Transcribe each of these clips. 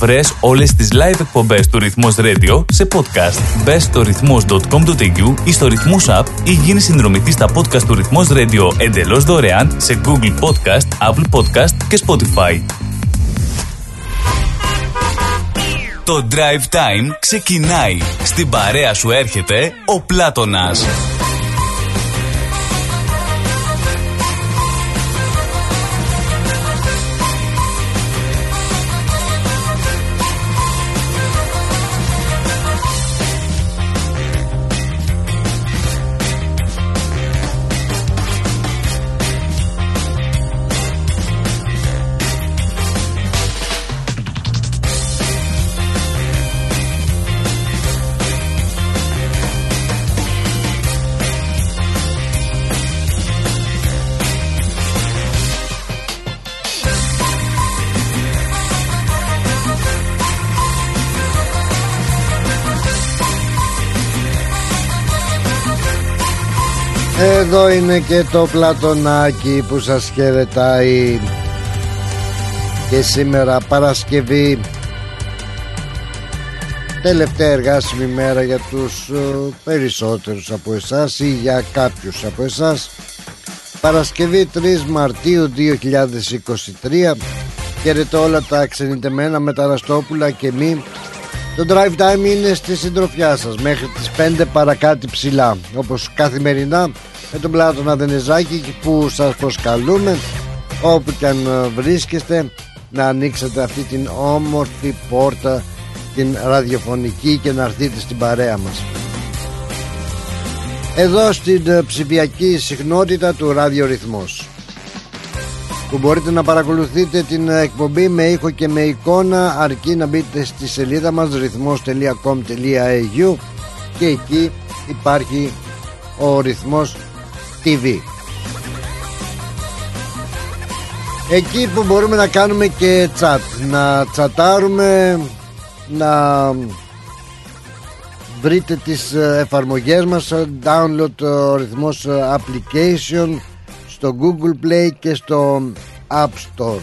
Βρες όλες τις live εκπομπές του Ρυθμός Radio σε podcast. Μπες στο ρυθμός.com.au ή στο Ρυθμός App ή γίνεις συνδρομητής στα podcast του Ρυθμός Radio εντελώς δωρεάν σε Google Podcast, Apple Podcast και Spotify. Το Drive Time ξεκινάει. Στην παρέα σου έρχεται ο Πλάτωνας. Εδώ είναι και το πλατονάκι που σας χαιρετάει. Και σήμερα Παρασκευή τελευταία εργάσιμη μέρα για τους ε, περισσότερους από εσάς ή για κάποιους από εσάς. Παρασκευή 3 Μαρτίου 2023 Χαιρετώ όλα τα ξενιτεμένα μεταναστόπουλα και μη το drive time είναι στη συντροφιά σας μέχρι τις 5 παρακάτι ψηλά όπως καθημερινά με τον Πλάτωνα Δενεζάκη που σας προσκαλούμε όπου και αν βρίσκεστε να ανοίξετε αυτή την όμορφη πόρτα την ραδιοφωνική και να έρθετε στην παρέα μας. Εδώ στην ψηφιακή συχνότητα του ραδιορυθμός που μπορείτε να παρακολουθείτε την εκπομπή με ήχο και με εικόνα αρκεί να μπείτε στη σελίδα μας ρυθμός.com.au και εκεί υπάρχει ο ρυθμός TV εκεί που μπορούμε να κάνουμε και chat να τσατάρουμε να βρείτε τις εφαρμογές μας download ο ρυθμός application στο Google Play και στο App Store.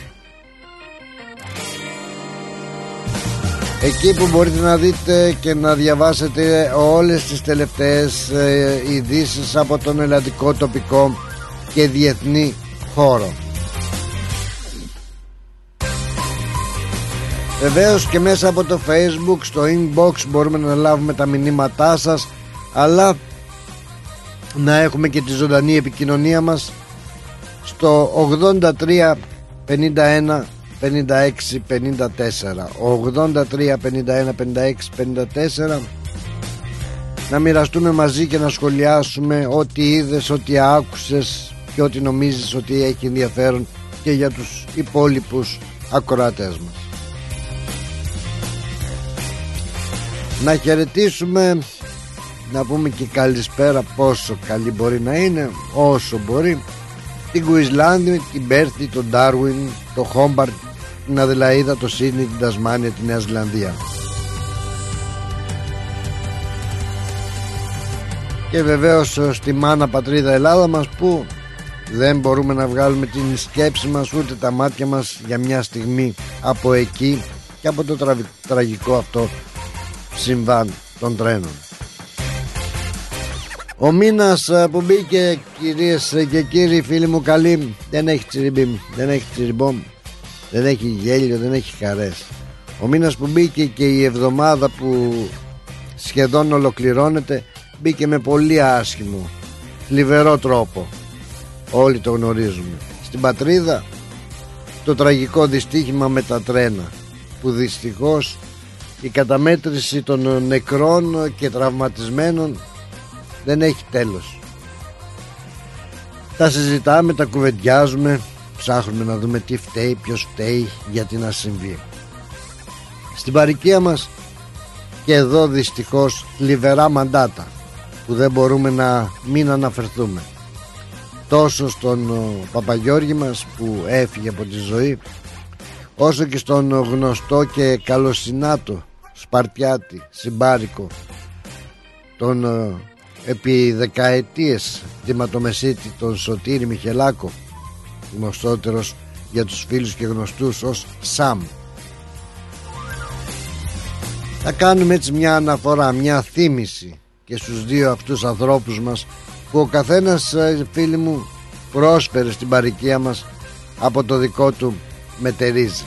Εκεί που μπορείτε να δείτε και να διαβάσετε όλες τις τελευταίες ε, ειδήσεις από τον ελλαδικό τοπικό και διεθνή χώρο. Βεβαίως και μέσα από το facebook στο inbox μπορούμε να λάβουμε τα μηνύματά σας αλλά να έχουμε και τη ζωντανή επικοινωνία μας στο 83 51 56 54 83 51 56 54 να μοιραστούμε μαζί και να σχολιάσουμε ό,τι είδες, ό,τι άκουσες και ό,τι νομίζεις ότι έχει ενδιαφέρον και για τους υπόλοιπους ακροατές μας. Να χαιρετήσουμε να πούμε και καλησπέρα πόσο καλή μπορεί να είναι όσο μπορεί την Κουισλάνδη, την Πέρθη, τον Ντάρουιν, το Χόμπαρτ, την Αδελαίδα, το Σίδνη, την Τασμάνια, τη Νέα Ζηλανδία. Και βεβαίως ε, στη μάνα πατρίδα Ελλάδα μας που δεν μπορούμε να βγάλουμε την σκέψη μας ούτε τα μάτια μας για μια στιγμή από εκεί και από το τραγικό αυτό συμβάν των τρένων. Ο μήνα ε, που μπήκε, κυρίες και κύριοι, φίλοι μου, καλή δεν έχει τσιριμπίμ, δεν έχει τσιριμπόμ, δεν έχει γέλιο, δεν έχει χαρές. Ο μήνα που μπήκε και η εβδομάδα που σχεδόν ολοκληρώνεται μπήκε με πολύ άσχημο, θλιβερό τρόπο. Όλοι το γνωρίζουμε. Στην πατρίδα το τραγικό δυστύχημα με τα τρένα που δυστυχώς η καταμέτρηση των νεκρών και τραυματισμένων δεν έχει τέλος. Τα συζητάμε, τα κουβεντιάζουμε ψάχνουμε να δούμε τι φταίει, ποιος φταίει γιατί να συμβεί. Στην παροικία μας και εδώ δυστυχώς λιβερά μαντάτα που δεν μπορούμε να μην αναφερθούμε. Τόσο στον Παπαγιώργη μας που έφυγε από τη ζωή όσο και στον γνωστό και καλοσυνάτο Σπαρτιάτη, Συμπάρικο τον επί δεκαετίες τιματομεσίτη τον Σωτήρη Μιχελάκο γνωστότερος για τους φίλους και γνωστούς ως Σαμ θα κάνουμε έτσι μια αναφορά, μια θύμηση και στους δύο αυτούς ανθρώπους μας που ο καθένας ε, φίλοι μου πρόσφερε στην παροικία μας από το δικό του μετερίζει.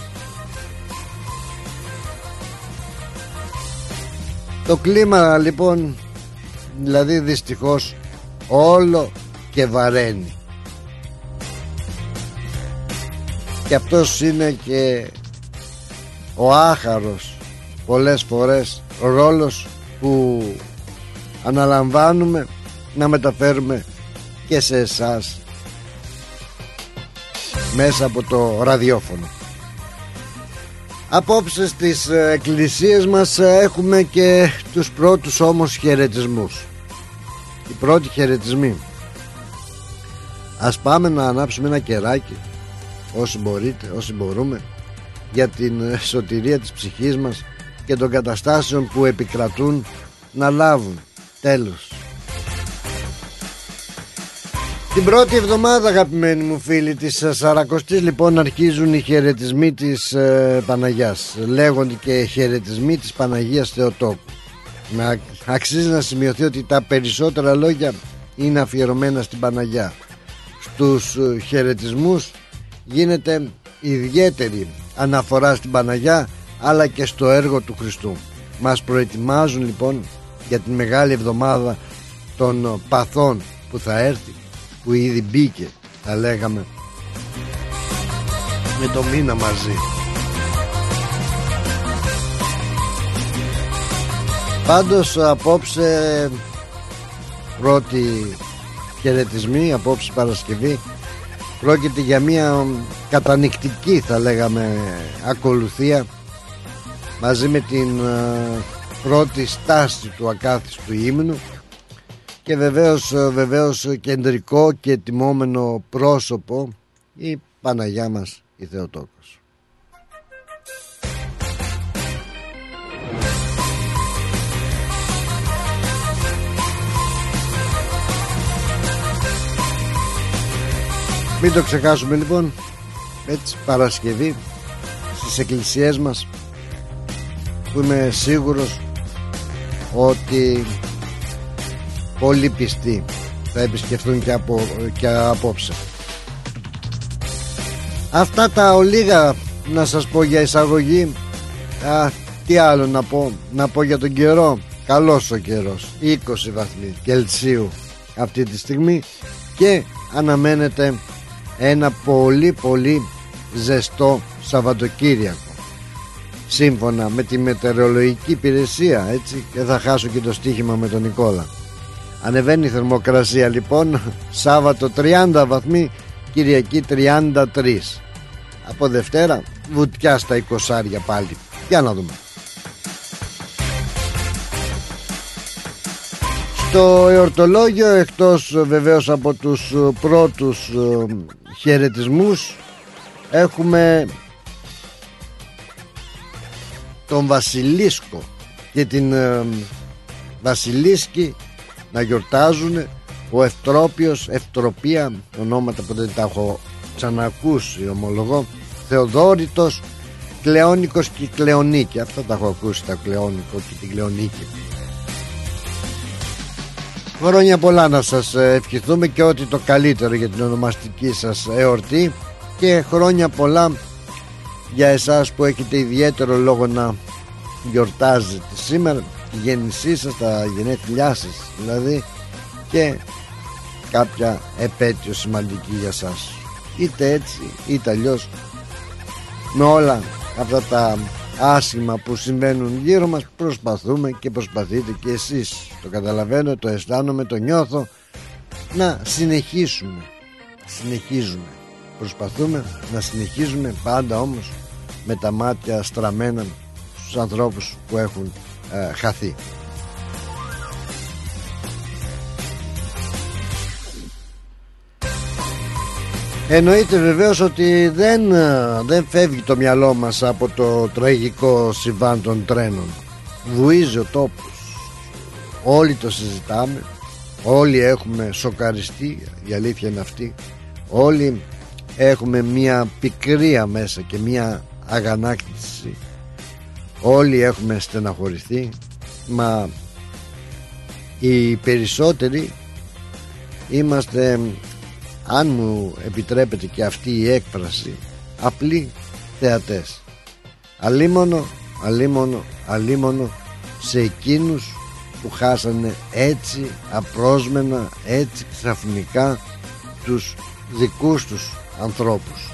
Το κλίμα λοιπόν δηλαδή δυστυχώς όλο και βαραίνει. Και αυτός είναι και ο άχαρος πολλές φορές ο ρόλος που αναλαμβάνουμε να μεταφέρουμε και σε εσάς μέσα από το ραδιόφωνο. Απόψε στις εκκλησίες μας έχουμε και τους πρώτους όμως χαιρετισμούς Οι πρώτοι χαιρετισμοί. Ας πάμε να ανάψουμε ένα κεράκι Όσοι μπορείτε, όσοι μπορούμε Για την σωτηρία της ψυχής μας Και των καταστάσεων που επικρατούν Να λάβουν. Τέλος. Την πρώτη εβδομάδα αγαπημένοι μου φίλοι της Σαρακοστής λοιπόν αρχίζουν οι χαιρετισμοί της ε, Παναγιάς. Λέγονται και χαιρετισμοί της Παναγίας Θεοτόκου. Να, Αξίζει να σημειωθεί ότι τα περισσότερα λόγια είναι αφιερωμένα στην Παναγιά. Στους ε, χαιρετισμούς γίνεται ιδιαίτερη αναφορά στην Παναγιά αλλά και στο έργο του Χριστού. Μας προετοιμάζουν λοιπόν για την Μεγάλη Εβδομάδα των παθών που θα έρθει που ήδη μπήκε θα λέγαμε με το μήνα μαζί Πάντως απόψε πρώτη χαιρετισμή απόψε Παρασκευή πρόκειται για μια κατανικτική θα λέγαμε ακολουθία μαζί με την ε, πρώτη στάση του ακάθιστου ύμνου και βεβαίως, ε, βεβαίως κεντρικό και τιμόμενο πρόσωπο η Παναγιά μας η Θεοτόκος. Μην το ξεχάσουμε λοιπόν. Έτσι Παρασκευή στις εκκλησίες μας που είμαι σίγουρος ότι πολύ πιστοί θα επισκεφθούν και, από, και απόψε. Αυτά τα ολίγα να σας πω για εισαγωγή. Α, Τι άλλο να πω Να πω για τον καιρό. Καλός ο καιρός 20 βαθμοί Κελσίου αυτή τη στιγμή. Και αναμένεται ένα πολύ πολύ ζεστό Σαββατοκύριακο. Σύμφωνα με τη μετεωρολογική υπηρεσία έτσι και θα χάσω και το στοίχημα με τον Νικόλα. Ανεβαίνει η θερμοκρασία λοιπόν Σάββατο 30 βαθμοί Κυριακή 33 Από Δευτέρα βουτιά στα 20 πάλι. Για να δούμε. Στο εορτολόγιο εκτός βεβαίως από τους πρώτους ε, χαιρετισμούς. Έχουμε τον Βασιλίσκο και την ε, Βασιλίσκη να γιορτάζουν. Ο Ευτρόπιος, Ευτροπία ονόματα που δεν τα έχω ξανακούσει ομολογώ. Θεοδόρητος, Κλεόνικος και Κλεονίκη. Αυτά τα έχω ακούσει τα Κλεόνικο και την Κλεονίκη Χρόνια πολλά να σας ευχηθούμε και ό,τι το καλύτερο για την ονομαστική σας εορτή. Και χρόνια πολλά για εσάς που έχετε ιδιαίτερο λόγο να γιορτάζετε σήμερα τη γέννησή σας, τα γενέθλιά σας δηλαδή και κάποια επέτειο σημαντική για σας. Είτε έτσι είτε αλλιώς με όλα αυτά τα άσχημα που συμβαίνουν γύρω μας προσπαθούμε και προσπαθείτε και εσείς. Το καταλαβαίνω, το αισθάνομαι, το νιώθω. Να συνεχίσουμε. Συνεχίζουμε. Προσπαθούμε να συνεχίζουμε πάντα όμως με τα μάτια στραμμένα στους ανθρώπους που έχουν ε, χαθεί Εννοείται βεβαίως ότι δεν, ε, δεν φεύγει το μυαλό μας από το τραγικό συμβάν των τρένων. Βουίζει ο τόπος. Όλοι το συζητάμε. Όλοι έχουμε σοκαριστεί Η αλήθεια είναι αυτή. Όλοι έχουμε μια πικρία μέσα και μια αγανάκτηση. Όλοι έχουμε στεναχωρηθεί μα οι περισσότεροι είμαστε αν μου επιτρέπετε και αυτή η έκφραση απλοί θεατές αλίμονο, αλίμονο, αλίμονο σε εκείνους που χάσανε έτσι απρόσμενα, έτσι ξαφνικά τους δικούς τους ανθρώπους.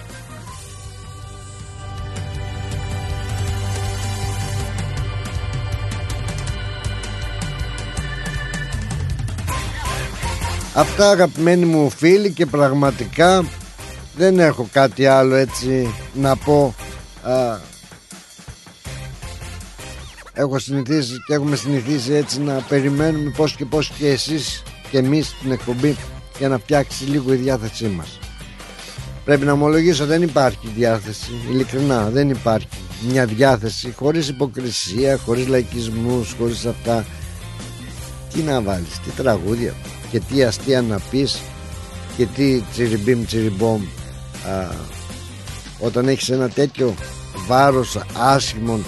Αυτά αγαπημένοι μου φίλοι και πραγματικά δεν έχω κάτι άλλο έτσι να πω. Α, έχω συνηθίσει και έχουμε συνηθίσει έτσι να περιμένουμε πως και πως και εσείς και εμείς την εκπομπή για να φτιάξει λίγο η διάθεσή μας. Πρέπει να ομολογήσω δεν υπάρχει διάθεση ειλικρινά δεν υπάρχει μια διάθεση χωρίς υποκρισία χωρίς λαϊκισμούς χωρίς αυτά. Τι να βάλεις τι τραγούδια και τι αστεία να πεις και τι τσιριμπίμ τσιριμπόμ. Α, όταν έχεις ένα τέτοιο βάρος άσχημων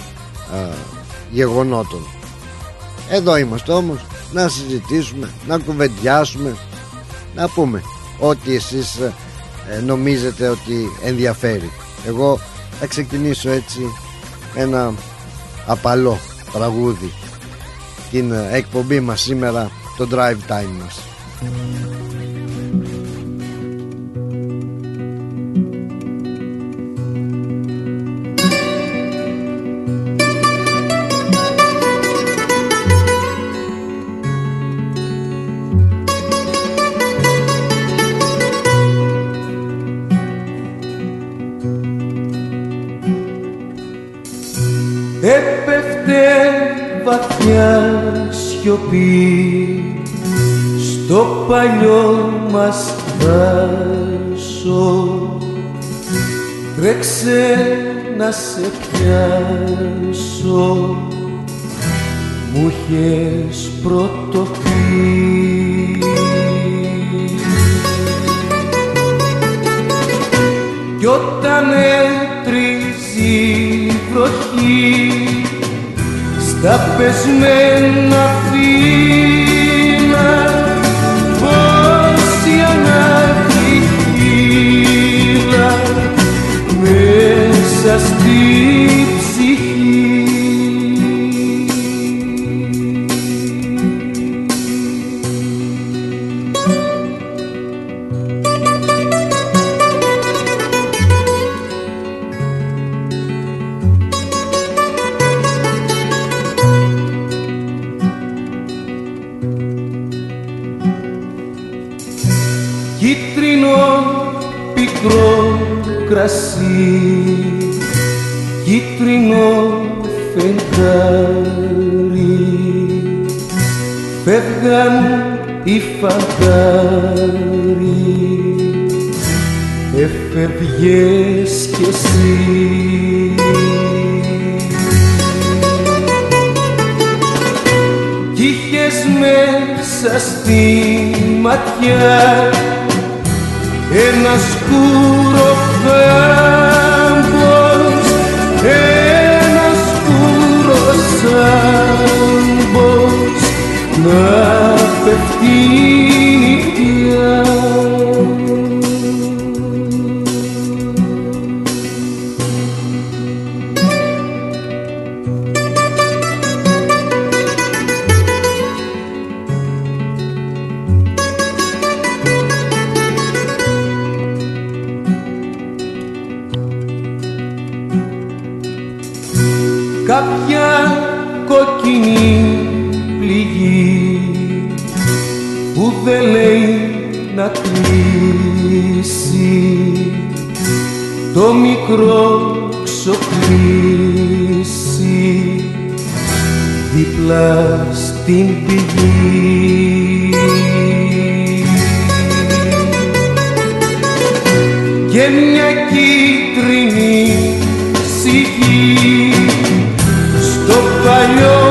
α, γεγονότων. Εδώ είμαστε όμως να συζητήσουμε να κουβεντιάσουμε να πούμε ό,τι εσείς ε, νομίζετε ότι ενδιαφέρει. Εγώ θα ξεκινήσω έτσι ένα απαλό τραγούδι. Την εκπομπή μας σήμερα το drive time μας Έπεφτε στο παλιό μας δάσο τρέξε να σε πιάσω. Μου είχες πρωτοπεί κι όταν έτριζει η βροχή στα πεσμένα φύλλα στη φεύγαν οι φαντάρι έφευγες κι εσύ. Κι είχες μέσα στη ματιά ένα σκούρο φάμπος πέφτει το μικρό ξοκλήσει δίπλα στην πηγή. Και μια κίτρινη ψυχή στο παλιό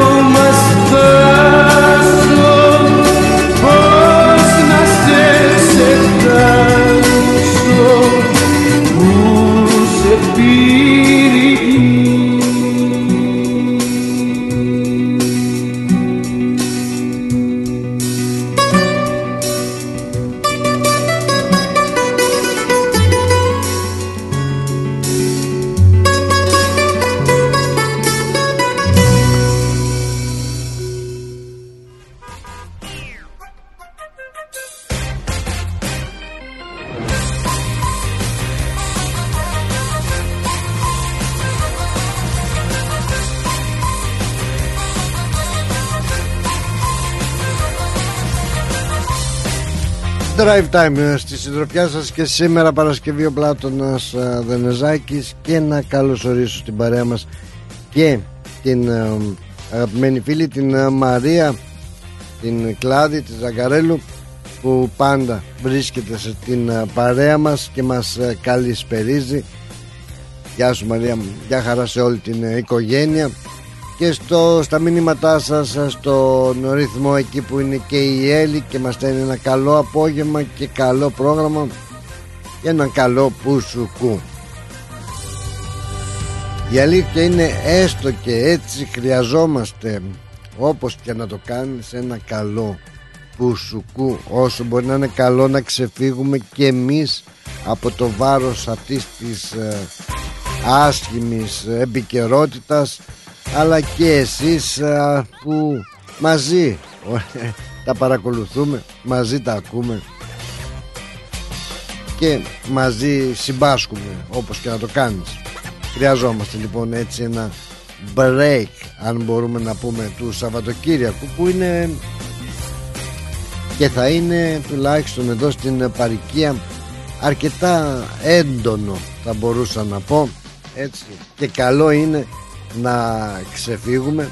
Drive Time στη συντροφιά σας και σήμερα Παρασκευή ο Πλάτωνας Δενεζάκης και να καλωσορίσω στην παρέα μας και την αγαπημένη φίλη την Μαρία την Κλάδη τη Ζαγκαρέλου που πάντα βρίσκεται στην παρέα μας και μας καλησπερίζει. Γεια σου Μαρία μου, γεια χαρά σε όλη την οικογένεια και στο, στα μηνύματά σας στον ρυθμό εκεί που είναι και η Έλλη και μας στέλνει ένα καλό απόγευμα και καλό πρόγραμμα και ένα καλό πουσουκού. Η αλήθεια είναι έστω και έτσι χρειαζόμαστε όπως και να το κάνεις ένα καλό πουσουκού. Όσο μπορεί να είναι καλό να ξεφύγουμε και εμείς από το βάρος αυτής της ε, άσχημης επικαιρότητας αλλά και εσείς που μαζί τα παρακολουθούμε μαζί τα ακούμε. Και μαζί συμπάσκουμε όπως και να το κάνεις. Χρειαζόμαστε λοιπόν έτσι ένα break αν μπορούμε να πούμε του Σαββατοκύριακου που είναι και θα είναι τουλάχιστον εδώ στην παρικία αρκετά έντονο θα μπορούσα να πω. Έτσι και καλό είναι να ξεφύγουμε.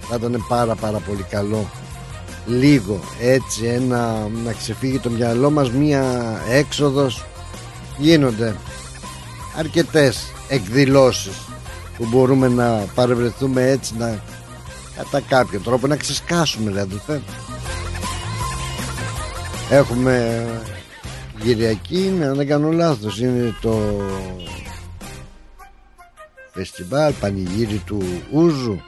Θα ήταν πάρα πάρα πολύ καλό λίγο έτσι ένα, να ξεφύγει το μυαλό μας μία έξοδος. Γίνονται αρκετές εκδηλώσεις που μπορούμε να παρευρεθούμε έτσι να κατά κάποιο τρόπο να ξεσκάσουμε δηλαδή έχουμε Κυριακή αν δεν κάνω λάθος είναι το φεστιβάλ πανηγύρι του Ούζου.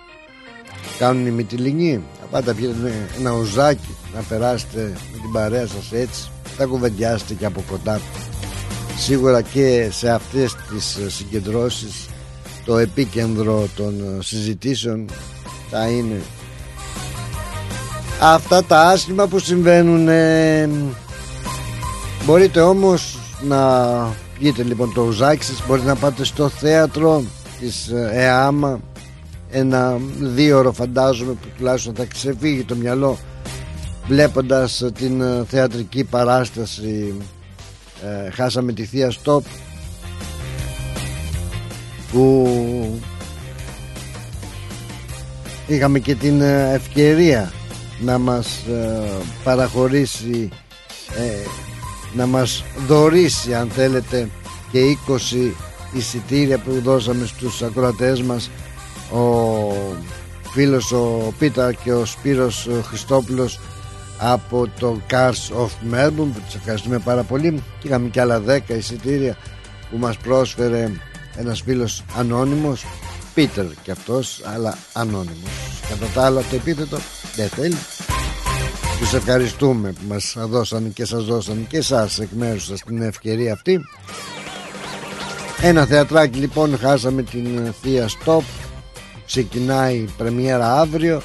Κάνουν οι Μυτιλινοί. Θα πάτε πιείτε ένα ουζάκι να περάσετε με την παρέα σας έτσι. Θα κουβεντιάσετε και από κοντά. Σίγουρα και σε αυτές τις συγκεντρώσεις το επίκεντρο των συζητήσεων θα είναι. Αυτά τα άσχημα που συμβαίνουν ε, μπορείτε όμως να πείτε λοιπόν το ουζάκι σας μπορείτε να πάτε στο θέατρο της ε, ΕΑΜΑ ένα δύο ώρο φαντάζομαι που τουλάχιστον θα ξεφύγει το μυαλό βλέποντας την ε, θεατρική παράσταση ε, χάσαμε τη Θεία Στόπ που είχαμε και την ευκαιρία να μας παραχωρήσει να μας δωρήσει αν θέλετε και 20 εισιτήρια που δώσαμε στους ακροατές μας ο φίλος ο Πίτα και ο Σπύρος Χριστόπουλος από το Cars of Melbourne που τους ευχαριστούμε πάρα πολύ. Και είχαμε και άλλα 10 εισιτήρια που μας πρόσφερε ένας φίλος ανώνυμος Πίτερ και αυτός αλλά ανώνυμος. Κατά τα άλλα το επίθετο δεν θέλει. Τους ευχαριστούμε που μας δώσαν και σας δώσαν και εσάς εκ μέρους σας την ευκαιρία αυτή ένα θεατράκι λοιπόν χάσαμε την Θεία Στόπ. Ξεκινάει η πρεμιέρα αύριο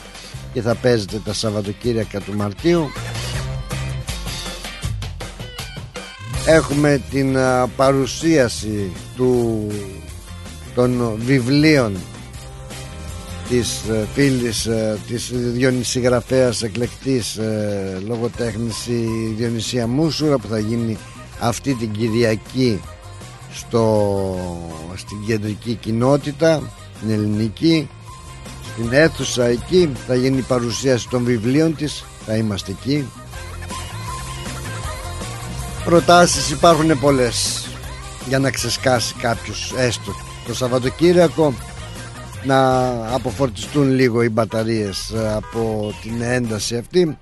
Και θα παίζεται τα Σαββατοκύριακα του Μαρτίου. Έχουμε την παρουσίαση του, των βιβλίων της ε, φίλης ε, της Διονυσιγραφέας εκλεκτής ε, λογοτέχνης η Διονυσία Μούσουρα που θα γίνει αυτή την Κυριακή στο, στην κεντρική κοινότητα την ελληνική στην αίθουσα εκεί. Θα γίνει η παρουσίαση των βιβλίων της. Θα είμαστε εκεί. Προτάσεις υπάρχουν πολλές για να ξεσκάσει κάποιος έστω. Το Σαββατοκύριακο να αποφορτιστούν λίγο οι μπαταρίες από την ένταση αυτή.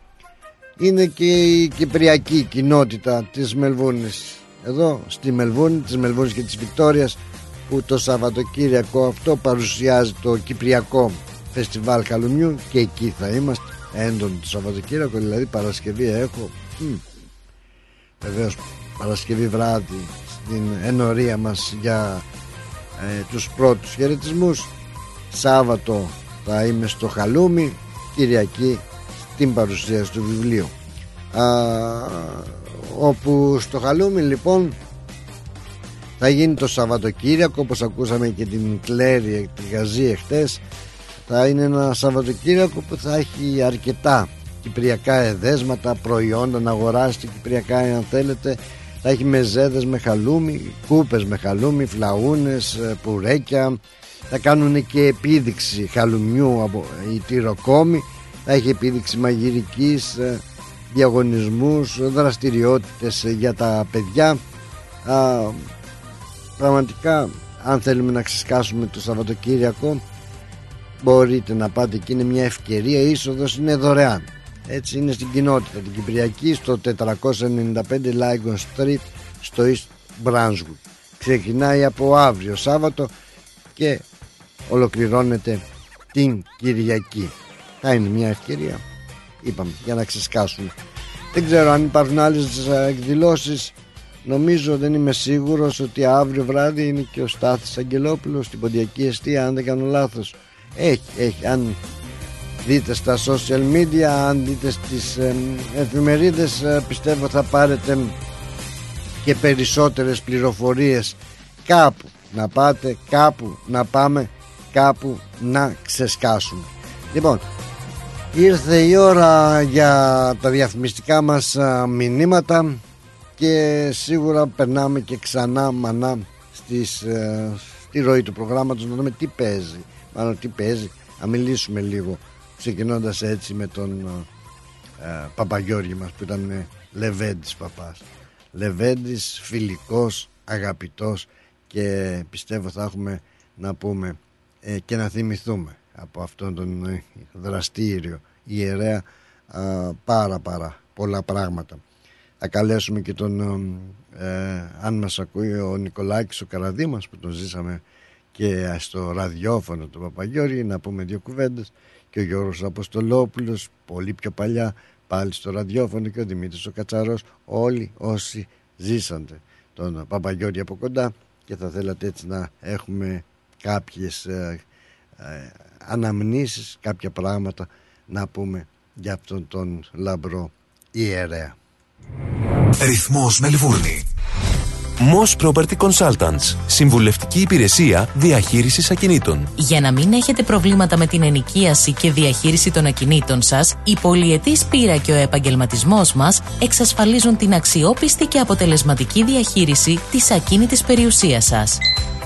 Είναι και η κυπριακή κοινότητα της Μελβούνης εδώ στη Μελβούνη, της Μελβούνης και της Βικτόριας που το Σαββατοκύριακο αυτό παρουσιάζει το Κυπριακό Φεστιβάλ Καλουμιού και εκεί θα είμαστε έντονο το Σαββατοκύριακο δηλαδή Παρασκευή έχω. Βεβαίως Παρασκευή βράδυ στην ενορία μας για ε, τους πρώτους χαιρετισμούς. Σάββατο θα είμαι στο Χαλούμι Κυριακή στην παρουσίαση του βιβλίου. Α, όπου στο Χαλούμι λοιπόν θα γίνει το Σαββατοκύριακο όπως ακούσαμε και την Κλέρι τη Γαζή εχθές θα είναι ένα Σαββατοκύριακο που θα έχει αρκετά κυπριακά εδέσματα, προϊόντα να αγοράσετε κυπριακά αν θέλετε. Θα έχει μεζέδες με χαλούμι, κούπες με χαλούμι, φλαούνες, ε, πουρέκια. Θα κάνουν και επίδειξη χαλουμιού από η τυροκόμη. Θα έχει επίδειξη μαγειρικής ε, διαγωνισμούς, δραστηριότητες για τα παιδιά. Α, πραγματικά αν θέλουμε να ξεσκάσουμε το Σαββατοκύριακο μπορείτε να πάτε εκεί είναι μια ευκαιρία η είσοδος είναι δωρεάν. Έτσι είναι στην κοινότητα την Κυπριακή στο 495 Lygon Street στο East Brunswick. Ξεκινάει από αύριο Σάββατο και ολοκληρώνεται την Κυριακή. Θα είναι μια ευκαιρία είπαμε για να ξεσκάσουμε. Δεν ξέρω αν υπάρχουν άλλες εκδηλώσεις. Νομίζω δεν είμαι σίγουρος ότι αύριο βράδυ είναι και ο Στάθης Αγγελόπουλος στην Ποντιακή Εστία αν δεν κάνω λάθος. Έχει, έχει αν δείτε στα social media αν δείτε στις ε, εφημερίδες ε, πιστεύω θα πάρετε και περισσότερες πληροφορίες. Κάπου να πάτε κάπου να πάμε κάπου να ξεσκάσουμε. Λοιπόν ήρθε η ώρα για τα διαφημιστικά μας ε, μηνύματα και σίγουρα περνάμε και ξανά μανά στις, ε, στη ροή του προγράμματος να δούμε τι παίζει. Μάλλον τι παίζει να μιλήσουμε λίγο ξεκινώντας έτσι με τον ε, ε Παπαγιώργη μας που ήταν ε, Λεβέντης παπάς. Λεβέντης φιλικός αγαπητός και πιστεύω θα έχουμε να πούμε ε, και να θυμηθούμε από αυτόν τον δραστήριο ιερέα πάρα πάρα πολλά πράγματα. Θα καλέσουμε και τον ε, αν μας ακούει ο Νικολάκης ο Καραδήμας που τον ζήσαμε και στο ραδιόφωνο του Παπαγιώργη να πούμε δύο κουβέντες. Και ο Γιώργος Αποστολόπουλος πολύ πιο παλιά πάλι στο ραδιόφωνο και ο Δημήτρης ο Κατσαρός όλοι όσοι ζήσαντε τον Παπαγιώργη από κοντά. Και θα θέλατε έτσι να έχουμε κάποιες ε, ε, αναμνήσεις κάποια πράγματα να πούμε για αυτόν τον λαμπρό ιερέα Ρυθμός Μελβούρνη Moss Property Consultants. Συμβουλευτική υπηρεσία διαχείρισης ακινήτων. Για να μην έχετε προβλήματα με την ενοικίαση και διαχείριση των ακινήτων σας, η πολυετής πείρα και ο επαγγελματισμός μας εξασφαλίζουν την αξιόπιστη και αποτελεσματική διαχείριση της ακίνητης περιουσίας σας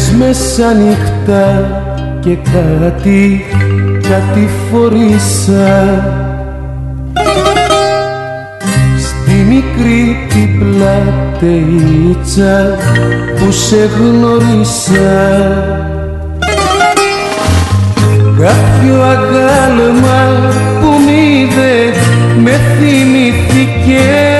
Τες μεσάνυχτα και κάτι, κάτι φορήσα. Στη μικρή την πλατείτσα που σε γνώρισα Κάποιο αγάλμα που μ' είδε με θυμηθήκε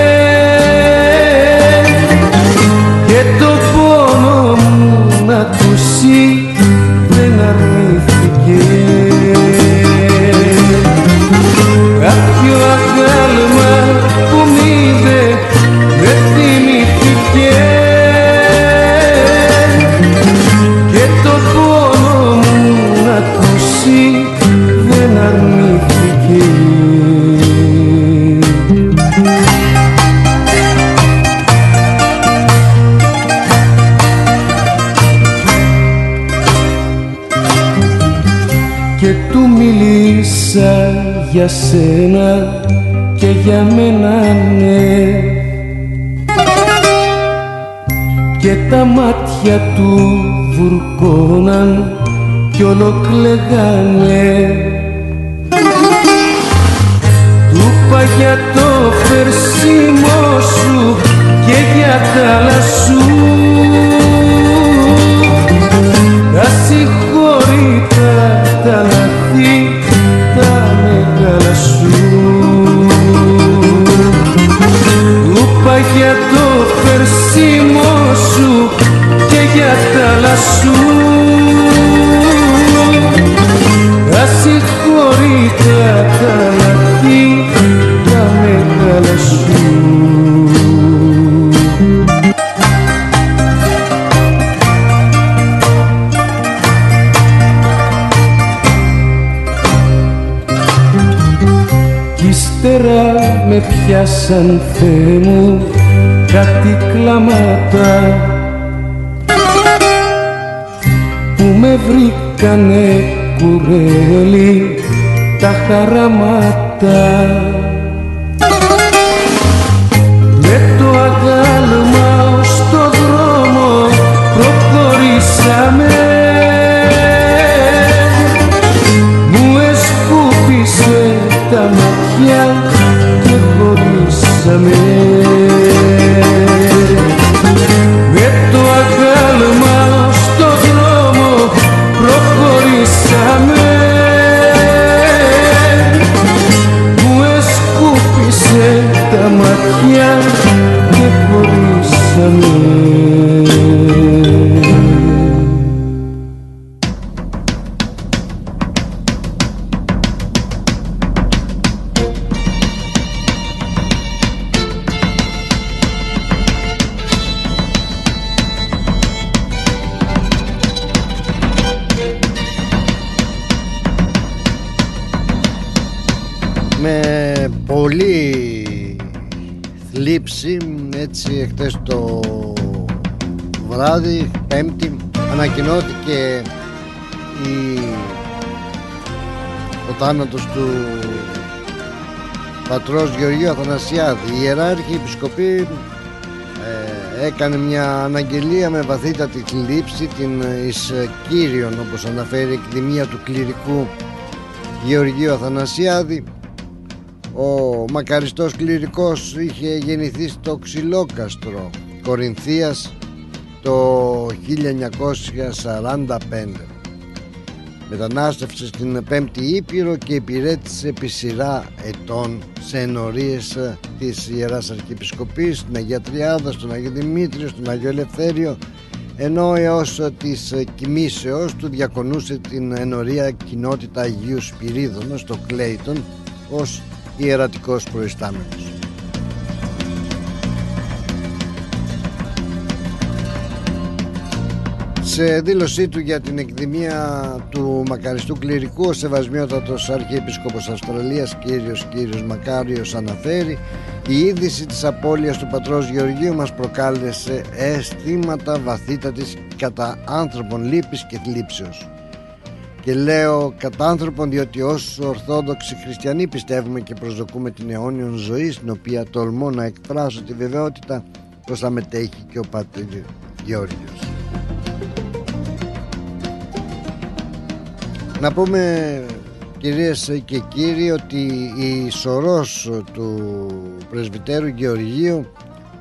για σένα και για μένα ναι. Και τα μάτια του βουρκώναν κι ολοκλεγάνε. Του είπα για το φερσίμο σου και για τα άλλα σου. Τα συγχωρήτα τα για τα άλλα σου Ασυγχωρητά τα λαθή τα μεγάλα σου με πιάσαν Θεέ μου κάτι κλάματα βρήκανε κουρέλι τα χαραμάτα με το αγάλμα στο δρόμο προχωρήσαμε. Μου εσκούπισε τα μάτια χωρίσαμε έτσι εχθές το βράδυ, πέμπτη, ανακοινώθηκε η... ο θάνατος του πατρός Γεωργίου Αθανασιάδη. Η Ιεράρχη Επισκοπή ε, έκανε μια αναγγελία με βαθύτατη θλίψη την εις Κύριον όπως αναφέρει η εκδημία του κληρικού Γεωργίου Αθανασιάδη ο μακαριστός κληρικός είχε γεννηθεί στο Ξυλόκαστρο Κορινθίας το 1945 Μετανάστευσε στην Πέμπτη Ήπειρο και υπηρέτησε επί σειρά ετών σε ενορίες της Ιεράς Αρχιεπισκοπής στην Αγία Τριάδα, στον Αγίο Δημήτριο, στον Αγίο Ελευθέριο ενώ έως της κοιμήσεως του διακονούσε την ενορία κοινότητα Αγίου Σπυρίδωνα στο Κλέιτον ως ιερατικός προϊστάμενος. Σε δήλωσή του για την εκδημία του μακαριστού κληρικού ο Σεβασμιότατος Αρχιεπίσκοπος Αυστραλίας κύριος κύριος Μακάριος αναφέρει η είδηση της απώλειας του πατρός Γεωργίου μας προκάλεσε αισθήματα βαθύτατης κατά άνθρωπων λύπης και θλίψεως και λέω κατά άνθρωπον διότι ως Ορθόδοξοι Χριστιανοί πιστεύουμε και προσδοκούμε την αιώνιον ζωή στην οποία τολμώ να εκφράσω τη βεβαιότητα πως θα μετέχει και ο Πάτερ Γεώργιος. Να πούμε κυρίες και κύριοι ότι η σωρός του πρεσβυτέρου Γεωργίου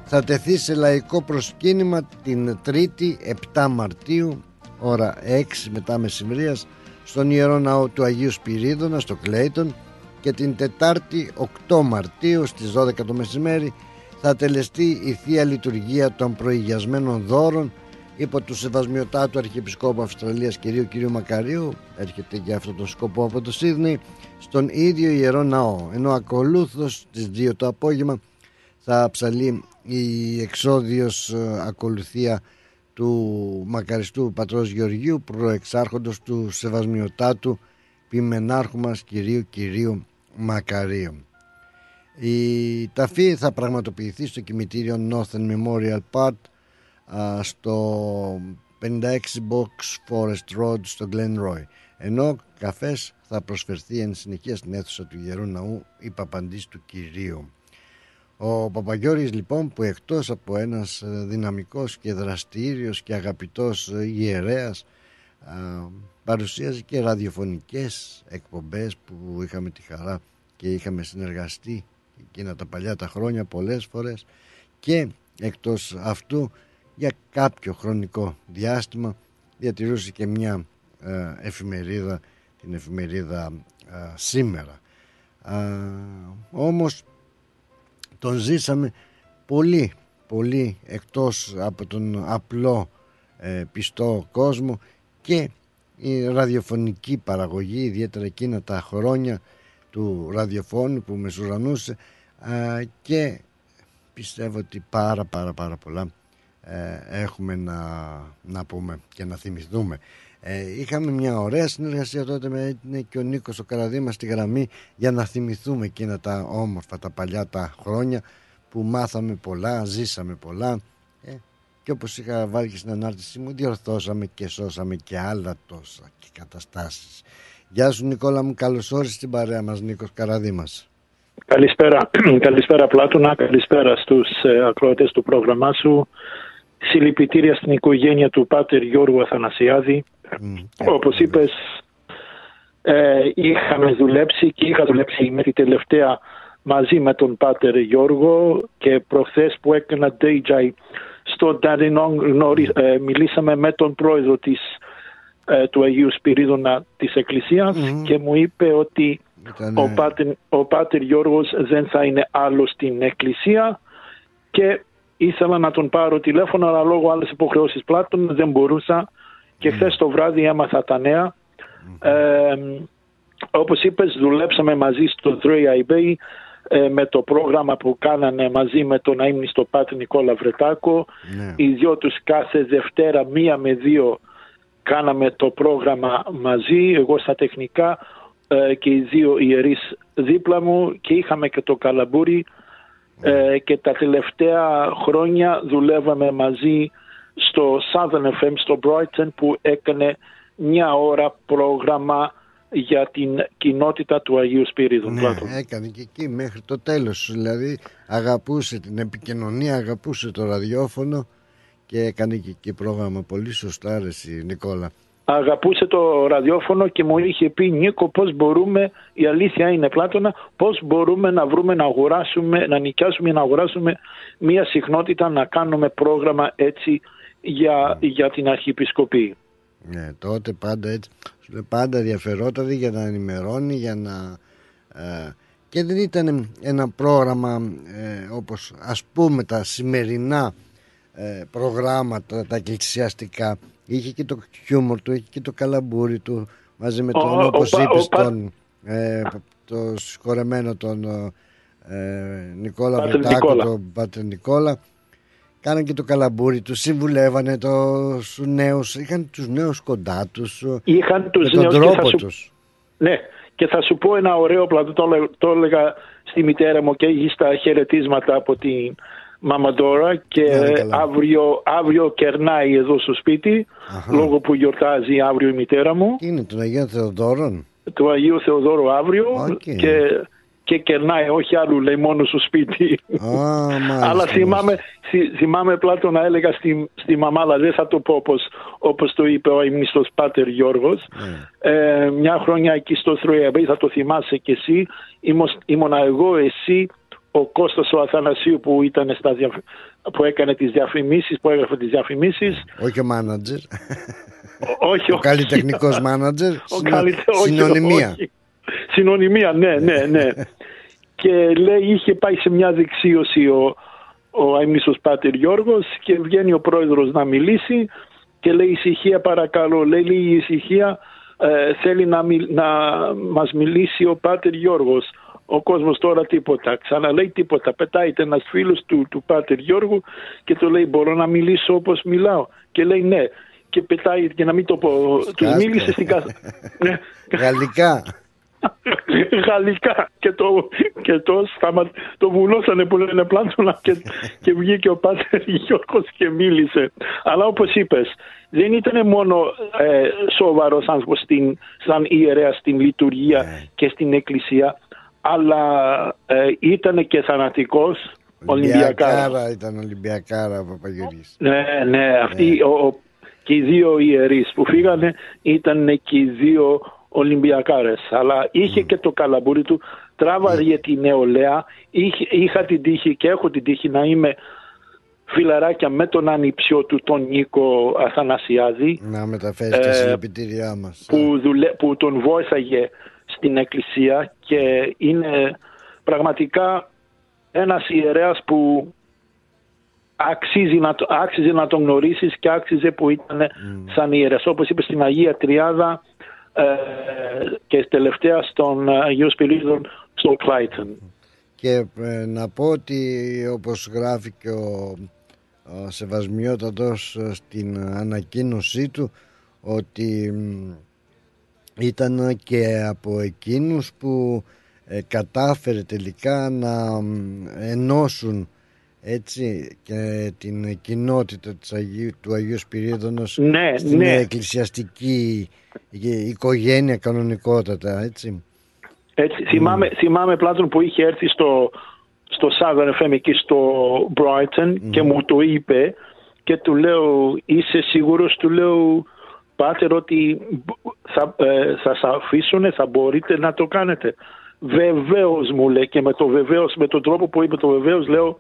θα τεθεί σε λαϊκό προσκύνημα την 3η 7 Μαρτίου ώρα 6 μετά μεσημβρίας στον Ιερό Ναό του Αγίου Σπυρίδωνα στο Κλέιτον και την Τετάρτη 8 Μαρτίου στις 12 το μεσημέρι θα τελεστεί η Θεία Λειτουργία των προηγιασμένων δώρων υπό του Σεβασμιωτάτου Αρχιεπισκόπου Αυστραλίας κυρίου κυρίου Μακαρίου. Έρχεται για αυτόν τον σκοπό από το Σίδνεϊ στον ίδιο Ιερό Ναό. Ενώ ακολούθως στις 2 το απόγευμα θα ψαλεί η εξόδιος ε, ακολουθία του μακαριστού πατρός Γεωργίου προεξάρχοντος του Σεβασμιωτάτου ποιμενάρχου μας κυρίου κυρίου Μακαρίου. Η ταφή θα πραγματοποιηθεί στο κημητήριο Northern Memorial Park στο 56 Box Forest Road στο Glen Roy ενώ καφές θα προσφερθεί εν συνεχεία στην αίθουσα του Ιερού Ναού η Παπαντής του Κυρίου. Ο Παπαγιώρης λοιπόν που εκτός από ένας δυναμικός και δραστήριος και αγαπητός ιερέας παρουσίαζε και ραδιοφωνικές εκπομπές που είχαμε τη χαρά και είχαμε συνεργαστεί εκείνα τα παλιά τα χρόνια πολλές φορές και εκτός αυτού για κάποιο χρονικό διάστημα διατηρούσε και μια ε, εφημερίδα την εφημερίδα ε, σήμερα. Όμως τον ζήσαμε πολύ πολύ εκτός από τον απλό ε, πιστό κόσμο και η ραδιοφωνική παραγωγή ιδιαίτερα εκείνα τα χρόνια του ραδιοφώνου που μεσουρανούσε και πιστεύω ότι πάρα πάρα πάρα πολλά ε, έχουμε να, να πούμε και να θυμηθούμε. Ε, είχαμε μια ωραία συνεργασία τότε με και ο Νίκος ο Καραδήμας στη γραμμή για να θυμηθούμε εκείνα τα όμορφα τα παλιά τα χρόνια που μάθαμε πολλά, ζήσαμε πολλά ε, και όπως είχα βάλει και στην ανάρτησή μου διορθώσαμε και σώσαμε και άλλα τόσα και καταστάσεις. Γεια σου Νικόλα μου, καλώς όρισες στην παρέα μας Νίκος Καραδήμας. Καλησπέρα, καλησπέρα Πλάτωνα, καλησπέρα στους ε, ακροατές του πρόγραμμά σου. Συλληπιτήρια στην οικογένεια του Πάτερ Γιώργου Αθανασιάδη. Mm, Όπως είπες, ε, είχαμε δουλέψει και είχα δουλέψει με τη τελευταία μαζί με τον Πάτερ Γιώργο και προχθές που έκανα DJ στο Νταρινόν ε, μιλήσαμε με τον πρόεδρο της, ε, του Αγίου Σπυρίδωνα της Εκκλησίας και μου είπε ότι ο, Πάτερ, ο Πάτερ Γιώργος δεν θα είναι άλλος στην Εκκλησία και ήθελα να τον πάρω τηλέφωνο αλλά λόγω άλλες υποχρεώσεις πλάτων δεν μπορούσα και χθες το βράδυ έμαθα τα νέα. Ε, όπως είπες δουλέψαμε μαζί στο 3 Bay ε, με το πρόγραμμα που κάνανε μαζί με τον αείμνηστο Πάτη Νικόλα Βρετάκο. Ναι. Οι δυο τους κάθε Δευτέρα μία με δύο κάναμε το πρόγραμμα μαζί, εγώ στα τεχνικά ε, και οι δύο ιερείς δίπλα μου και είχαμε και το καλαμπούρι ε, και τα τελευταία χρόνια δουλεύαμε μαζί στο Southern FM στο Brighton που έκανε μια ώρα πρόγραμμα για την κοινότητα του Αγίου Σπύριδου. Ναι, έκανε και εκεί μέχρι το τέλος. Δηλαδή αγαπούσε την επικοινωνία, αγαπούσε το ραδιόφωνο και έκανε και εκεί πρόγραμμα. Πολύ σωστά αρέσει Νικόλα. Αγαπούσε το ραδιόφωνο και μου είχε πει Νίκο πώς μπορούμε, η αλήθεια είναι Πλάτωνα, πώς μπορούμε να βρούμε να αγοράσουμε, να νοικιάσουμε να αγοράσουμε μια συχνότητα να κάνουμε πρόγραμμα έτσι για, για την Αρχιεπισκοπή. Ναι, τότε πάντα έτσι πάντα ενδιαφερότατη για να ενημερώνει, για να... Ε, και δεν ήταν ένα πρόγραμμα ε, όπως ας πούμε τα σημερινά ε, προγράμματα, τα εκκλησιαστικά. Είχε και το χιούμορ του, είχε και το καλαμπούρι του μαζί με τον, ο, όπως ο, είπες, τον, ε, το συγχωρεμένο τον ε, Νικόλα Βετάκο, τον Πάτερ Νικόλα Κάναν και το καλαμπούρι τους, συμβουλεύανε τους νέους, είχαν τους νέους κοντά τους, είχαν τους με τον τρόπο τους. Ναι, και θα σου πω ένα ωραίο πλατό, το, το έλεγα στη μητέρα μου και έχει στα χαιρετίσματα από την Μαμαντόρα και αύριο, αύριο κερνάει εδώ στο σπίτι λόγω που γιορτάζει αύριο η μητέρα μου. Είναι τον Αγίου Θεοδόρων; Του Αγίου Θεοδόρου αύριο και και κερνάει, όχι άλλου λέει μόνο στο σπίτι. μάλιστα, Αλλά θυμάμαι, θυ- θυμάμαι πλάτο να έλεγα στη, στη μαμάλα, δεν θα το πω όπως, όπως το είπε ο ημιστός Πάτερ Γιώργος. Ε, μια χρονιά εκεί στο 3AB, θα το θυμάσαι κι εσύ, ήμουν, ήμουνα εγώ, εσύ, ο Κώστας ο Αθανασίου που, ήταν στα διαφ- που έκανε τις διαφημίσεις, που έγραφε τις διαφημίσεις. Όχι ο μάνατζερ. Ο- όχι, Ο όχι. καλλιτεχνικός μάνατζερ. Ο συνο- καλυτε- όχι, Συνωνυμία. όχι. Συνωνυμία, ναι, ναι, ναι. και λέει είχε πάει σε μια δεξίωση ο, ο αιμνήσος Πάτερ Γιώργος και βγαίνει ο πρόεδρος να μιλήσει και λέει ησυχία παρακαλώ, λέει η ησυχία ε, θέλει να, μιλ- να μας μιλήσει ο Πάτερ Γιώργος. Ο κόσμος τώρα τίποτα. Ξαναλέει τίποτα. Πετάει ένας φίλος του, του Πάτερ Γιώργου και του λέει μπορώ να μιλήσω όπως μιλάω. Και λέει ναι. Και πετάει και να μην το πω. Του Σκάστε. μίλησε στην κάθε... ναι. Γαλλικά. Γαλλικά και το, και το, σταμα, το βουλώσανε που λένε πλάτωνα και, και βγήκε ο Πάτερ Γιώργος και μίλησε. Αλλά όπως είπες, δεν ήταν μόνο ε, σοβαρός άνθρωπος στην, σαν ιερέας στην λειτουργία και στην εκκλησία, αλλά ε, ήταν και θανατικός Ολυμπιακάρα. Ολυμπιακάρα ήταν Ολυμπιακάρα ο Παπαγιώργης. Ναι, ναι, αυτοί ο, ο- και οι δύο ιερείς που φύγανε ήταν και οι δύο Ολυμπιακάρες. Αλλά είχε και το καλαμπούρι του, τράβαγε τη νεολαία. Είχε, είχα την τύχη και έχω την τύχη να είμαι φιλαράκια με τον ανιψιό του, τον Νίκο Αθανασιάδη, Να μεταφέρεις τα Ε, συλληπιτήριά μας. που, δουλε- που τον βόηθαγε στην εκκλησία και είναι πραγματικά ένας ιερέας που αξίζει να, το- άξιζε να τον γνωρίσεις και άξιζε που ήταν σαν ιερέας. Όπως είπες στην Αγία Τριάδα ε, και τελευταία στον Αγίο Σπυρίδων στο Κλάιτον. Και ε, να πω ότι όπως γράφει και ο, ο Σεβασμιότατος ε, στην ανακοίνωσή του ότι μ, ήταν και από εκείνους που ε, κατάφερε τελικά να μ, ενώσουν έτσι και την κοινότητα της Αγίου, του Αγίου Σπυρίδωνος Ναι, στην ναι. εκκλησιαστική ε, οικογένεια κανονικότατα έτσι. Έτσι, θυμάμαι, θυμάμαι Πλάτων που είχε έρθει στο, στο Southern FM εκεί στο Brighton και μου το είπε και του λέω είσαι σίγουρος του λέω Πάτερ ότι θα, ε, θα σας αφήσουν, θα μπορείτε να το κάνετε. Βεβαίως μου λέει και με το βεβαίως, με τον τρόπο που είπε το βεβαίως λέω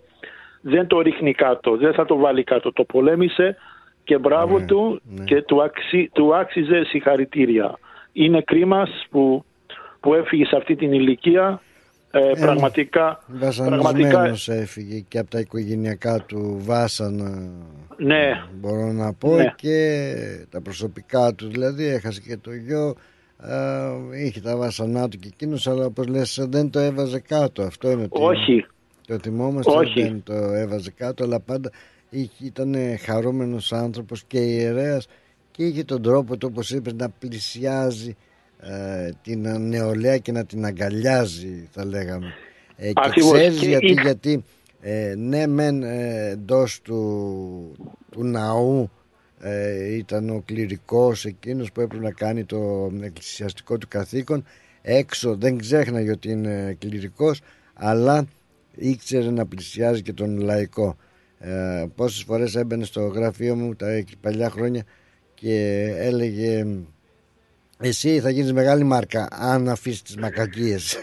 δεν το ρίχνει κάτω, δεν θα το βάλει κάτω. Το πολέμησε και μπράβο του και του, αξι, του άξιζε συγχαρητήρια. Είναι κρίμα που, που έφυγε σε αυτή την ηλικία. Ε, πραγματικά, πραγματικά Βασανισμένος έφυγε και από τα οικογενειακά του βάσανα ναι, μπορώ να πω Ναι. και τα προσωπικά του δηλαδή έχασε και το γιο ε, είχε τα βάσανά του και εκείνος αλλά όπως λες δεν το έβαζε κάτω αυτό είναι το, όχι. Το θυμόμαστε Όχι. δεν το έβαζε κάτω αλλά πάντα είχε, ήταν χαρούμενος άνθρωπος και ιερέας και είχε τον τρόπο του όπως είπες να πλησιάζει ε, την νεολαία και να την αγκαλιάζει θα λέγαμε ε, και Ακριβώς. ξέρεις Και γιατί, ήταν- γιατί ε, ναι μεν ε, εντός του, του ναού ε, ήταν ο κληρικός εκείνος που έπρεπε να κάνει το εκκλησιαστικό του καθήκον έξω δεν ξέχναγε ότι είναι κληρικός αλλά ήξερε να πλησιάζει και τον λαϊκό ε, πόσες φορές έμπαινε στο γραφείο μου τα παλιά χρόνια και έλεγε εσύ θα γίνεις μεγάλη μάρκα αν αφήσεις τις μακακίες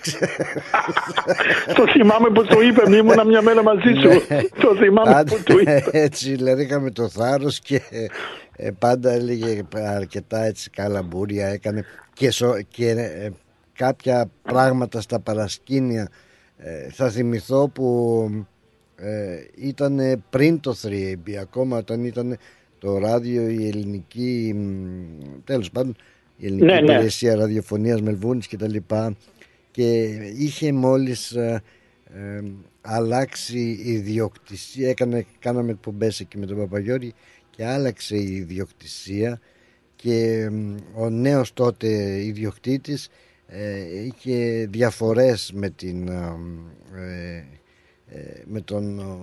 το θυμάμαι που το είπε, μη ήμουνα μια μέρα μαζί σου. το θυμάμαι Πάντα που το είπε. έτσι δηλαδή είχαμε το θάρρος και ε, πάντα έλεγε αρκετά έτσι καλαμπούρια έκανε και, σο- και ε, κάποια πράγματα στα παρασκήνια ε, θα θυμηθώ που ε, ήταν πριν το 3AB ακόμα όταν ήταν το ράδιο η ελληνική μ, τέλος πάντων η ελληνική Ναι, ναι. υπηρεσία ραδιοφωνίας Μελβούνης και τα λοιπά και είχε μόλις ε, ε, αλλάξει η ιδιοκτησία έκανε, κάναμε εκπομπές εκεί με τον Παπαγιώρη και άλλαξε η ιδιοκτησία και μ, ο νέος τότε ιδιοκτήτης ε, είχε διαφορές με την ε, ε, με τον ο,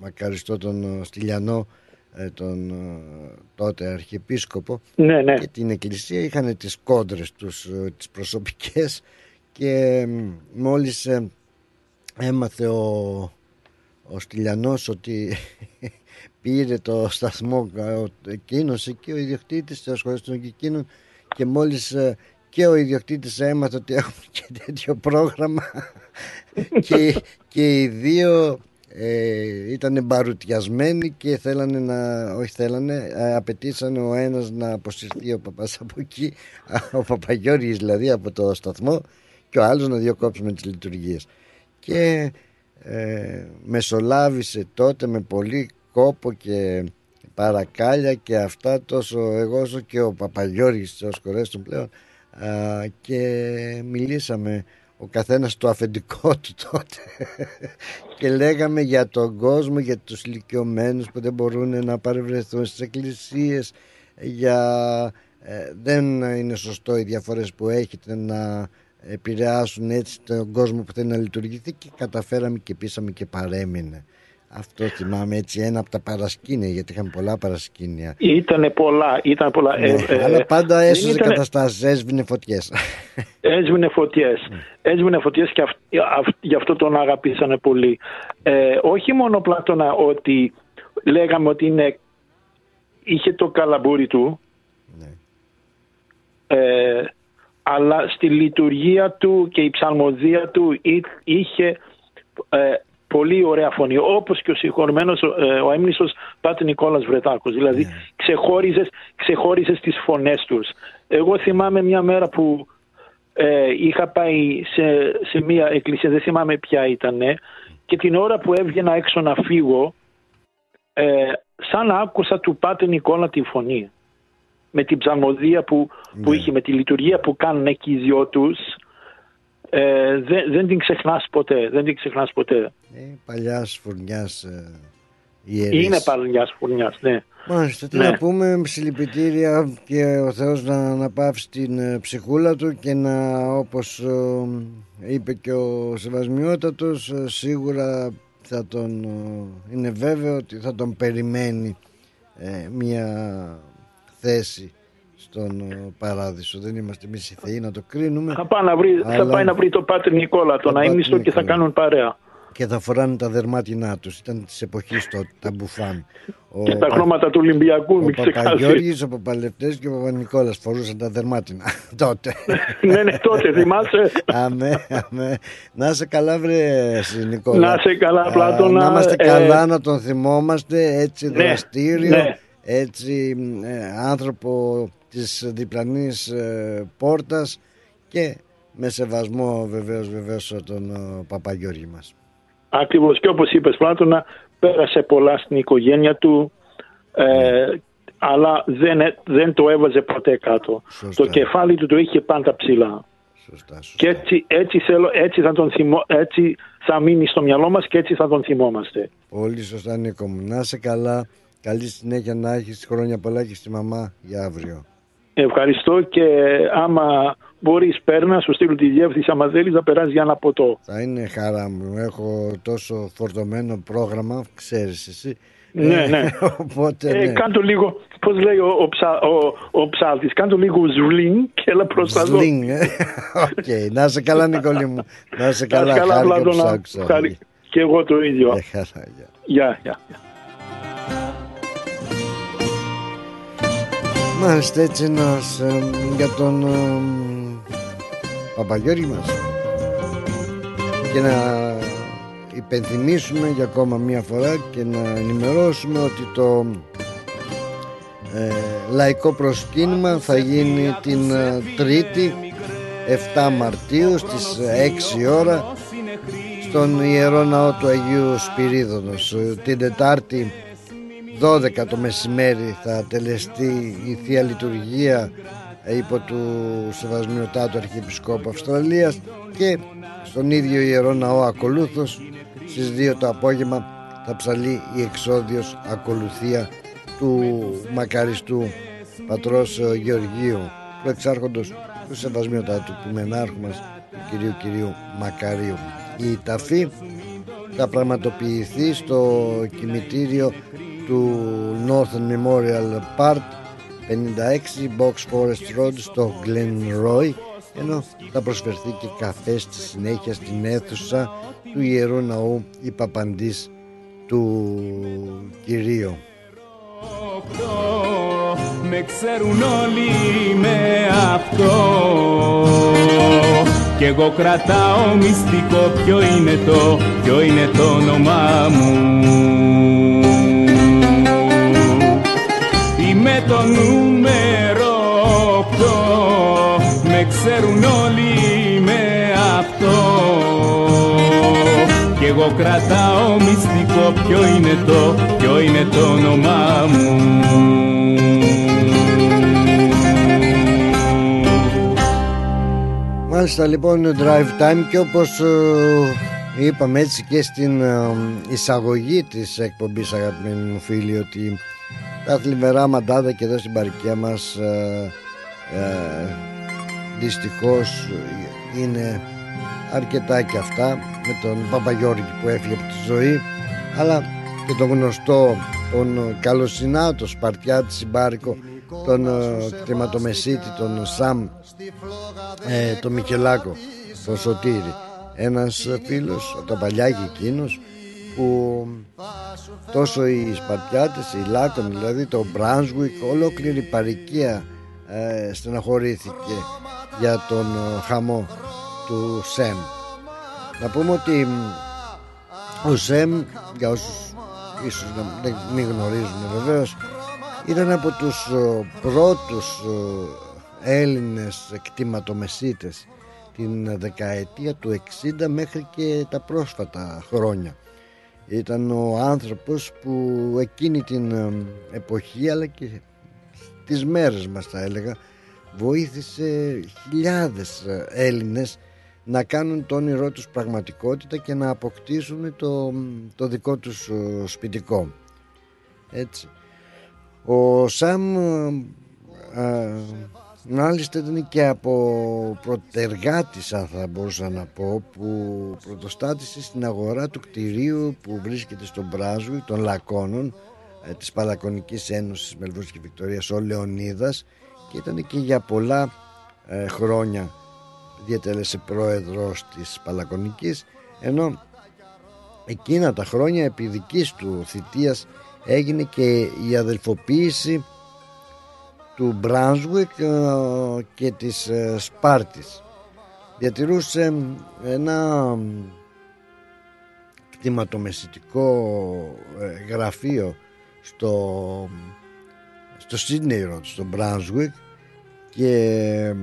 μακαριστό τον ο, Στυλιανό ε, τον ο, τότε αρχιεπίσκοπο Ναι, ναι. και την εκκλησία είχαν τις κόντρες τους ε, τις προσωπικές και μ, μόλις ε, έμαθε ο, ο Στυλιανός ότι πήρε το σταθμό εκείνος εκεί ο ιδιοκτήτης το ασχολήστον και εκείνον και μόλις ε, και ο ιδιοκτήτης έμαθε ότι έχουμε και τέτοιο πρόγραμμα και, και οι δύο ε, ήταν μπαρουτιασμένοι και θέλανε να, όχι θέλανε, ε, απαιτήσανε ο ένας να αποσυρθεί ο παπάς από εκεί, ο Παπαγιώργης δηλαδή από το σταθμό και ο άλλος να διακόψουμε τις λειτουργίες. Και ε, μεσολάβησε τότε με πολύ κόπο και παρακάλια και αυτά τόσο εγώ όσο και ο Παπαγιώργης ως κορέστον πλέον και μιλήσαμε ο καθένας το αφεντικό του τότε και λέγαμε για τον κόσμο, για τους ηλικιωμένους που δεν μπορούν να παρευρεθούν στις εκκλησίες για ε, δεν είναι σωστό οι διαφορές που έχετε να επηρεάσουν έτσι τον κόσμο που θέλει να λειτουργηθεί και καταφέραμε και πείσαμε και παρέμεινε. Αυτό θυμάμαι έτσι ένα από τα παρασκήνια γιατί είχαμε πολλά παρασκήνια. Ήτανε πολλά, ήταν πολλά. Ναι, ε, αλλά πάντα έσωσε ήτανε... καταστάσεις, έσβηνε φωτιές. Έσβηνε φωτιές. έσβηνε φωτιές και γι' αυτό τον αγαπήσανε πολύ. Ε, όχι μόνο Πλάτωνα ότι λέγαμε ότι είναι, είχε το καλαμπούρι του ναι. ε, αλλά στη λειτουργία του και η ψαλμοδία του είχε ε, πολύ ωραία φωνή, όπως και ο συγχωρημένος, ε, ο έμνησος Πάτη Νικόλας Βρετάκος. Δηλαδή yeah. ξεχώριζες, ξεχώριζες τις φωνές τους. Εγώ θυμάμαι μια μέρα που ε, είχα πάει σε, σε μια εκκλησία, δεν θυμάμαι ποια ήταν, και την ώρα που έβγαινα έξω να φύγω, ε, σαν να άκουσα του Πάτη Νικόλα τη φωνή. Με την ψαλμοδία που, που ναι. είχε, με τη λειτουργία που κάνουν εκεί οι δυο τους, ε, δεν, δεν την ξεχνάς ποτέ. Δεν την ξεχνάς ποτέ. Ε, παλιάς φουρνιάς ε, Είναι παλιάς φουρνιάς, ναι. Μάλιστα, τι ναι. να πούμε, συλληπιτήρια και ο Θεός να αναπαύσει την ε, ψυχούλα του και να όπως ε, είπε και ο Σεβασμιότατος ε, σίγουρα θα τον, είναι βέβαιο ότι θα τον περιμένει μια θέση στον ε, παράδεισο. Δεν είμαστε εμείς οι Θεοί να το κρίνουμε. Θα πάει να βρει, θα πάει να βρει το Πάτερ Νικόλα, τον αείμνηστο και θα κάνουν παρέα. Και θα φοράνε τα δερμάτινά τους. Ήταν της εποχής τότε, τα μπουφάν. Ο και τα χρώματα του Ολυμπιακού, μην ξεχάσεις. Ο Παπαγιώργης, ο Παπαλευτές και ο Παπα-Νικόλας φορούσαν τα δερμάτινα τότε. ναι, ναι, τότε, θυμάσαι. αμέ, αμέ. Να είσαι καλά, βρε Νικόλα. Να είσαι καλά, Πλάτωνα. Να είμαστε ε... καλά, να τον θυμόμαστε έτσι ναι, δραστήριο. Ναι. Έτσι ε, άνθρωπο της διπλανής ε, πόρτας και με σεβασμό βεβαίως βεβαίως τον ε, Παπαγιώργη μας. Ακριβώς και όπως είπες Πλάτωνα πέρασε πολλά στην οικογένεια του ε, αλλά δεν, δεν το έβαζε ποτέ κάτω. Το κεφάλι του το είχε πάντα ψηλά. Σωστά, σωστά. Και έτσι, έτσι, θέλω, έτσι, θα τον θυμώ, έτσι θα μείνει στο μυαλό μας και έτσι θα τον θυμόμαστε. Πολύ σωστά Νίκο μου. Να είσαι καλά. Καλή συνέχεια να έχεις χρόνια πολλά και στη μαμά για αύριο. Ευχαριστώ και άμα μπορείς πέρνα, σου στείλω τη διεύθυνση άμα θέλεις να περάσεις για ένα ποτό. Θα είναι χαρά μου. Έχω τόσο φορτωμένο πρόγραμμα, ξέρεις εσύ. Ναι, ναι. Οπότε, ε, ναι. κάντο λίγο, πώς λέει ο, ο, ψα, ο, ο ψάλτης, κάντο λίγο ζουλίν και έλα προς τα δω. Ζουλίν, ε. Οκ, να σε καλά Νικόλη μου. Να σε καλά, χάρη και ψάξω. Και εγώ το ίδιο. Ε, χαρά, γεια. Γεια, γεια. Μάλιστα έτσι ένας ε, για τον ε, Παπαγιώργη μας. Και να υπενθυμίσουμε για ακόμα μία φορά και να ενημερώσουμε ότι το ε, λαϊκό προσκύνημα θα γίνει την ε, Τρίτη 7 Μαρτίου στις 6 ώρα στον Ιερό Ναό του Αγίου Σπυρίδωνος. Την Τετάρτη 12 το μεσημέρι θα τελεστεί η Θεία Λειτουργία υπό του Σεβασμιωτάτου Αρχιεπισκόπου Αυστραλίας και στον ίδιο Ιερό Ναό ακολούθως στις 2 το απόγευμα θα ψαλεί η εξόδιος ακολουθία του μακαριστού πατρός Γεωργίου εξάρχοντος του Σεβασμιωτάτου του Μενάρχου μας του κυρίου κυρίου Μακαρίου. Η ταφή θα πραγματοποιηθεί στο κημητήριο του Northern Memorial Park 56 Box Forest Road στο Glen Roy ενώ θα προσφερθεί και καφέ στη συνέχεια στην αίθουσα του Ιερού Ναού η Παπαντής του Κυρίου. Με ξέρουν όλοι με αυτό Κι εγώ κρατάω μυστικό ποιο είναι το, ποιο είναι το όνομά μου Είμαι το νούμερο 8 Με ξέρουν όλοι με αυτό. Κι εγώ κρατάω μυστικό ποιο είναι το, ποιο είναι το όνομά μου. Μάλιστα λοιπόν drive time και όπως ε, είπαμε έτσι και στην ε, εισαγωγή της εκπομπής αγαπημένοι μου φίλοι ότι τα θλιβερά μαντάδα και εδώ στην παρικία μας ε, ε, δυστυχώς είναι αρκετά και αυτά με τον Παπαγιώργη που έφυγε από τη ζωή αλλά και τον γνωστό τον Καλοσυνάτο Σπαρτιάτη Συμπάρικο τον κτηματομεσίτη τον Σαμ ε, τον Μικελάκο τον Σωτήρη ένας φίλος από τα παλιά εκείνος που τόσο οι Σπαρτιάτες, οι Λάκων δηλαδή το Μπράνσουικ ολόκληρη η παροικία ε, στεναχωρήθηκε για τον ε, χαμό του Σέμ να πούμε ότι ο Σέμ για όσους ίσως δεν μην γνωρίζουν βεβαίως ήταν από τους ε, πρώτους ε, Έλληνες εκτιματομεσίτες την δεκαετία του 60 μέχρι και τα πρόσφατα χρόνια ήταν ο άνθρωπος που εκείνη την ε, εποχή αλλά και τις μέρες μας θα έλεγα βοήθησε χιλιάδες Έλληνες να κάνουν το όνειρό τους πραγματικότητα και να αποκτήσουν το, το δικό τους σπιτικό. Έτσι. Ο Σαμ α, μάλιστα ήταν και από πρωτεργάτης αν θα μπορούσα να πω που πρωτοστάτησε στην αγορά του κτηρίου που βρίσκεται στον Μπράζου των Λακώνων ε, της Παλακωνικής Ένωσης Μελβούς και Βικτωρίας ο Λεωνίδας και ήταν και για πολλά ε, χρόνια. Διατέλεσε πρόεδρος της Παλακωνικής ενώ εκείνα τα χρόνια επί δικής του θητείας έγινε και η αδελφοποίηση του Μπράνσουικ και της ε, Σπάρτης διατηρούσε ένα κτηματομεσητικό ε, γραφείο στο στο Sydney στο Μπράνσουικ και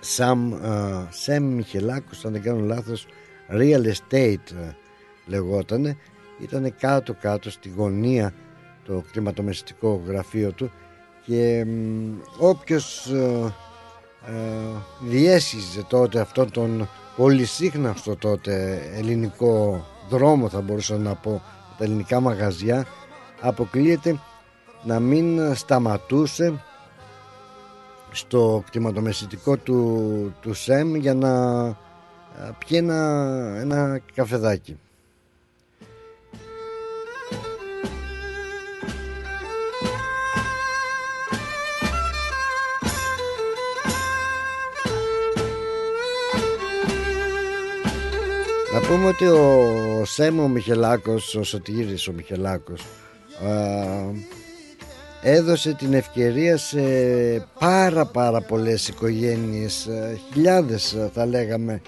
Σαμ Σέμ Μιχελάκος αν δεν κάνω λάθος Real Estate λεγότανε. Ήταν κάτω κάτω στη γωνία το κλιματομεσητικό γραφείο του και όποιος ε, ε, διέσχιζε τότε αυτόν τον πολυσύχναστο τότε ελληνικό δρόμο θα μπορούσα να πω τα ελληνικά μαγαζιά αποκλείεται να μην σταματούσε στο κτηματομεσητικό του, του ΣΕΜ για να ε, πιει ένα, ένα καφεδάκι. Πούμε ότι ο Σέμ ο Μιχελάκος, ο Σωτήρης ο Μιχελάκος έδωσε την ευκαιρία σε πάρα πάρα πολλές οικογένειες χιλιάδες θα λέγαμε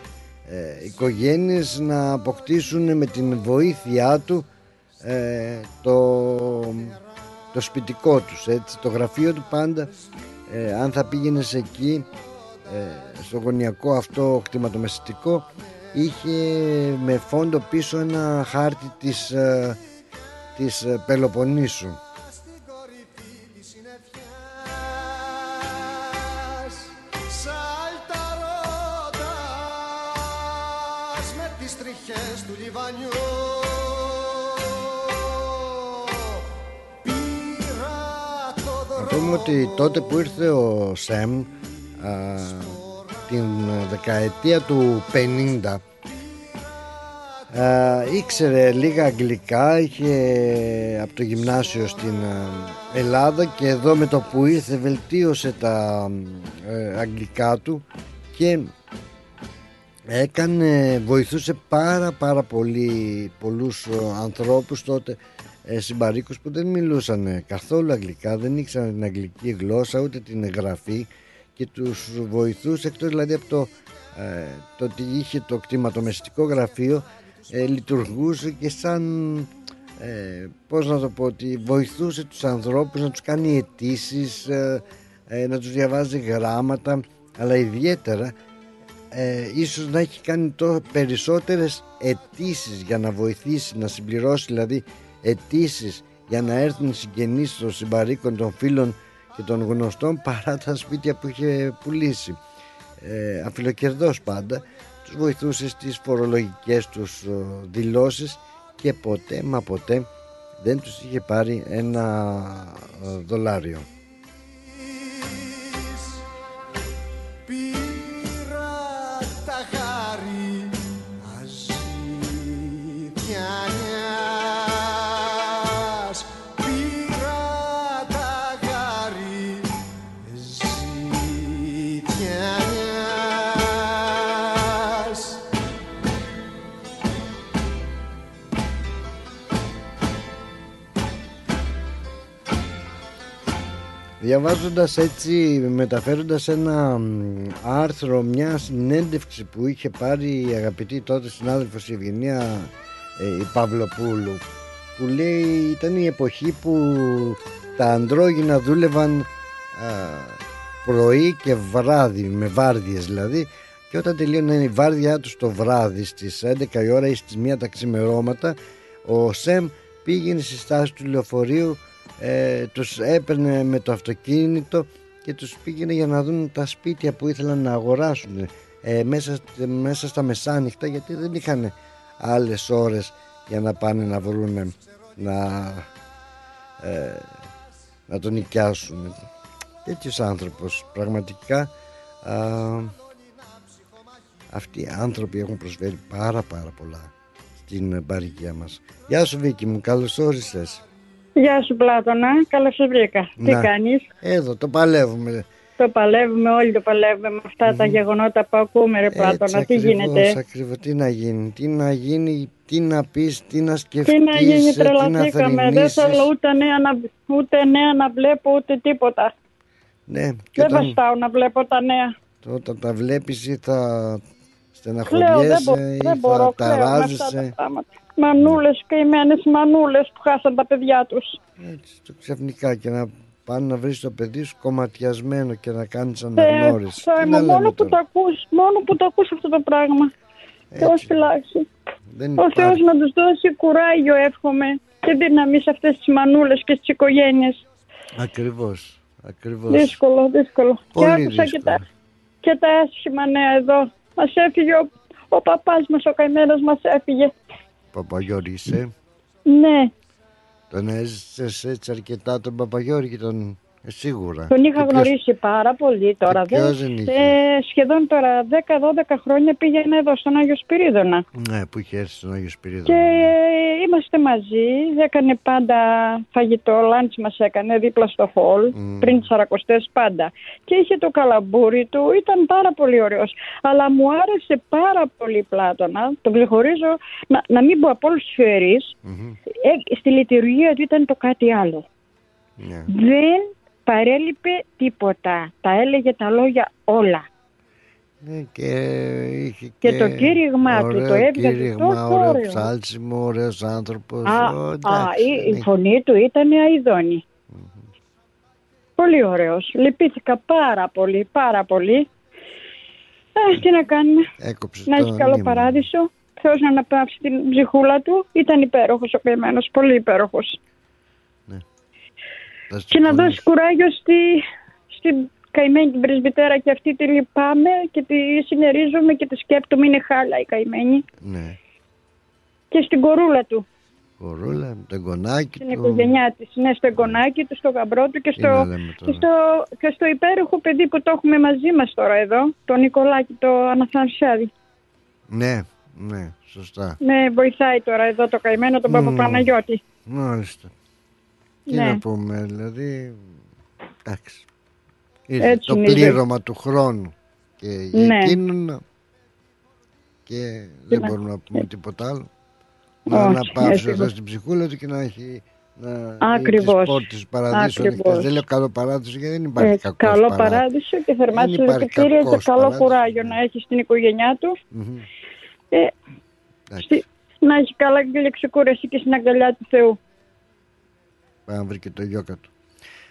ε, οικογένειες να αποκτήσουν με την βοήθειά του ε, το, το σπιτικό τους έτσι, το γραφείο του πάντα ε, αν θα πήγαινες εκεί στο γωνιακό αυτό κτηματομεσητικό είχε με φόντο πίσω ένα χάρτη της, ε, της ε, Πελοποννήσου. Να πούμε ότι τότε που ήρθε ο Σεμ την δεκαετία του 50 Ε, ήξερε λίγα αγγλικά, είχε από το γυμνάσιο στην ε, Ελλάδα και εδώ με το που ήρθε βελτίωσε τα ε, αγγλικά του και έκανε, βοηθούσε πάρα πάρα πολύ πολλούς ε, ανθρώπους τότε ε, συμπαρίκους που δεν μιλούσαν καθόλου αγγλικά, δεν ήξεραν την αγγλική γλώσσα ούτε την γραφή και τους βοηθούσε εκτός δηλαδή από το, ε, το ότι είχε το κτηματομεστικό γραφείο ε, λειτουργούσε και σαν ε, πώς να το πω ότι βοηθούσε τους ανθρώπους να τους κάνει αιτήσεις, ε, ε, να τους διαβάζει γράμματα αλλά ιδιαίτερα ε, ίσως να έχει κάνει το περισσότερες αιτήσεις για να βοηθήσει να συμπληρώσει δηλαδή αιτήσεις για να έρθουν συγγενείς των συμπαρίκων των φίλων και των γνωστών παρά τα σπίτια που είχε πουλήσει. Ε, αφιλοκερδός πάντα τους βοηθούσες στις φορολογικές τους ε, δηλώσεις και ποτέ μα ποτέ δεν τους είχε πάρει ένα ε, δολάριο. Διαβάζοντας έτσι, μεταφέροντας ένα άρθρο, μιας συνέντευξης που είχε πάρει η αγαπητή τότε συνάδελφος η Ευγενία ε, η Παυλοπούλου που λέει ήταν η εποχή που τα αντρόγυνα δούλευαν πρωί και βράδυ με βάρδιες δηλαδή και όταν τελείωνε η βάρδιά τους το βράδυ στις 11 η ώρα ή στις 1 τα ξημερώματα ο Σεμ πήγαινε στη στάση του λεωφορείου ε, τους έπαιρνε με το αυτοκίνητο και τους πήγαινε για να δουν τα σπίτια που ήθελαν να αγοράσουν ε, μέσα, μέσα στα μεσάνυχτα γιατί δεν είχαν άλλες ώρες για να πάνε να βρουν να, ε, να τον νοικιάσουν. Τέτοιος άνθρωπος πραγματικά α, αυτοί οι άνθρωποι έχουν προσφέρει πάρα πάρα πολλά στην παροικία μας. Γεια σου Βίκη μου καλώς όρισες Γεια σου Πλάτωνα, καλώς σε βρήκα. Τι κάνεις; Εδώ το παλεύουμε. Το παλεύουμε, όλοι το παλεύουμε με αυτά τα γεγονότα που ακούμε ρε Πλάτωνα. τι γίνεται; Ακριβώς, τι να γίνει, τι να γίνει, τι να πεις, τι να σκεφτείς, τι να γίνει, τρελαθήκαμε. Δεν θέλω ούτε νέα, να, ούτε νέα να βλέπω ούτε τίποτα. Ναι, και δεν βαστάω να βλέπω τα νέα. Όταν τα βλέπεις ή θα στεναχωριέσαι ή θα μπορώ, ταράζεσαι. Μανούλες, καημένε μανούλες που χάσαν τα παιδιά τους. Έτσι, το ξαφνικά και να πάνε να βρεις το παιδί σου κομματιασμένο και να κάνεις αναγνώριση. Ε, μόνο, που το ακούς, μόνο που το ακούς αυτό το πράγμα. Θεός φυλάξει. Ο Θεός να τους δώσει κουράγιο, εύχομαι, και δύναμη σε αυτές τις μανούλες και τι οικογένειες. Ακριβώς. Ακριβώς. Δύσκολο, δύσκολο. Πολύ και άκουσα και τα, και τα άσχημα νέα εδώ. Μας έφυγε ο, ο παπάς μας, ο καημένος μας έφυγε. Παπαγιώρη είσαι. Ναι. Τον έζησες έτσι αρκετά τον Παπαγιώρη και τον ε, σίγουρα. Τον είχα γνωρίσει πάρα πολύ τώρα. Και δεν είχε; Ε, σχεδόν τώρα 10-12 χρόνια πήγαινε εδώ στον Άγιο Σπυρίδωνα. Ναι, που είχε έρθει στον Άγιο Σπυρίδωνα. Και ναι. είμαστε μαζί. Έκανε πάντα φαγητό, λάντς μας έκανε δίπλα στο χολ, mm. πριν τις αρακοστές πάντα. Και είχε το καλαμπούρι του, ήταν πάρα πολύ ωραίος. Αλλά μου άρεσε πάρα πολύ Πλάτωνα, τον ξεχωρίζω, να, να μην πω από όλους τους mm-hmm. ε, στη λειτουργία του ήταν το κάτι άλλο. Yeah. Ναι. Δεν παρέλειπε τίποτα. Τα έλεγε τα λόγια όλα. Ναι, και, είχε και, το κήρυγμα του το έβγαλε τόσο ωραίο. Ωραίο ψάλσιμο, ωραίος άνθρωπος. Α, α, η, η, φωνή του ήταν αηδόνη. Mm-hmm. Πολύ ωραίος. Λυπήθηκα πάρα πολύ, πάρα πολύ. Ε, τι να κάνουμε. Έκοψε να έχεις καλό νήμα. παράδεισο. Θεός να αναπαύσει την ψυχούλα του. Ήταν υπέροχος ο καημένος, πολύ υπέροχος και να δώσεις κουράγιο στη, στην καημένη την πρεσβυτέρα και αυτή τη λυπάμαι και τη συνερίζομαι και τη σκέπτομαι. Είναι χάλα η καημένη. Ναι. Και στην κορούλα του. Κορούλα, το εγγονάκι Στην του. οικογένειά της. Ναι, στο εγγονάκι του, στο γαμπρό του και στο, και στο, και στο υπέροχο παιδί που το έχουμε μαζί μας τώρα εδώ, τον Νικολάκη, το Αναθανσιάδη. Ναι, Ναι, σωστά. Με βοηθάει τώρα εδώ το καημένο τον Παπαπαναγιώτη. Μάλιστα. Τι Ναι. να πούμε, δηλαδή. Εντάξει. Ήρθε Έτσι το είναι η ζωή. πλήρωμα του χρόνου και για Ναι. εκείνον και δεν να- μπορούμε να πούμε τίποτα άλλο. Να Όχι, αναπαύσει έτσι αυτό είναι. στην ψυχούλα του και να έχει να Ακριβώς. τις πόρτες του παραδείσου Ακριβώς. ανοιχτές. Δεν λέω καλό παράδεισο γιατί δεν υπάρχει Έτσι, κακός καλό παράδεισος. παράδεισο και θερμά Δεν τη υπάρχει συλληπιτήρια και κακός καλό παράδεισος, κουράγιο ναι. να έχει στην οικογένειά του. Μμμ. Ε, Εντάξει, στη- να έχει καλά και λεξικούραση και στην αγκαλιά του Θεού. Πάει να βρει και το γιόκα του.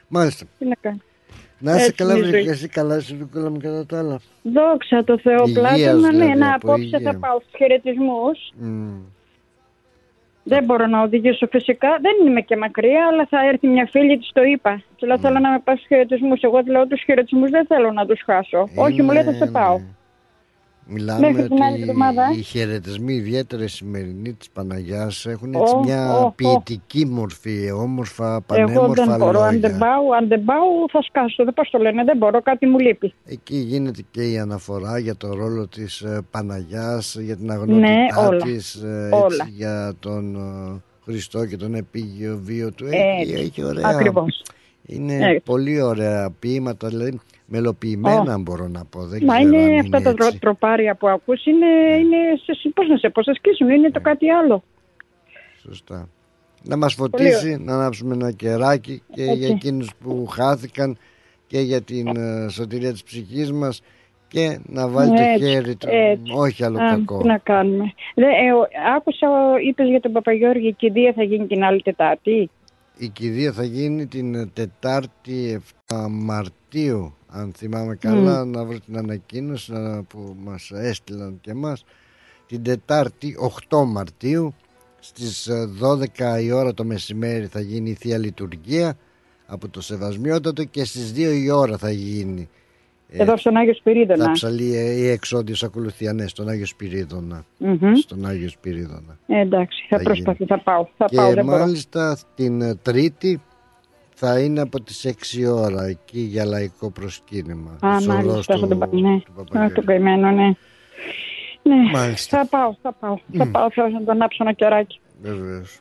Μάλιστα. Τι να κάνει. Να είσαι Έτσι καλά, είναι η βρε ζωή. και εσύ καλά, εσύ Βικούλα μου κατά τα άλλα. Δόξα τω Θεώ, Υγείας, Πλάτωνα. Ναι, δηλαδή, να από απόψε υγεία. θα πάω στους χαιρετισμούς. Μμ. Δεν μπορώ να οδηγήσω φυσικά. Δεν είμαι και μακριά, αλλά θα έρθει μια φίλη της, το είπα. Τη λέω θέλω να με πάει στους χαιρετισμούς. Εγώ τη λέω τους χαιρετισμούς δεν θέλω να τους χάσω. Όχι, μου λέει θα σε Είναι, πάω. ναι. Μιλάμε Μέχρι την άλλη ότι εβδομάδα, ε. οι χαιρετισμοί ιδιαίτερα οι σημερινοί της Παναγιάς έχουν Ω, έτσι μια ω, ω. ποιητική μορφή, όμορφα, Εγώ πανέμορφα δεν μπορώ. Αν δεν λόγια. πάω, αν δεν πάω θα σκάσω. Δεν πώς το λένε, δεν μπορώ, κάτι μου λείπει. Εκεί γίνεται και η αναφορά για το ρόλο της ε, Παναγιάς, για την αγνότητά Ναι, όλα. της, ε, Όλα. έτσι, για τον ε, Χριστό και τον επίγειο βίο του. Έχει, Έτσι, έχει ωραία, ακριβώς. είναι Έτσι. πολύ ωραία ποίηματα, δηλαδή μελοποιημένα μπορώ να πω. Δεν Μα ξέρω αν είναι αυτά τα έτσι. τρο- τροπάρια που ακούς, είναι, είναι σε, πώς να σε πω, σε σκίσουν, είναι το κάτι άλλο. Σωστά. Να μας φωτίσει, να ανάψουμε ένα κεράκι και Έτσι. για εκείνους που χάθηκαν και για την ε, σωτηρία της ψυχής μας και να βάλει το Έτσι, χέρι του, έτσι. όχι άλλο Α, κακό. τι να κάνουμε. Δε, ε, ο- άκουσα, είπες για τον Παπαγιώργη, η κηδεία θα γίνει την άλλη Τετάρτη. Η κηδεία θα γίνει την Τετάρτη 7 Μαρτίου, αν θυμάμαι καλά, να βρω την ανακοίνωση να- που μας έστειλαν και μας. Την Τετάρτη 8 Μαρτίου στις ε, 12 η ώρα το μεσημέρι θα γίνει η Θεία Λειτουργία από το Σεβασμιότατο και στις 2 η ώρα θα γίνει ε, Εδώ στον Άγιο θα Σπυρίδωνα. ψαλεί ε, η εξόντιος ακολουθία ναι, στον Άγιο Σπυρίδωνα Μμμ. στον Άγιο Σπυρίδωνα Ε, εντάξει, θα, Θα προσπαθήσω, θα πάω. Θα και πάω, δεν μπορώ. μάλιστα την ε, Τρίτη θα είναι από τις 6 ώρα εκεί για λαϊκό προσκύνημα. Α, Σωρός μάλιστα, θα του- τον πάω. Ναι, του Α, Παπαγιώργη. τον καημένο, ναι. Ναι, Μάλιστα. θα πάω, θα πάω. Θα πάω, θα τον ανάψω ένα κεράκι. Βεβαίως.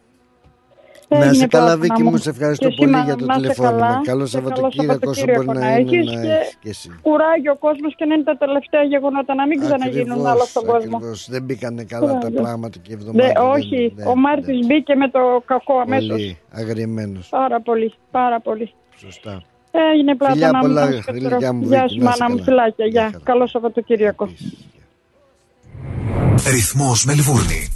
Έγινε Να είσαι καλά Πλάτωνα Βίκυ μου, σε ευχαριστώ Και εσύ, πολύ μα- για το να είσαι τηλεφώνημα. καλά. Καλό Και Σαββατοκύριακο όσο Σαββατοκύριακο μπορεί να να είναι έχεις να και έχεις και εσύ. Κουράγιο ο κόσμος και να είναι τα τελευταία γεγονότα, να μην ξαναγίνουν Ακριβώς, άλλο στον κόσμο. ακριβώς. Δεν μπήκανε καλά τα Κουράγιο. πράγματα και η Δε, εβδομάδα. όχι, δεν- δεν- ο Μάρτης δεν- μπήκε με το κακό αμέσως. Πολύ αγριεμένος. Πάρα πολύ, πάρα πολύ. Σωστά. Έγινε πλάτα Φιλιά να πολλά, μην γλυκιά μου, Γεια Βίκυ, σου να είσαι μάνα μου, καλά. φιλάκια, Γεια γεια. χαρά. Καλό Σαββατοκύριακο. Επίσης. Ρυθμός Μελβούρνη.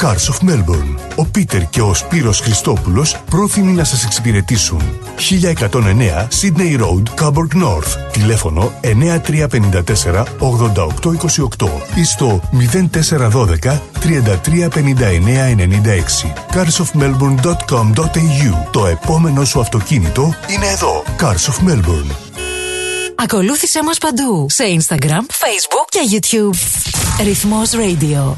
Cars of Melbourne. Ο Πίτερ και ο Σπύρος Χριστόπουλος πρόθυμοι να σας εξυπηρετήσουν. 1109 Sydney Road, Coburg North. Τηλέφωνο 9354 8828 ή στο 0412 335996. carsofmelbourne.com.au Το επόμενο σου αυτοκίνητο είναι εδώ. Cars of Melbourne. Ακολούθησέ μας παντού σε Instagram, Facebook και YouTube. Ρυθμός Radio.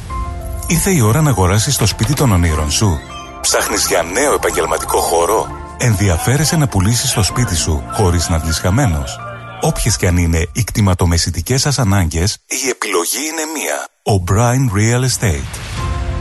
Ήρθε η ώρα να αγοράσεις το σπίτι των ονείρων σου. Ψάχνεις για νέο επαγγελματικό χώρο; Ενδιαφέρεσαι να πουλήσεις το σπίτι σου χωρίς να βγεις χαμένος. Όποιες και αν είναι οι κτηματομεσητικές σας ανάγκες, η επιλογή είναι μία. O'Brien Real Estate.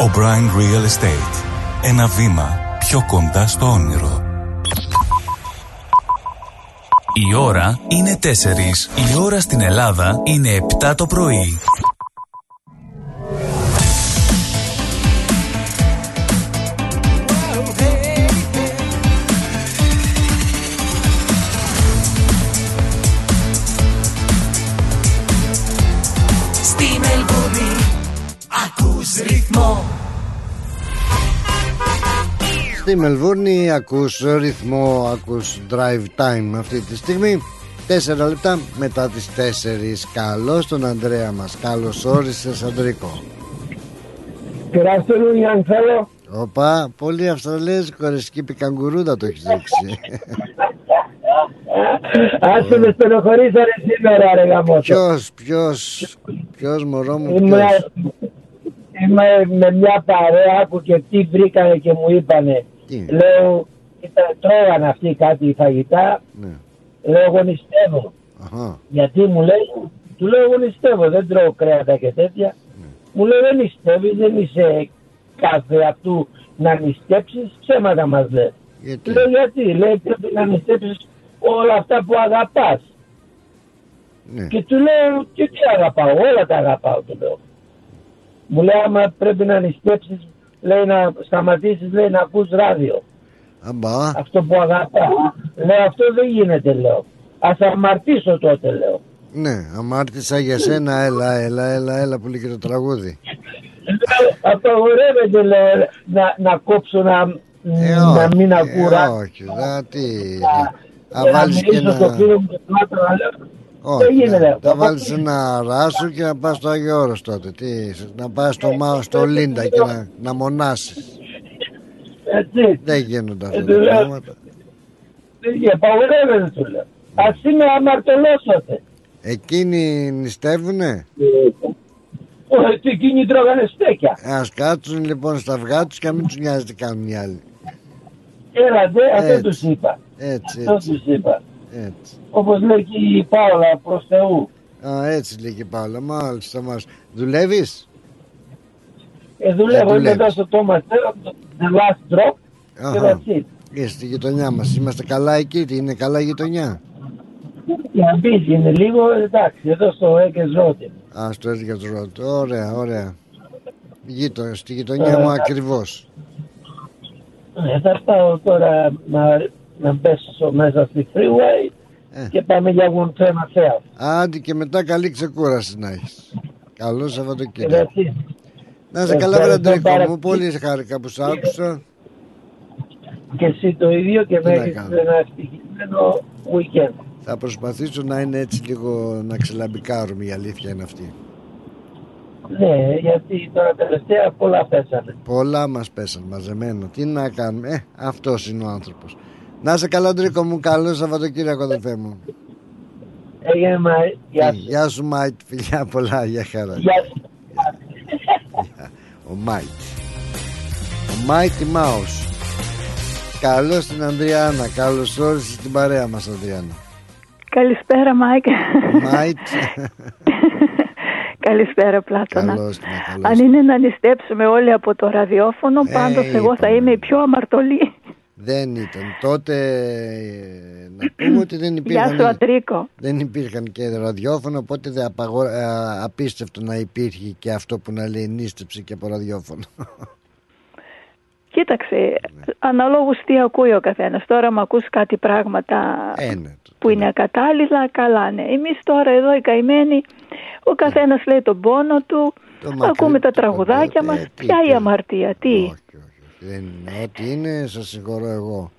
O'Brien Real Estate. Ένα βήμα πιο κοντά στο όνειρο. Η ώρα είναι 4. Η ώρα στην Ελλάδα είναι 7 το πρωί. Ρυθμό Στη Μελβούρνη ακούς ρυθμό, ακούς drive time αυτή τη στιγμή. Τέσσερα λεπτά μετά τις τέσσερις. Καλώς τον Ανδρέα μας. Καλώς όρισες Ανδρίκο. Good afternoon, young fellow. Οπα, πολύ αυστραλέζικο ρε σκύπη καγκουρούδα το έχεις ρίξει. Άσε με στενοχωρήσανε σήμερα ρε γαμότο. Ποιος, ποιος, ποιος μωρό μου, Είμαι, ποιος; Είμαι με μια παρέα που και τι βρήκανε και μου είπανε. Τι; Λέω, κοίτα, τρώγανε αυτοί κάτι φαγητά. Ναι. Λέω, εγώ νηστεύω. Αχα. Γιατί μου λέει, του λέω, εγώ νηστεύω, δεν τρώω κρέατα και τέτοια. Ναι. Μου λέει, δεν νηστεύεις, δεν είσαι κάθε αυτού να νηστέψεις, ψέματα μας λέει. Γιατί; Του λέω, γιατί, λέει, πρέπει να νηστέψεις όλα αυτά που αγαπάς. Ναι. Και του λέω, και τι αγαπάω, όλα τα αγαπάω, του λέω. Μου λέει, άμα πρέπει να νηστέψεις, λέει να σταματήσεις, λέει να ακούς ράδιο. Αμπά. Αυτό που αγαπάω. Λέω, αυτό δεν γίνεται, λέω. Ας αμαρτήσω τότε, λέω. Ναι, αμάρτησα για σένα, έλα, έλα, έλα, έλα που λέει και το τραγούδι. Λέω, Απαγορεύεται, λέω, να, να κόψω να, Ε, να όχι, μην ε, ακούω ράδιο. όχι, δα, τι. Για Να να βάλεις και μιλήσω στο ένα... φίλο μου και πλάτωνα, λέω, Όχι, δεν γίνεται, να- λέω. θα βάλεις ένα ράσο και να πας στο Άγιο Όρος τότε. Τι, να πας στο, Μα- στο Λίντα και να, να μονάσεις. Έτσι. Δεν γίνονται αυτά Ε, τα του λέω, πράγματα. Δεν απαγορεύεται, του λέω. Ας είμαι αμαρτωλός Εκείνοι νηστεύουνε; Όχι, εκείνοι τρώγανε στέκια. Ας κάτσουν λοιπόν στα αυγά τους και να μην τους νοιάζει τι κάνουν οι άλλοι. Έλατε, αυτό Έτσι. τους είπα. Έτσι, Αυτό έτσι, τους είπα. έτσι. Όπως λέει και η Πάολα προς Θεού. Α, έτσι λέει και πάλι. Μάλιστα, μας. Δουλεύεις; Ε, δουλεύω, Ε, είμαι δουλεύεις. εδώ στο Thomas Terra, the last drop. Και Αχα. that's it. Και στη γειτονιά μας. Είμαστε καλά εκεί. Τι είναι καλά γειτονιά; Για μπίτι είναι λίγο, εντάξει, εδώ στο Έκες Ρότι. Α, στο Edgar Road. Ωραία, ωραία. Γείτο, στη γειτονιά μου ακριβώς. Ε, θα πάω τώρα να, να πέσω μέσα στη freeway Ε. και πάμε για γοντσένα θέα. Άντε και μετά καλή ξεκούραση να έχεις. Καλό Και Σαββατοκύριακο. that's it. Να σε καλά, Ευχαριστώ Βραντρίκο πάρα μου. πολύ. Πολύ χάρηκα που σ' άκουσα. Και εσύ το ίδιο και Τι με να έχεις κάνω. ένα ευτυχισμένο weekend. Θα προσπαθήσω να είναι έτσι λίγο να ξελαμπικάρουμε η αλήθεια είναι αυτή. Ναι, γιατί τώρα τελευταία πολλά πέσανε. Πολλά μας πέσαν μαζεμένα. Τι να κάνουμε. Ε, αυτός είναι ο άνθρωπος. Να σε καλά, Ντρίκο μου. Καλό Σαββατοκύριακο, αδελφέ μου. Έγινε μα, γεια σου. Γεια σου, Μάικ. Φιλιά πολλά. Γεια χαρά. Γεια σου. Ο Μάικ. Ο Mighty Mouse. Καλώς την Ανδριάννα. Καλώς όρισες στην παρέα μας, Ανδριάννα. Καλησπέρα, Μάικ. Μάιτ. Καλησπέρα, Πλάτωνα. Καλώς την, καλώς Αν την. είναι να νηστέψουμε όλοι από το ραδιόφωνο, πάντως εγώ θα είπαμε. είμαι η πιο αμαρτωλή. Δεν ήταν. Τότε ε, να πούμε ότι δεν Γεια σου, υπήρχαν, Ατρίκο. δεν υπήρχαν και ραδιόφωνο, οπότε δεν απαγο- ε, απίστευτο να υπήρχε και αυτό που να λέει νίστεψε και από ραδιόφωνο. Κοίταξε, Ναι. αναλόγως τι ακούει ο καθένας. Τώρα μου ακούς κάτι πράγματα Ε, ναι, που είναι ακατάλληλα, καλά ναι. Εμείς τώρα εδώ οι καημένοι, ο καθένας λέει τον πόνο του, μακρύ- ακούμε τα το τραγουδάκια μακρύ- μας. ε, τι, Ποια η τι. αμαρτία, τι; Δεν είναι. Ό,τι είναι, σας συγχωρώ εγώ.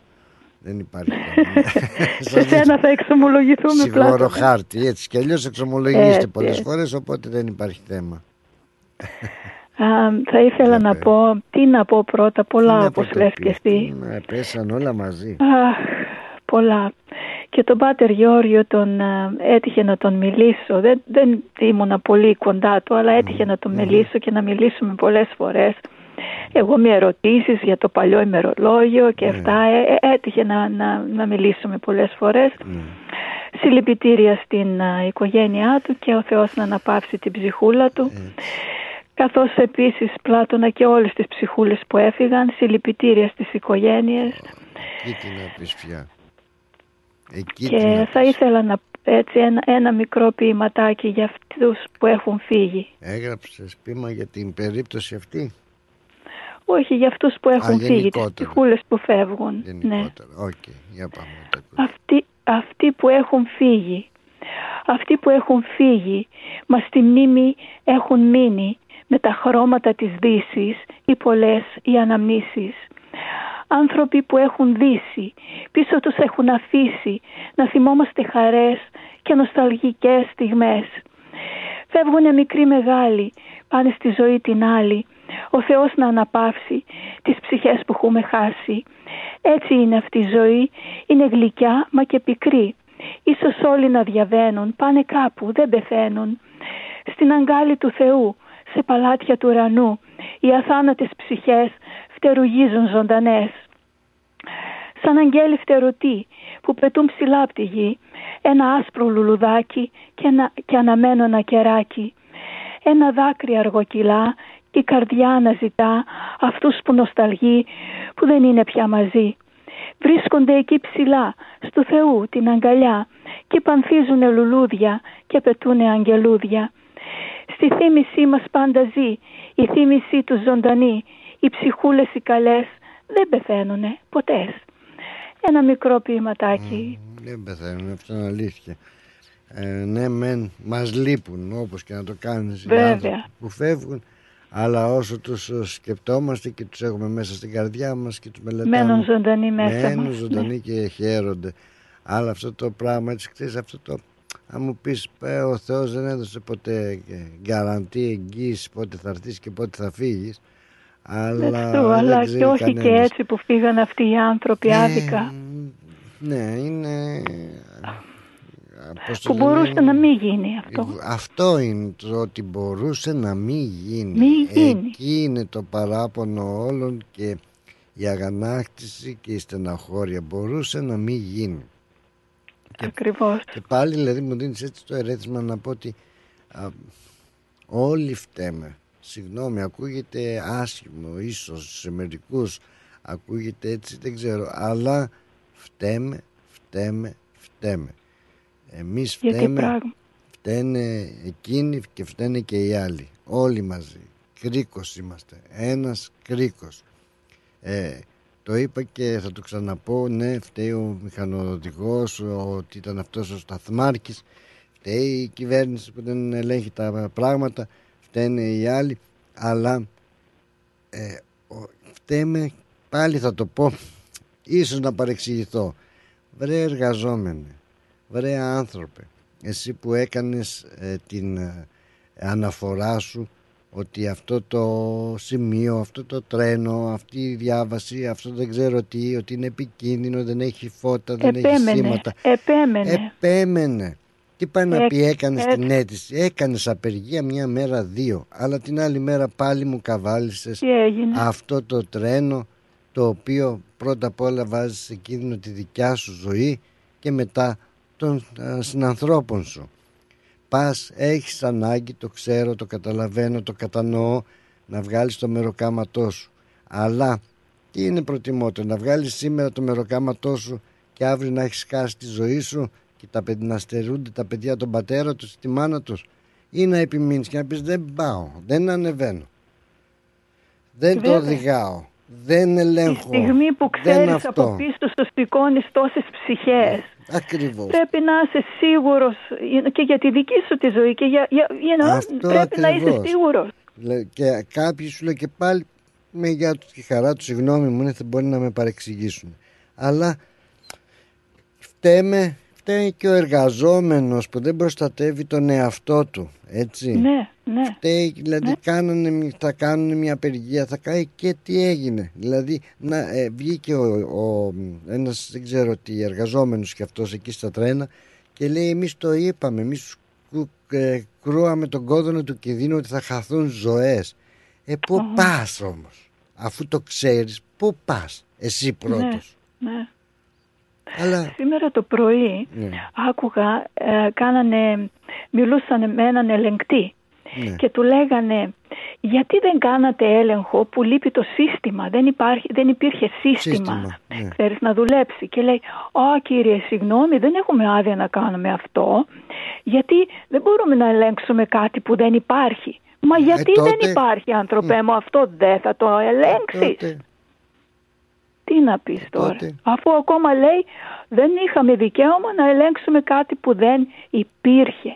Δεν υπάρχει. Σε σένα θα εξομολογηθούμε Συγχωρώ πλάτωνα. χάρτη. Έτσι κι αλλιώς εξομολογείστε Έτσι. πολλές φορές, οπότε δεν υπάρχει θέμα. θα ήθελα να πω, τι να πω πρώτα, πολλά να όπως πω το λες και πει. εσύ. Ναι, πέσαν όλα μαζί. Αχ, πολλά. Και τον Πάτερ Γιώργιο τον ε, έτυχε να τον μιλήσω. Δεν, δεν ήμουνα πολύ κοντά του, αλλά έτυχε να τον μιλήσω και να μιλήσουμε πολλές φορές. Εγώ με ερωτήσεις για το παλιό ημερολόγιο και αυτά ε, ε, έτυχε να, να, να μιλήσουμε πολλές φορές. Συλληπιτήρια στην ε, οικογένειά του και ο Θεός να αναπαύσει την ψυχούλα του. Καθώς επίσης Πλάτωνα και όλες τις ψυχούλες που έφυγαν, συλληπιτήρια στις οικογένειες. Εκεί τι να πεις πια. Εκεί τι Και να θα ήθελα να έτσι ένα, ένα μικρό ποιηματάκι για αυτούς που έχουν φύγει. Έγραψες ποίημα για την περίπτωση αυτή; Όχι για αυτούς που έχουν φύγει, τις γενικότερα. ψυχούλες που φεύγουν. Ναι. Γενικότερα. Οκ, για πάμε. Αυτοί, αυτοί που έχουν φύγει, αυτοί που έχουν φύγει, μας στη μνήμη έχουν μείνει με τα χρώματα της δύσης οι πολλές οι αναμνήσεις. Άνθρωποι που έχουν δύσει, πίσω τους έχουν αφήσει να θυμόμαστε χαρές και νοσταλγικές στιγμές. Φεύγουνε μικροί μεγάλοι, πάνε στη ζωή την άλλη, ο Θεός να αναπαύσει τις ψυχές που έχουμε χάσει. Έτσι είναι αυτή η ζωή, είναι γλυκιά μα και πικρή. Ίσως όλοι να διαβαίνουν, πάνε κάπου, δεν πεθαίνουν. Στην αγκάλη του Θεού, σε παλάτια του ουρανού, οι αθάνατες ψυχές φτερουγίζουν ζωντανές. Σαν αγγέλη φτερωτοί που πετούν ψηλά από τη γη, ένα άσπρο λουλουδάκι και, ένα, και αναμένο ένα κεράκι. Ένα δάκρυ αργοκυλά και η καρδιά αναζητά αυτούς που νοσταλγεί που δεν είναι πια μαζί. Βρίσκονται εκεί ψηλά, στου Θεού την αγκαλιά και πανθίζουνε λουλούδια και πετούνε αγγελούδια. Στη θύμησή μας πάντα ζει, η θύμησή τους ζωντανή, οι ψυχούλες οι καλές δεν πεθαίνουνε ποτές. Ένα μικρό ποιηματάκι. Δεν πεθαίνουν, αυτό είναι αλήθεια. Ε, ναι, μεν μας λείπουν όπως και να το κάνεις οι Βέβαια. άνθρωποι που φεύγουν αλλά όσο τους ε, σκεπτόμαστε και τους έχουμε μέσα στην καρδιά μας και τους μελετάμε Μένουν ζωντανοί μέσα μένουν μας, ζωντανοί ναι. και χαίρονται αλλά αυτό το πράγμα έτσι ξέρεις αυτό το αν μου πεις «Ε, ο Θεός δεν έδωσε ποτέ γκαραντή εγγύηση πότε θα έρθεις και πότε θα φύγεις αλλά, That's true, δεν αλλά ξέρει και όχι και κανένας. έτσι που φύγαν αυτοί οι άνθρωποι άδικα. ναι είναι πώς το Που λένε, μπορούσε να μην γίνει αυτό. αυτό είναι το ότι μπορούσε να μην γίνει. Μην γίνει. Εκεί είναι το παράπονο όλων και η αγανάκτηση και η στεναχώρια μπορούσε να μην γίνει. Ακριβώς. Και πάλι δηλαδή μου δίνεις έτσι το ερέθισμα να πω ότι α, όλοι φταίμε. Συγγνώμη, ακούγεται άσχημο ίσως σε μερικούς ακούγεται έτσι δεν ξέρω αλλά φταίμε, φταίμε, φταίμε. Εμείς Γιατί φταίμε, πράγμα. φταίνε εκείνοι και φταίνε και οι άλλοι. Όλοι μαζί. Κρίκος είμαστε. Ένας κρίκος. Ε, το είπα και θα το ξαναπώ, ναι, φταίει ο μηχανοδηγός, ο- ότι ήταν αυτός ο σταθμάρχης, φταίει η κυβέρνηση που δεν ελέγχει τα πράγματα, φταίνε οι άλλοι, αλλά ε, ο- φταίμε, πάλι θα το πω, ίσως να παρεξηγηθώ. Βρε εργαζόμενε, βρε άνθρωπε, εσύ που έκανες ε, την ε, αναφορά σου ότι αυτό το σημείο, αυτό το τρένο, αυτή η διάβαση, αυτό δεν ξέρω τι, ότι είναι επικίνδυνο, δεν έχει φώτα, δεν έχει Επέμενε, σήματα. επέμενε. Επέμενε. Τι πάει να Εκ- πει έκανες εκ- την αίτηση. Έκανες απεργία μια μέρα δύο. Αλλά την άλλη μέρα πάλι μου καβάλισες Τι έγινε; αυτό το τρένο το οποίο πρώτα απ' όλα βάζεις σε κίνδυνο τη δικιά σου ζωή και μετά των α, συνανθρώπων σου. Πας, έχεις ανάγκη, το ξέρω, το καταλαβαίνω, το κατανοώ, να βγάλεις το μεροκάματό σου. Αλλά τι είναι προτιμότερο, να βγάλεις σήμερα το μεροκάματό σου και αύριο να έχεις χάσει τη ζωή σου και τα παιδιά, να στερούνται τα παιδιά τον πατέρα τους, τη μάνα τους; Ή να επιμείνεις και να πεις δεν πάω, δεν ανεβαίνω, δεν το Βέβαια. οδηγάω, δεν ελέγχω, Τη στιγμή που δεν ξέρεις αυτό. από πίσω σου σηκώνεις τόσες ψυχές. Ακριβώς. Πρέπει να είσαι σίγουρος και για τη δική σου τη ζωή και για, για you know, Αυτό πρέπει να είσαι ακριβώς. σίγουρος. Λέ- Και κάποιοι σου λέω και πάλι με γεια τους και χαρά τους, συγγνώμη μου, είναι, θα μπορεί να με παρεξηγήσουν. Αλλά φταίμε, φταίει και ο εργαζόμενος που δεν προστατεύει τον εαυτό του έτσι Ναι, ναι. φταίει δηλαδή κάνανε, μ- θα κάνουν μια απεργία θα κάνει και τι έγινε δηλαδή να, ε, βγήκε ο, ο, ένας δεν ξέρω τι εργαζόμενος και αυτός εκεί στα τρένα και λέει εμείς το είπαμε εμείς κου- ε, κρούαμε τον κόδωνα του κινδύνου ότι θα χαθούν ζωές ε πού Αχα. πας όμως αφού το ξέρεις πού πας εσύ πρώτος Ναι, ναι. Αλλά Σήμερα το πρωί ναι, άκουγα, ε, κάνανε, μιλούσαν με έναν ελεγκτή ναι. και του λέγανε γιατί δεν κάνατε έλεγχο που λείπει το σύστημα, δεν, υπάρχει, δεν υπήρχε σύστημα, Σύστημα, ναι. ξέρεις, να δουλέψει και λέει «Α κύριε συγγνώμη δεν έχουμε άδεια να κάνουμε αυτό γιατί δεν μπορούμε να ελέγξουμε κάτι που δεν υπάρχει». Μα γιατί Ε, τότε- δεν υπάρχει άνθρωπέ μου αυτό δεν θα το ελέγξεις. τότε Τι να πεις τώρα. τότε. Αφού ακόμα λέει δεν είχαμε δικαίωμα να ελέγξουμε κάτι που δεν υπήρχε.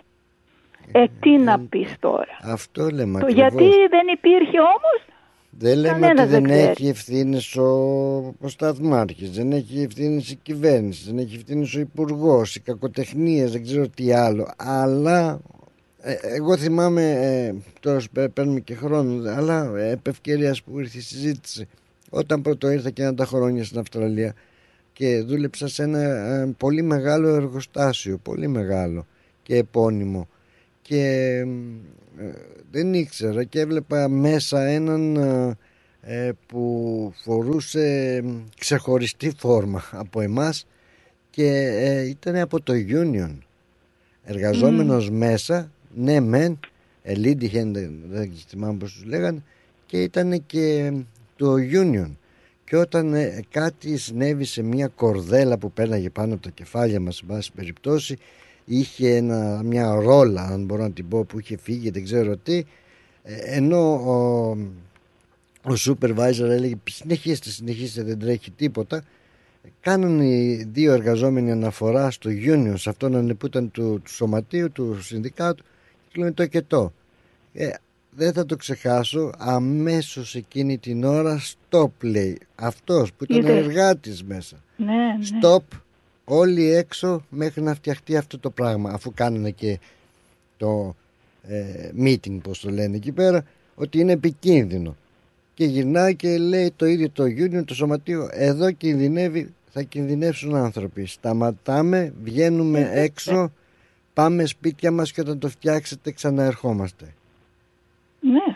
Ε, τι να πεις τώρα. αυτό λέμε Το ακριβώς. γιατί δεν υπήρχε όμως Δεν λέμε Κανένας ότι δεν, δεν ξέρει. έχει ευθύνες ο, ο σταθμάρχης, δεν έχει ευθύνες η κυβέρνηση, δεν έχει ευθύνες ο υπουργός, οι κακοτεχνίες, δεν ξέρω τι άλλο. Αλλά ε, εγώ θυμάμαι, ε, τώρα σπε- παίρνουμε και χρόνο, αλλά ε, επ' ευκαιρίας που ήρθε η συζήτηση, όταν πρώτο ήρθα και ένα τα χρόνια στην Αυστραλία και δούλεψα σε ένα ε, πολύ μεγάλο εργοστάσιο, πολύ μεγάλο και επώνυμο και ε, δεν ήξερα και έβλεπα μέσα έναν ε, ε, που φορούσε μ, ξεχωριστή φόρμα από εμάς και ε, ήταν από το Union. Εργαζόμενος μέσα ναι μεν Elite Hand, δεν δεν θυμάμαι πως τους λέγανε και ήταν και το Union. Και όταν ε, κάτι συνέβη σε μια κορδέλα που πέρναγε πάνω από τα κεφάλια μας σε πάση περιπτώσει είχε ένα, μια ρόλα αν μπορώ να την πω που είχε φύγει δεν ξέρω τι ε, ενώ ο, ο supervisor έλεγε συνεχίστε συνεχίστε δεν τρέχει τίποτα κάνουν οι δύο εργαζόμενοι αναφορά στο union σε αυτόν που ήταν του, του σωματείου του συνδικάτου και λένε το και το. Ε, δεν θα το ξεχάσω αμέσως εκείνη την ώρα stop λέει. Αυτός που ήταν Είδες. εργάτης μέσα. Ναι, ναι. stop όλοι έξω μέχρι να φτιαχτεί αυτό το πράγμα. Αφού κάνανε και το ε, meeting πως το λένε εκεί πέρα ότι είναι επικίνδυνο. Και γυρνάει και λέει το ίδιο το union το σωματείο εδώ κινδυνεύει θα κινδυνεύσουν άνθρωποι. Σταματάμε βγαίνουμε έξω πάμε σπίτια μας και όταν το φτιάξετε ξαναερχόμαστε ναι.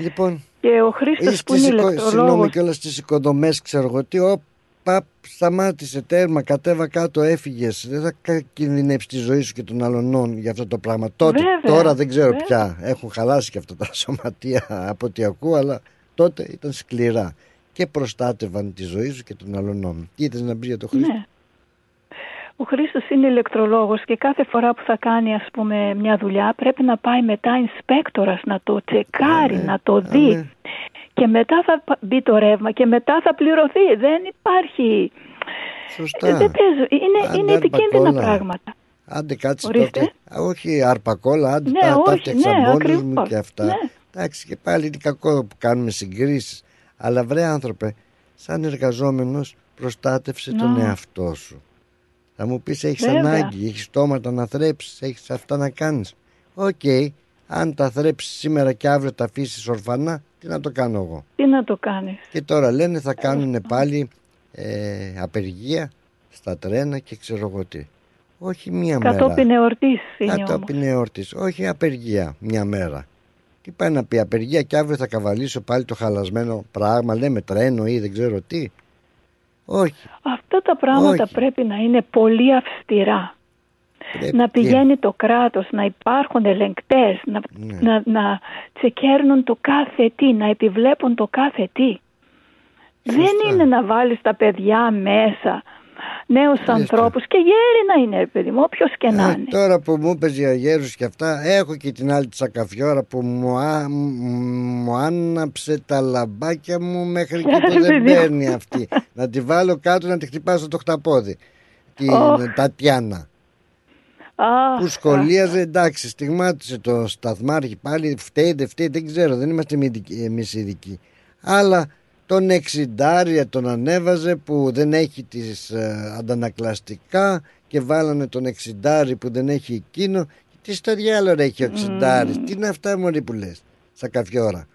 λοιπόν Και ο Χρήστος Ή που είναι στις οικο- Συγγνώμη ηλεκτρολόγος και όλα στις οικοδομές ξέρω εγώ τι ο, παπ, σταμάτησε τέρμα κατέβα κάτω έφυγες δεν θα κα- κινδυνεύσει τη ζωή σου και των αλλωνών για αυτό το πράγμα τότε Βέβαια, τώρα δεν ξέρω βέβαια. πια έχουν χαλάσει και αυτά τα σωματεία από ό,τι ακούω αλλά τότε ήταν σκληρά και προστάτευαν τη ζωή σου και των αλλωνών τι ήθελες να πεις για το Χρήστο; Ναι. Ο Χρήστος είναι ηλεκτρολόγος και κάθε φορά που θα κάνει ας πούμε μια δουλειά πρέπει να πάει μετά inspectorας να το τσεκάρει, να το δει. ναι. Και μετά θα πα- μπει το ρεύμα και μετά θα πληρωθεί. Δεν υπάρχει... Σωστά. Ε, δεν παίζω. Είναι, Άντε, είναι άρπα επικίνδυνα κόλλα. πράγματα. Άντε κάτσε Ορίστε. τότε. Α, όχι αρπακόλα, άντε Ναι, τα, τα όχι, φτιάξα ναι, μόνος μου ακριβώς. και αυτά. Ναι. Εντάξει και πάλι είναι κακό που κάνουμε συγκρίσεις. Αλλά βρε άνθρωπε, σαν εργαζόμενος προστάτευσε τον Να. εαυτό σου. Θα μου πεις έχεις Βέβαια. ανάγκη, έχεις στόματα να θρέψεις, έχεις αυτά να κάνεις. Οκ, αν τα θρέψεις σήμερα και αύριο τα αφήσεις ορφανά, τι να το κάνω εγώ; Τι να το κάνεις. Και τώρα λένε θα κάνουν πάλι ε, απεργία στα τρένα και ξέρω εγώ τι. Όχι μία μέρα. Κατόπιν εορτής είναι όμως. Κατόπιν εορτής. Όχι απεργία μια μέρα. Τι πάει να πει απεργία και αύριο θα καβαλήσω πάλι το χαλασμένο πράγμα, λέμε τρένο ή δεν ξέρω τι. Όχι. Αυτά τα πράγματα Όχι. πρέπει να είναι πολύ αυστηρά. Πρέπει να και- πηγαίνει το κράτος, να υπάρχουν ελεγκτές, να, Ναι. να, να τσεκέρνουν το κάθε τι, να επιβλέπουν το κάθε τι. Δεν είναι να βάλεις τα παιδιά μέσα, νέους ανθρώπους και γέροι να είναι, ρε παιδί μου, όποιος και να Ε, είναι. τώρα που μου είπες για γέρους και αυτά έχω και την άλλη τσακαφιόρα που μου, α, μου άναψε τα λαμπάκια μου μέχρι εκεί που Ρε δεν παιδί μου. παίρνει αυτή να τη βάλω κάτω να τη χτυπάω στο χταπόδι την Ωχ. Τατιάνα Αχ, που σχολίαζε εντάξει στιγμάτισε το σταθμάρχη πάλι φταίει δεν φταίει δεν ξέρω δεν είμαστε εμείς ειδικοί αλλά τον εξιντάρια τον ανέβαζε που δεν έχει τις ε, αντανακλαστικά και και βάλανε τον εξιντάρι που δεν έχει εκείνο. Τι στο διάλογο έχει ο εξιντάρι. Τι είναι αυτά μωρή που λες στα καφιόρα.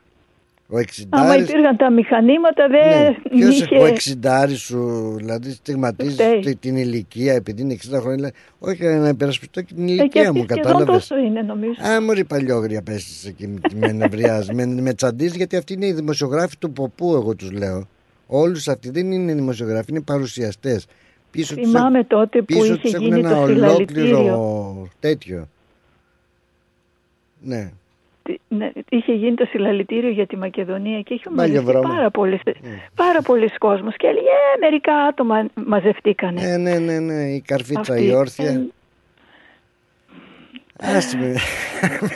Ο Άμα εξιντάρης υπήρχαν τα μηχανήματα δεν ναι. Ποιος είχε... ο εξιντάρι σου, δηλαδή στιγματίζεις Φταίει. τη- την ηλικία επειδή είναι 60 χρόνια. λέει, Όχι, να υπερασπιστώ και την Ε, και ηλικία αυτή μου, σχεδόν κατάλαβες. τόσο είναι νομίζω. Α, μωρή παλιόγρια πέστησε εκεί με, με νευριάζει, με, με τσαντίζεις γιατί αυτοί είναι οι δημοσιογράφοι του ποπού, εγώ τους λέω. Όλους αυτοί δεν είναι δημοσιογράφοι, είναι παρουσιαστές. Πίσω τους Θυμάμαι έχουν- τότε που πίσω είχε τους έχουν γίνει ένα το ολόκληρο συλλαλητήριο. τέτοιο. Ναι. Τι- ναι, είχε γίνει το συλλαλητήριο για τη Μακεδονία και είχε Μάγια μαζευτεί βρώμα. πάρα πολλοί, πάρα πολλοί κόσμος και έλεγε «Ε, μερικά άτομα μαζευτήκανε. Ναι, ναι, ναι, ναι, η καρφίτσα Αυτή. η όρθια. Ε, Άστε με,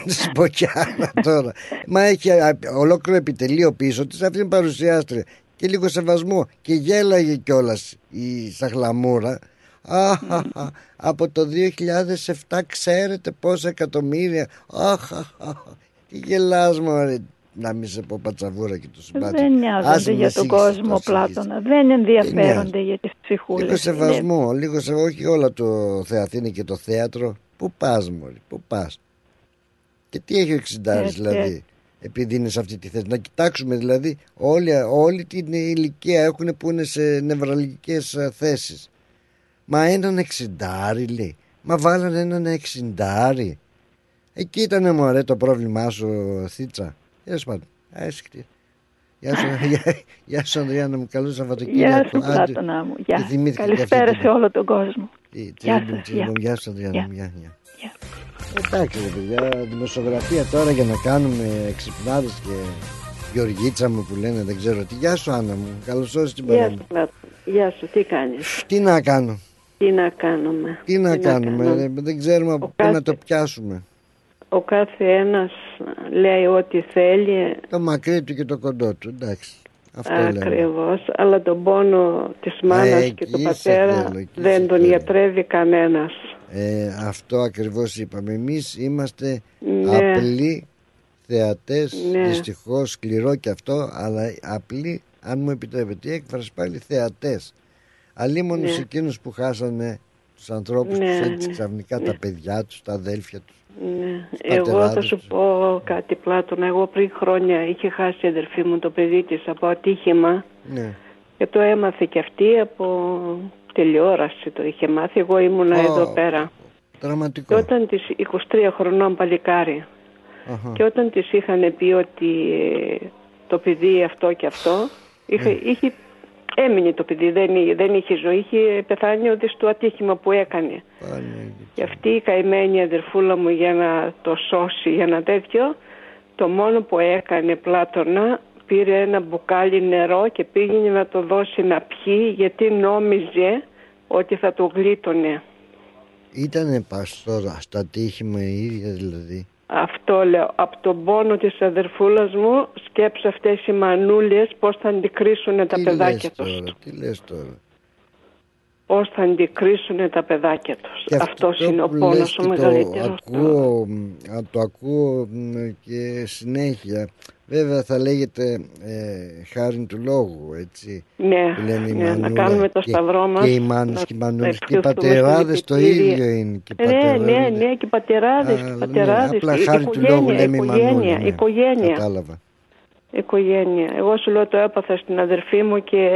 μην σου πω κι άλλα τώρα. Μα έχει α, ολόκληρο επιτελείο πίσω της, αυτή είναι παρουσιάστρια. Και λίγο σεβασμό. Και γέλαγε κιόλας η Σαχλαμούρα. Αχ, αχ, αχ, από το 2007 ξέρετε πόσα εκατομμύρια. Αχ, αχ, αχ, τι γελάς μωρέ. Να μην σε πω πατσαβούρα και το συμπάτι. δεν νοιάζονται για τον κόσμο, Πλάτωνα. Δεν ενδιαφέρονται για τις ψυχούλες. Λίγο σεβασμό, λίγο σε, όχι όλα το Θεαθήνη και το θέατρο. Πού πας μωρή, πού πας. Και τι έχει ο Εξιντάρης Έτσι. δηλαδή, επειδή είναι σε αυτή τη θέση. Να κοιτάξουμε δηλαδή, όλη, όλη την ηλικία έχουν που είναι σε νευραλγικές ε, θέσεις. Μα έναν εξιντάρι λέει. Μα βάλανε έναν εξιντάρι. Εκεί ήταν μωρέ το πρόβλημά σου Θήτσα. Τέλος πάντων. Άσχετη. Γεια σου, γεια, γεια σου Ανδριάννα μου, καλό Σαββατοκύριακο. Γεια σου Άντε. Πλάτωνα μου. Γεια. Και θυμήθηκα και Καλησπέρα αυτή την- σε όλο τον κόσμο. Τι- τι Γεια έμπαινε, σας, τι γεια. έμπαινε. Γεια σου Ανδριάννα Γεια. μου, γεια, γεια. Εντάξει ρε παιδιά, δημοσιογραφία τώρα για να κάνουμε εξυπνάδες και Γεωργίτσα μου που λένε δεν ξέρω τι. Γεια σου Άννα μου, καλώς όρισες την παρέα Γεια μου. σου, Πλάτωνα. Γεια σου, τι κάνεις; Τι να κάνω, Τι να κάνουμε; τι να κάνουμε, κάνουμε; ρε, δεν ξέρουμε από πού να το πιάσουμε. Ο κάθε ένας λέει ό,τι θέλει Το μακρύ του και το κοντό του, εντάξει. Αυτό λέμε. ακριβώς, αλλά τον πόνο της μάνας Ε, και του εκεί σε πατέρα θέλω, εκεί δεν σε τον θέλω. γιατρεύει κανένας. Ε, αυτό ακριβώς είπαμε. Εμείς είμαστε Ναι. απλοί θεατές, Ναι. δυστυχώς σκληρό και αυτό, αλλά απλοί, αν μου επιτρέπετε, η έκφραση πάλι θεατές. Αλλήμον Ναι. σε εκείνους που χάσανε τους ανθρώπους Ναι, τους έτσι ναι, ξαφνικά, τα παιδιά τους, τα αδέλφια τους. Ναι. Τους Εγώ θα πατεράδες σου τους. πω κάτι Πλάτωνα. Εγώ πριν χρόνια είχε χάσει η αδερφή μου το παιδί της από ατύχημα Ναι. και το έμαθε και αυτή από τηλεόραση το είχε μάθει. Εγώ ήμουνα Ω, εδώ πέρα. Και Δραματικό. όταν της 23 χρονών παλικάρι Αχα. και όταν της είχαν πει ότι ε, το παιδί αυτό και αυτό είχε, Ναι. είχε, έμεινε το παιδί, δεν, εί- δεν είχε ζωή, είχε πεθάνει ότι στο ατύχημα που έκανε. Και αυτή η καημένη αδερφούλα μου για να το σώσει, για ένα τέτοιο, το μόνο που έκανε Πλάτωνα πήρε ένα μπουκάλι νερό και πήγαινε να το δώσει να πιει γιατί νόμιζε ότι θα το γλίτωνε. Ήτανε παστόρα στα ατύχημα η ίδια δηλαδή. Αυτό λέω. Από τον πόνο της αδερφούλας μου σκέψε αυτές οι μανούλες πώς θα αντικρίσουν τα Τι παιδάκια λες τους. τώρα, τι λες τώρα; Πώς θα αντικρίσουν τα παιδάκια τους. Και Αυτός αυτός είναι ο που λες πόνος και ο μεγαλύτερος. Το ακούω, μ, α, το ακούω μ, και συνέχεια. Βέβαια θα λέγεται ε, χάρη του λόγου, έτσι. Ναι, που λένε οι ναι, να μανούλα κάνουμε το και- σταυρό μας, Και οι μάνες να και οι μανούλες και οι ευχηθούμε πατεράδες το συλληπιτήρια. ίδιο είναι. Και οι Ναι, πατεράδες. ναι, ναι, και οι πατεράδες, και οι Α, ναι, πατεράδες, απλά η χάρη του οικογένεια, λόγου λέμε η οικογένεια, μανούλα. ναι. οικογένεια. Κατάλαβα. Οικογένεια. Εγώ σου λέω το έπαθα στην αδερφή μου και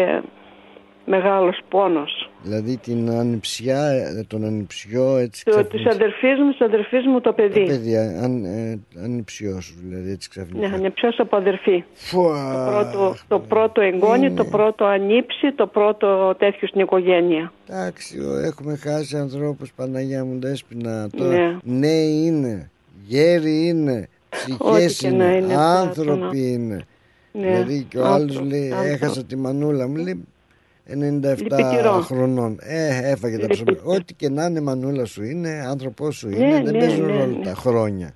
μεγάλος πόνος. Δηλαδή την ανιψιά, ε, τον ανιψιό έτσι Το, ξαφνικά. της αδερφής μου, της αδερφής μου το παιδί. Παιδί, αν, ε, ανιψιός σου δηλαδή έτσι ξαφνικά. Ναι, ανεψιός από αδερφή. Φουα, Το πρώτο, το πρώτο εγγόνι, το πρώτο ανήψη, το πρώτο τέτοιο στην οικογένεια. Εντάξει, ο- έχουμε χάσει ανθρώπους Παναγιά μου δέσποινα τώρα. Ναι. Νέοι είναι, γέροι είναι, Ό,τι ψυχές και είναι, να είναι, άνθρωποι Πλάτωνα. είναι. Ναι, Δηλαδή και ο άλλος άνθρωποι, λέει άνθρωποι. έχασα τη μανούλα μου λέει 97 Λυπητηρό. χρονών. Ε, έφαγε τα ψωμιά. Ό,τι και να είναι μανούλα σου είναι, άνθρωπός σου είναι, Ναι, δεν ναι, παίζουν ναι, ρόλο ναι. τα χρόνια.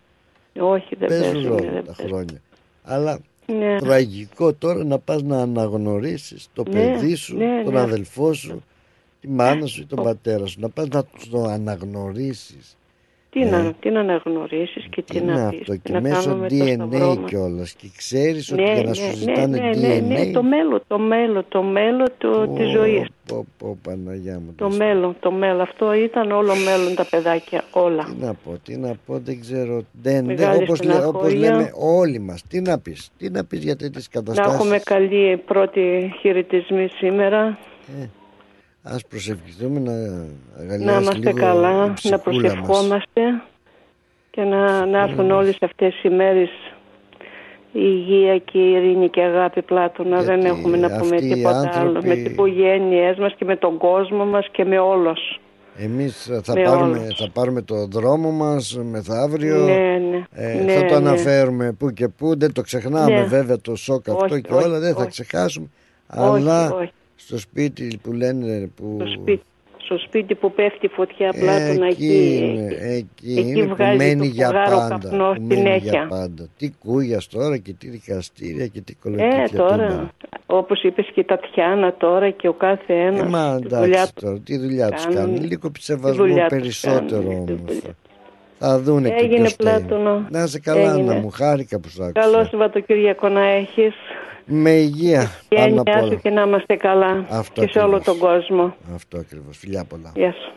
Όχι, δεν παίζουν παίζουν. ρόλο δεν τα παίζουν. χρόνια. Αλλά Ναι. τραγικό τώρα να πας να αναγνωρίσεις το Ναι, παιδί σου, ναι, τον ναι. αδελφό σου, τη μάνα σου ή τον πατέρα σου. Να πας να το αναγνωρίσεις. Τι, Ε. να, τι να αναγνωρίσεις και τι, Τι είναι να αυτό πεις. και τι να μέσω κάνουμε το σταυρό DNA μας. κιόλας και ξέρεις ότι Ναι, για να ναι, σου ναι, ζητάνε ναι, DNA ναι, ναι, το μέλλον, το μέλλον, το μέλλον του, της Ω, ζωής. Πω, πω, Παναγιά μου. Το μέλλον, το μέλλον. Αυτό ήταν όλο μέλλον τα παιδάκια, όλα. Τι να πω, τι να πω, δεν ξέρω. Δεν, δεν, Μεγάλη όπως, λέ, όπως στεναχώρια. λέμε όλοι μας. Τι να πεις, τι να πεις για τέτοιες Να καταστάσεις. έχουμε καλή πρώτη χαιρετισμή σήμερα. Ας προσευχηθούμε να Να αγαλιάσεις είμαστε λίγο καλά, η να ψυχούλα μας. προσευχόμαστε και να, να έρθουν όλες αυτές οι μέρες η υγεία και η ειρήνη και η αγάπη πλάτωνα. Δεν έχουμε να πούμε αυτοί οι τίποτα άλλο. άνθρωποι- Με τις οικογένειές μας και με τον κόσμο μας και με όλος. Εμείς θα Με πάρουμε, όλους. θα πάρουμε το δρόμο μας μεθαύριο. Ναι, ναι. Ε, Ναι, θα το ναι. αναφέρουμε που και που. Δεν το ξεχνάμε Ναι. βέβαια το σοκ αυτό Όχι, και όχι, όλα. Δεν θα όχι. ξεχάσουμε. Όχι, αλλά όχι. Στο σπίτι που λένε που... Στο σπίτι, στο σπίτι που πέφτει η φωτιά πλάτωνα Εκεί εκεί. είναι, εκεί, εκεί είναι που βγάζει μένει το για φουγάρο πάντα. καπνό που μένει συνέχεια. για πάντα. Τι κούγιας τώρα και τι δικαστήρια και τι Ε, κολοκύθια τώρα, όπως είπες και η Τατιάνα τώρα και ο κάθε ένας. Ε, μα τη δουλειά εντάξει του τώρα, τι δουλειά τους κάνουν. κάνουν. Λίγο Τη σεβασμό δουλειά τους περισσότερο κάνουν, τη όμως. Θα δούνε και Έγινε ποιος φταίει. Πλάτωνο. Να είσαι καλά, Έγινε. να μου χάρηκα που σ' άκουσα. Καλό Σαββατοκύριακο να έχεις. Με υγεία, Και πάνω απ' έννοια σου όλα. και να είμαστε καλά. Αυτό και σε όλο ακριβώς. τον κόσμο. Αυτό ακριβώς. Φιλιά πολλά. Γεια σου.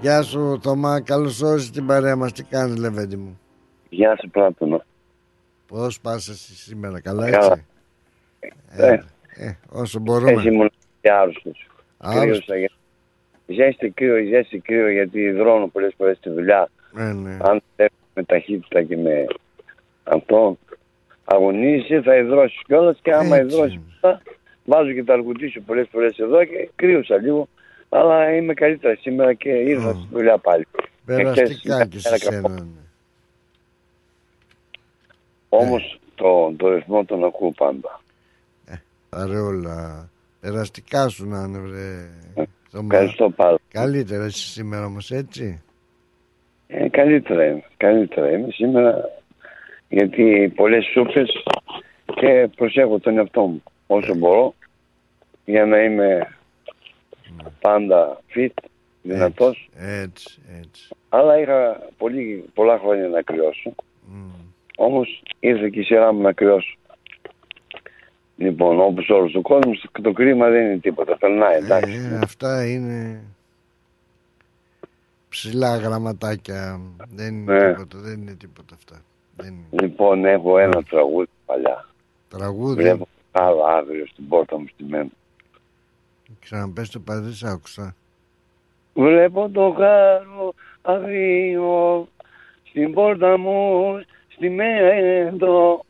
Γεια σου Θωμά, καλώς όρισες την παρέα μας. Τι κάνεις Λεβέντη μου; Γεια σου Πλάτωνα. Πώς πας εσύ σήμερα, καλά Καλά. έτσι. Ε, Ε, όσο μπορούμε. έτσι ήμουν και άρρωστος. Άρρωστος. Κρύωσα για- Ζέστη κρύο, ζέστη κρύο γιατί δρώνω πολλές φορές στη δουλειά. Ε, ναι. Αν δεν με ταχύτητα και με αυτό αγωνίζεσαι θα υδρώσεις κιόλας και άμα Έτσι. υδρώσεις μετά βάζω και τα αρκουτί σου πολλές φορές εδώ και κρύωσα λίγο. Αλλά είμαι καλύτερα σήμερα και ήρθα στη δουλειά πάλι. Περαστικά Εχθές και ένα σε καπό. σένα. Ναι. Όμως το, το ρυθμό τον ακούω πάντα. Παρεόλα. Περαστικά σου να είναι βρε. Θωμά. Ευχαριστώ πάρα Καλύτερα εσύ σήμερα όμως έτσι; Ε, καλύτερα είμαι. Καλύτερα είμαι σήμερα γιατί πολλές σούπες και προσέχω τον εαυτό μου όσο μπορώ για να είμαι πάντα fit, δυνατός. Έτσι, έτσι. Αλλά είχα πολύ, πολλά χρόνια να κρυώσω. Όμως ήρθε και η σειρά μου να κρυώσω. Λοιπόν, όπως όλος ο κόσμος, το κρίμα δεν είναι τίποτα. Περνάει, εντάξει. Ε, αυτά είναι ψηλά γραμματάκια. Δεν είναι Ναι. τίποτα, δεν είναι τίποτα αυτά. Δεν είναι. Λοιπόν, έχω ένα τραγούδι παλιά. Τραγούδι; Βλέπω άλλο αύριο στην πόρτα μου στη μένα. Ξαναπες το πάλι, δεν σ' άκουσα. Βλέπω το χάρο αύριο στην πόρτα μου στη μέντρο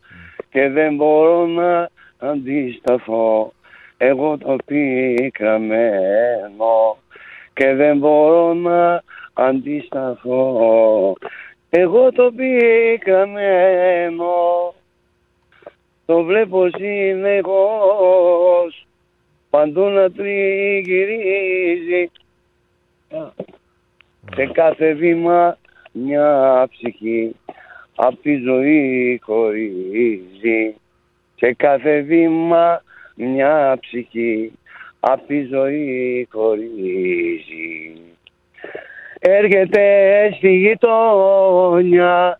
και δεν μπορώ να αντισταθώ. Εγώ το πικραμένο και δεν μπορώ να αντισταθώ. Εγώ το πικραμένο το βλέπω συνεχώς. Παντού να τριγυρίζει. Σε κάθε βήμα μια ψυχή απ' τη ζωή χωρίζει σε κάθε βήμα μια ψυχή. Απ' τη ζωή χωρίζει. Έρχεται στη γειτόνια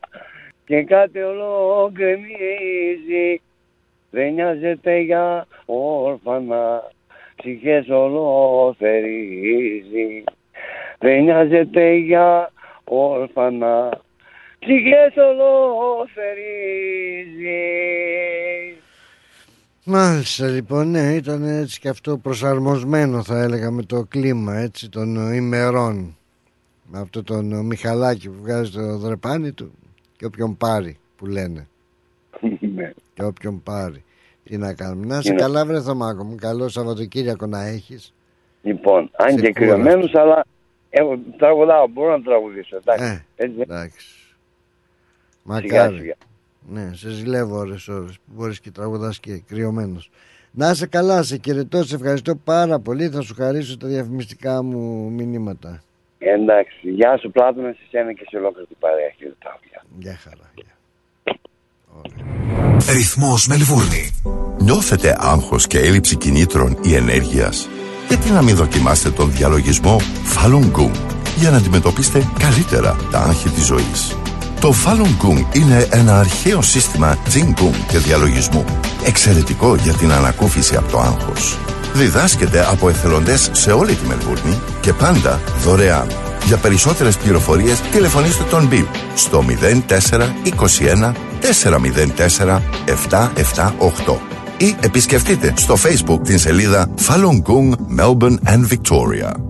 και κάτι όλο γκρεμίζει δεν νοιάζεται για όρφανα ψυχές ολοθερίζει. Δεν νοιάζεται για όρφανα ψυχές ολοθερίζει Μάλιστα λοιπόν, ναι, ήταν έτσι και αυτό προσαρμοσμένο θα έλεγα με το κλίμα έτσι των ημερών. Με αυτό τον Μιχαλάκη που βγάζει το δρεπάνι του και όποιον πάρει που λένε. Ναι. και όποιον πάρει. Τι να κάνουμε. Να Τι είσαι να- καλά βρε Θωμάκο μου. Καλό Σαββατοκύριακο να έχεις. Λοιπόν, αν Σε και κρυωμένος, αλλά έχω, τραγουδάω, μπορώ να τραγουδήσω, εντάξει. Ε, Έτσι. εντάξει. Σιγά, Μακάρι. σιγά. Ναι, σε ζηλεύω ώρες ώρες που μπορείς και τραγουδάς και κρυωμένος. Να είσαι καλά, σε χαιρετώ, σε ευχαριστώ πάρα πολύ. Θα σου χαρίσω τα διαφημιστικά μου μηνύματα. Εντάξει, γεια σου Πλάτωνα, σε σένα και σε ολόκληρη την παρέα, κύριε Τάβια. Γεια χαρά. Ρυθμός Μελβούρνη. Νιώθετε άγχος και έλλειψη κινήτρων ή ενέργειας; Γιατί να μην δοκιμάσετε τον διαλογισμό Falun Gong για να αντιμετωπίσετε καλύτερα τα άγχη της ζωής; Το Falun Gong είναι ένα αρχαίο σύστημα Jing Gong και διαλογισμού. Εξαιρετικό για την ανακούφιση από το άγχος. Διδάσκεται από εθελοντές σε όλη τη Μελβούρνη και πάντα δωρεάν. Για περισσότερες πληροφορίες τηλεφωνήστε τον Bill στο 0421 404 778 ή επισκεφτείτε στο Facebook την σελίδα Falun Gong Melbourne and Victoria.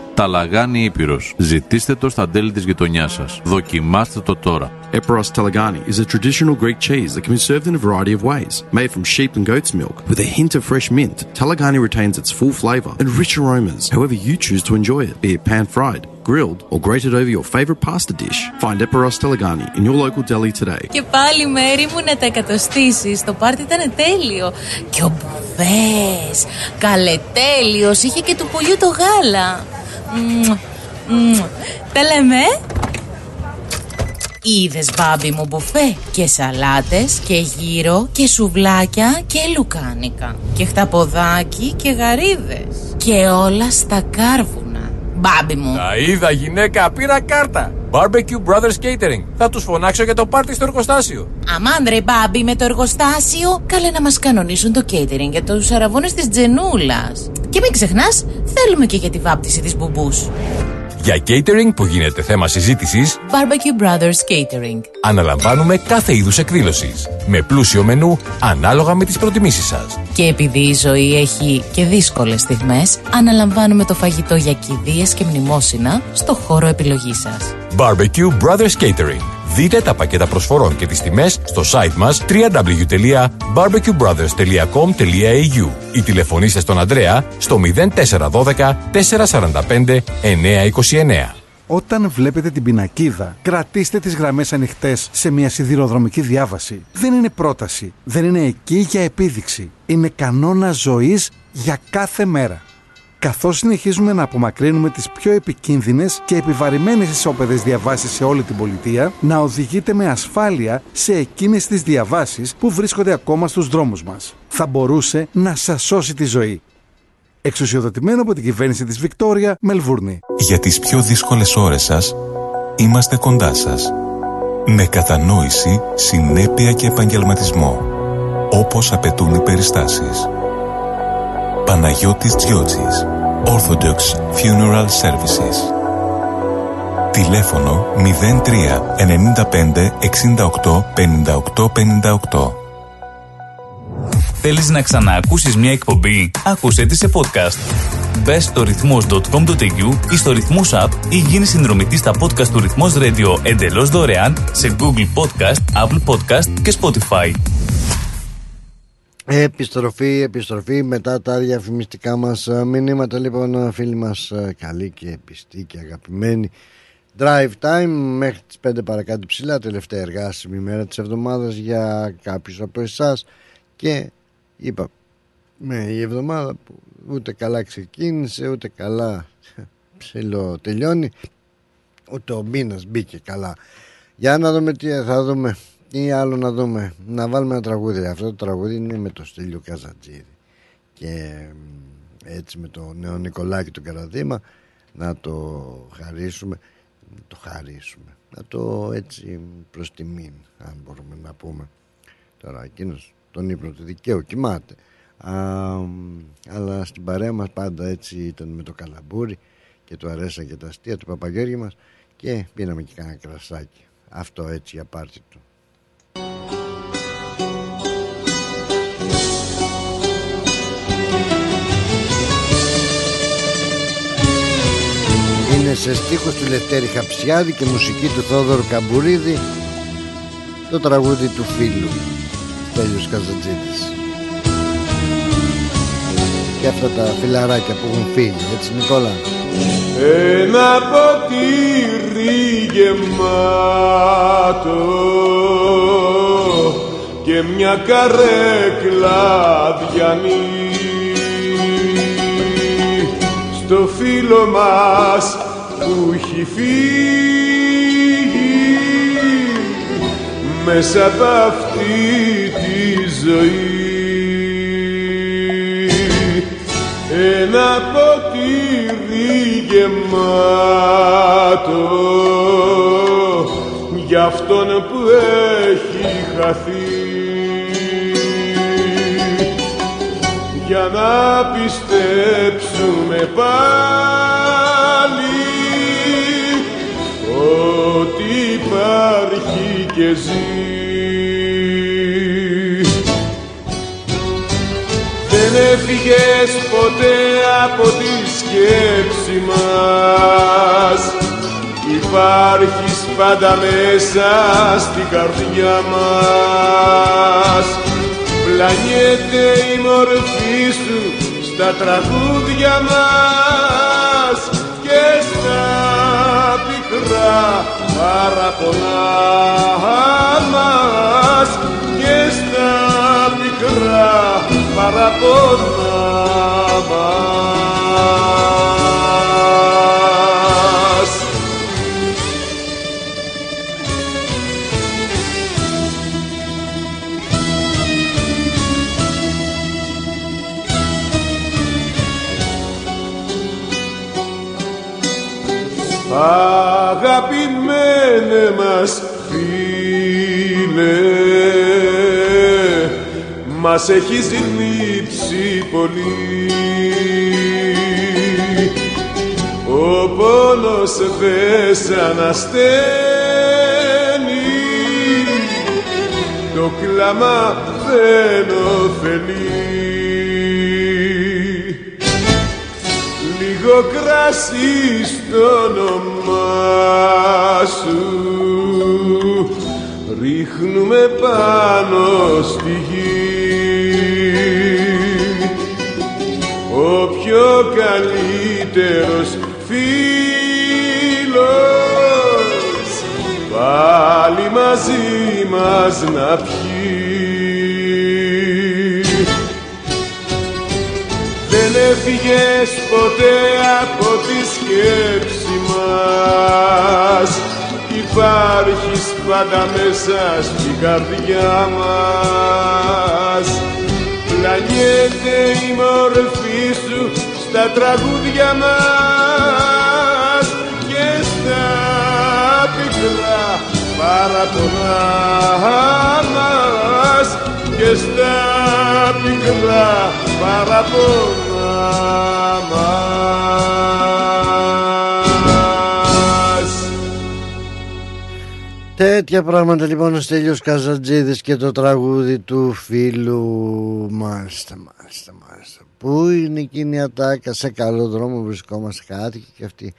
Ταλαγάνι Ήπειρος. Ζητήστε το στα τέλη της γειτονιάς σας. Δοκιμάστε το τώρα. Eperos Talagani is a traditional Greek cheese that can be served in a variety of ways. Made from sheep and goat's milk, with a hint of fresh mint, Talagani retains its full flavour and rich aromas, however you choose to enjoy it, be it pan-fried, grilled, or grated over your favourite pasta dish. Find Eperos Talagani in your local deli today. Και πάλι μέρη μου να τα εκατοστήσεις. Το πάρτι ήταν τέλειο. Και ο Μπουβές, καλετέλειος, είχε και του πολιού το γάλα. Μμμ, μμμ. Τα λέμε. Είδες μπάμπι μου μπουφέ και σαλάτες και γύρο και σουβλάκια και λουκάνικα και χταποδάκι και γαρίδες και όλα στα κάρβουνα. Μπάμπι μου. Τα είδα γυναίκα, πήρα κάρτα. Barbecue Brothers Catering. Θα τους φωνάξω για το πάρτι στο εργοστάσιο. Αμάν ρε μπάμπι με το εργοστάσιο Καλέ να μας κανονίσουν το catering για τους αραβώνες της Τζενούλας Και μην ξεχνάς θέλουμε και για τη βάπτιση της μπουμπούς Για catering που γίνεται θέμα συζήτησης, Barbecue Brothers Catering αναλαμβάνουμε κάθε είδους εκδήλωσης. Με πλούσιο μενού, ανάλογα με τις προτιμήσεις σας. Και επειδή η ζωή έχει και δύσκολες στιγμές Αναλαμβάνουμε το φαγητό για κηδείες και μνημόσυνα στο χώρο επιλογής σας Barbecue Brothers Catering. Δείτε τα πακέτα προσφορών και τις τιμές στο site μας www.barbecuebrothers.com.au ή τηλεφωνήστε στον Ανδρέα στο 0412 445 929. Όταν βλέπετε την πινακίδα, κρατήστε τις γραμμές ανοιχτές σε μια σιδηροδρομική διάβαση. Δεν είναι πρόταση. Δεν είναι εκεί για επίδειξη. Είναι κανόνα ζωής για κάθε μέρα. Καθώς συνεχίζουμε να απομακρύνουμε τις πιο επικίνδυνες και επιβαρημένες ισόπεδες διαβάσεις σε όλη την πολιτεία, να οδηγείτε με ασφάλεια σε εκείνες τις διαβάσεις που βρίσκονται ακόμα στους δρόμους μας. Θα μπορούσε να σας σώσει τη ζωή. Εξουσιοδοτημένο από την κυβέρνηση της Βικτόρια, Μελβούρνη. Για τις πιο δύσκολες ώρες σας, είμαστε κοντά σας. Με κατανόηση, συνέπεια και επαγγελματισμό. Όπως απαιτούν οι περιστάσεις. Παναγιώτης Τζιότσης Orthodox Funeral Services Τηλέφωνο 03 95 68 58 58 Θέλεις να ξαναακούσεις μια εκπομπή; Άκουσέ τη σε podcast. Μπες στο ρυθμός.com.au ή στο ρυθμός app ή γίνεις συνδρομητής στα podcast του Ρυθμός Radio εντελώς δωρεάν σε Google Podcast, Apple Podcast και Spotify. Επιστροφή, επιστροφή μετά τα διαφημιστικά μας ε, μηνύματα. Λοιπόν φίλοι μας ε, καλοί και πιστοί και αγαπημένοι. Drive time μέχρι τις 5 παρακάτω ψηλά τελευταία εργάσιμη μέρα της εβδομάδας για κάποιους από εσάς. Και είπα με η εβδομάδα που ούτε καλά ξεκίνησε ούτε καλά ψηλό τελειώνει. Ούτε ο μήνας μπήκε καλά. Για να δούμε τι θα δούμε τι άλλο να δούμε. Να βάλουμε ένα τραγούδι. Αυτό το τραγούδι είναι με το Στέλιο Καζατζίδη. Και έτσι με το νέο Νικολάκη του Καραδίμα να το χαρίσουμε. Να το χαρίσουμε. Να το έτσι προς τιμήν, αν μπορούμε να πούμε. Τώρα εκείνος τον ύπνο του δικαίου κοιμάται. Α, αλλά στην παρέα μας πάντα έτσι ήταν με το καλαμπούρι και του αρέσαν και τα αστεία του Παπαγιώργη μας και πίναμε και κανένα κρασάκι. Αυτό έτσι για πάρτι του. Είναι σε στίχους του Λευτέρη Χαψιάδη και μουσική του Θόδωρου Καμπουρίδη το τραγούδι του φίλου Τέλειος Καζατζίδης και αυτά τα φιλαράκια που έχουν φύγει έτσι Νικόλα; Ένα ποτήρι γεμάτο και μια καρέκλα διανύει στο φίλο μας που έχει φύγει. Μέσα από αυτή τη ζωή. Ένα ποτήρι γεμάτο. Για αυτόν που έχει χαθεί. Για να πιστέψουμε πάλι υπάρχει και ζει. Δεν έφυγες ποτέ από τη σκέψη μας. Υπάρχεις πάντα μέσα στην καρδιά μας. Πλανιέται η μορφή σου στα τραγούδια μας. Και στα πικρά παραπονάς μας και στα πικρά παραπονάς μας. Αγαπημένε μας φίλε μας έχεις λείψει πολύ. Ο πόνος δεν ανασταίνει το κλάμα δεν ωφελεί. Λίγο κρασί στο όνομά σου. Ρίχνουμε πάνω στη γη. Ο πιο καλύτερος φίλος πάλι μαζί μας να πιει. Δεν έφυγες ποτέ από τη σκέψη μας. Υπάρχεις πάντα μέσα στην καρδιά μας. Πλανιέται η μορφή σου στα τραγούδια μας Και στα πικρά παραπονά μας. Και στα πικρά παραπονά μας. Τέτοια πράγματα λοιπόν ο Στέλιος Καζατζίδης και το τραγούδι του φίλου Μάλιστα, μάλιστα, μάλιστα. Πού είναι εκείνη η ατάκα σε καλό δρόμο βρισκόμαστε κάτοικοι και αυτοί.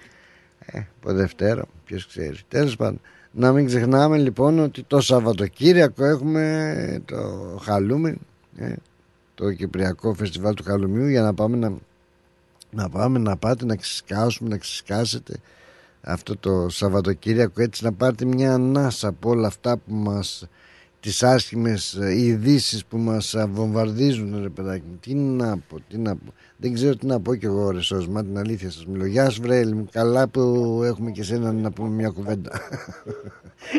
Ε, από Δευτέρα, ποιος ξέρει. Τέλος πάντων, να μην ξεχνάμε λοιπόν ότι το Σαββατοκύριακο έχουμε το Χαλούμι ε, το Κυπριακό Φεστιβάλ του Χαλουμιού για να πάμε να, να πάμε να πάτε να ξεσκάσουμε, να ξεσκάσετε αυτό το Σαββατοκύριακο. Έτσι να πάρετε μια ανάσα από όλα αυτά που μας τις άσχημες ε, ειδήσεις που μας ε, βομβαρδίζουν ρε παιδάκι μου. Τι να πω, τι να πω δεν ξέρω τι να πω κι εγώ ρε Σώσμα την αλήθεια σας μιλώ Γεια σου βρέλη μου καλά που έχουμε και σένα να πούμε μια κουβέντα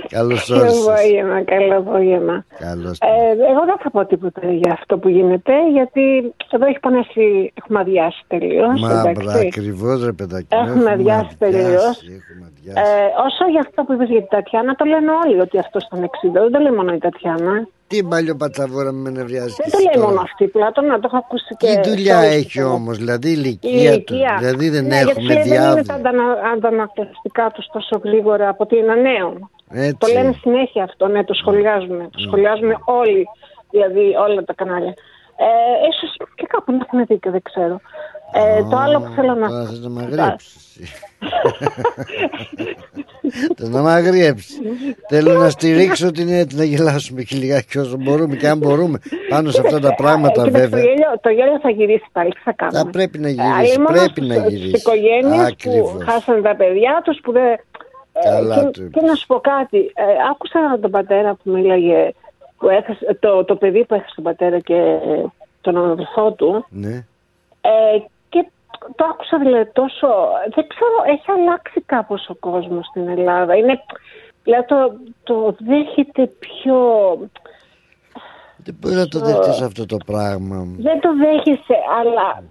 Καλώς Καλό όρισες απόγευμα, καλό απόγευμα. Καλώς Ε, εγώ δεν θα πω τίποτα για αυτό που γίνεται, γιατί εδώ έχει πονέσει, έχουμε αδειάσει τελείως. Μα ακριβώς ρε παιδάκι μου, Έχουμε αδειάσει τελείως. έχουμε Ε, όσο για αυτό που είπες για την Τατιάνα, το λένε όλοι ότι αυτό ήταν 60. Δεν το λέει μόνο η Τατιάνα. Τι μπαλιό πατσαβόρα με νευριάζεις Δεν το λέει μόνο αυτή, Πλάτωνα, το έχω ακούσει και. Τι δουλειά σε όλους έχει τους όμως, δηλαδή η Η ηλικία του, ηλικία. δηλαδή δεν ναι, γιατί έχουμε λέει, Δεν είναι διάβη. τα αντανα- αντανακλαστικά τους τόσο γρήγορα από ότι είναι νέο. Έτσι. Το λένε συνέχεια αυτό, ναι, το σχολιάζουμε. Το σχολιάζουμε όλοι, δηλαδή όλα τα κανάλια. Ε, ίσως και κάπου να έχουν δίκιο, δεν ξέρω. Ε, το άλλο που θέλω να... Τώρα θες να μαγρέψεις. Θες να μαγρέψεις. Θέλω να στηρίξω την έτσι να γελάσουμε και λιγάκι όσο μπορούμε και αν μπορούμε πάνω σε αυτά τα πράγματα Ε, κοίταξε, βέβαια. Το γέλιο, το γέλιο θα γυρίσει πάλι, τι θα κάνουμε. Θα πρέπει να Ε, γυρίσει, αλλήμον πρέπει να στους- γυρίσει. Στις οικογένειες Ακριβώς. που χάσαν τα παιδιά τους που δεν... Ε, Καλά και, το και να σου πω κάτι, ε, άκουσα τον πατέρα που μίλαγε, που έχασε, το, το παιδί που έχασε τον πατέρα και ε, τον αδελφό του Ναι. ε, και το άκουσα δηλαδή τόσο, δεν ξέρω, έχει αλλάξει κάπως ο κόσμος στην Ελλάδα. Είναι, δηλαδή το, το δέχεται πιο, Δεν μπορεί να το δεχτείς αυτό το πράγμα. δεν το δέχεσαι, αλλά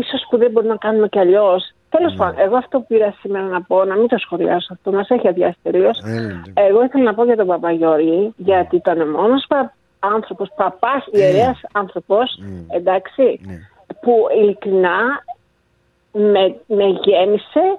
ίσως που δεν μπορούμε να κάνουμε κι αλλιώς. Τέλος πάντων, εγώ αυτό που πήρα σήμερα να πω, να μην το σχολιάσω αυτό, μας έχει αδειάσει τελείως. Έλατε. Εγώ ήθελα να πω για τον Παπαγιώργη, γιατί ήταν ο μόνος πα... άνθρωπος, παπάς, ιερέας άνθρωπος, εντάξει, που ειλικρινά με, με γέμισε,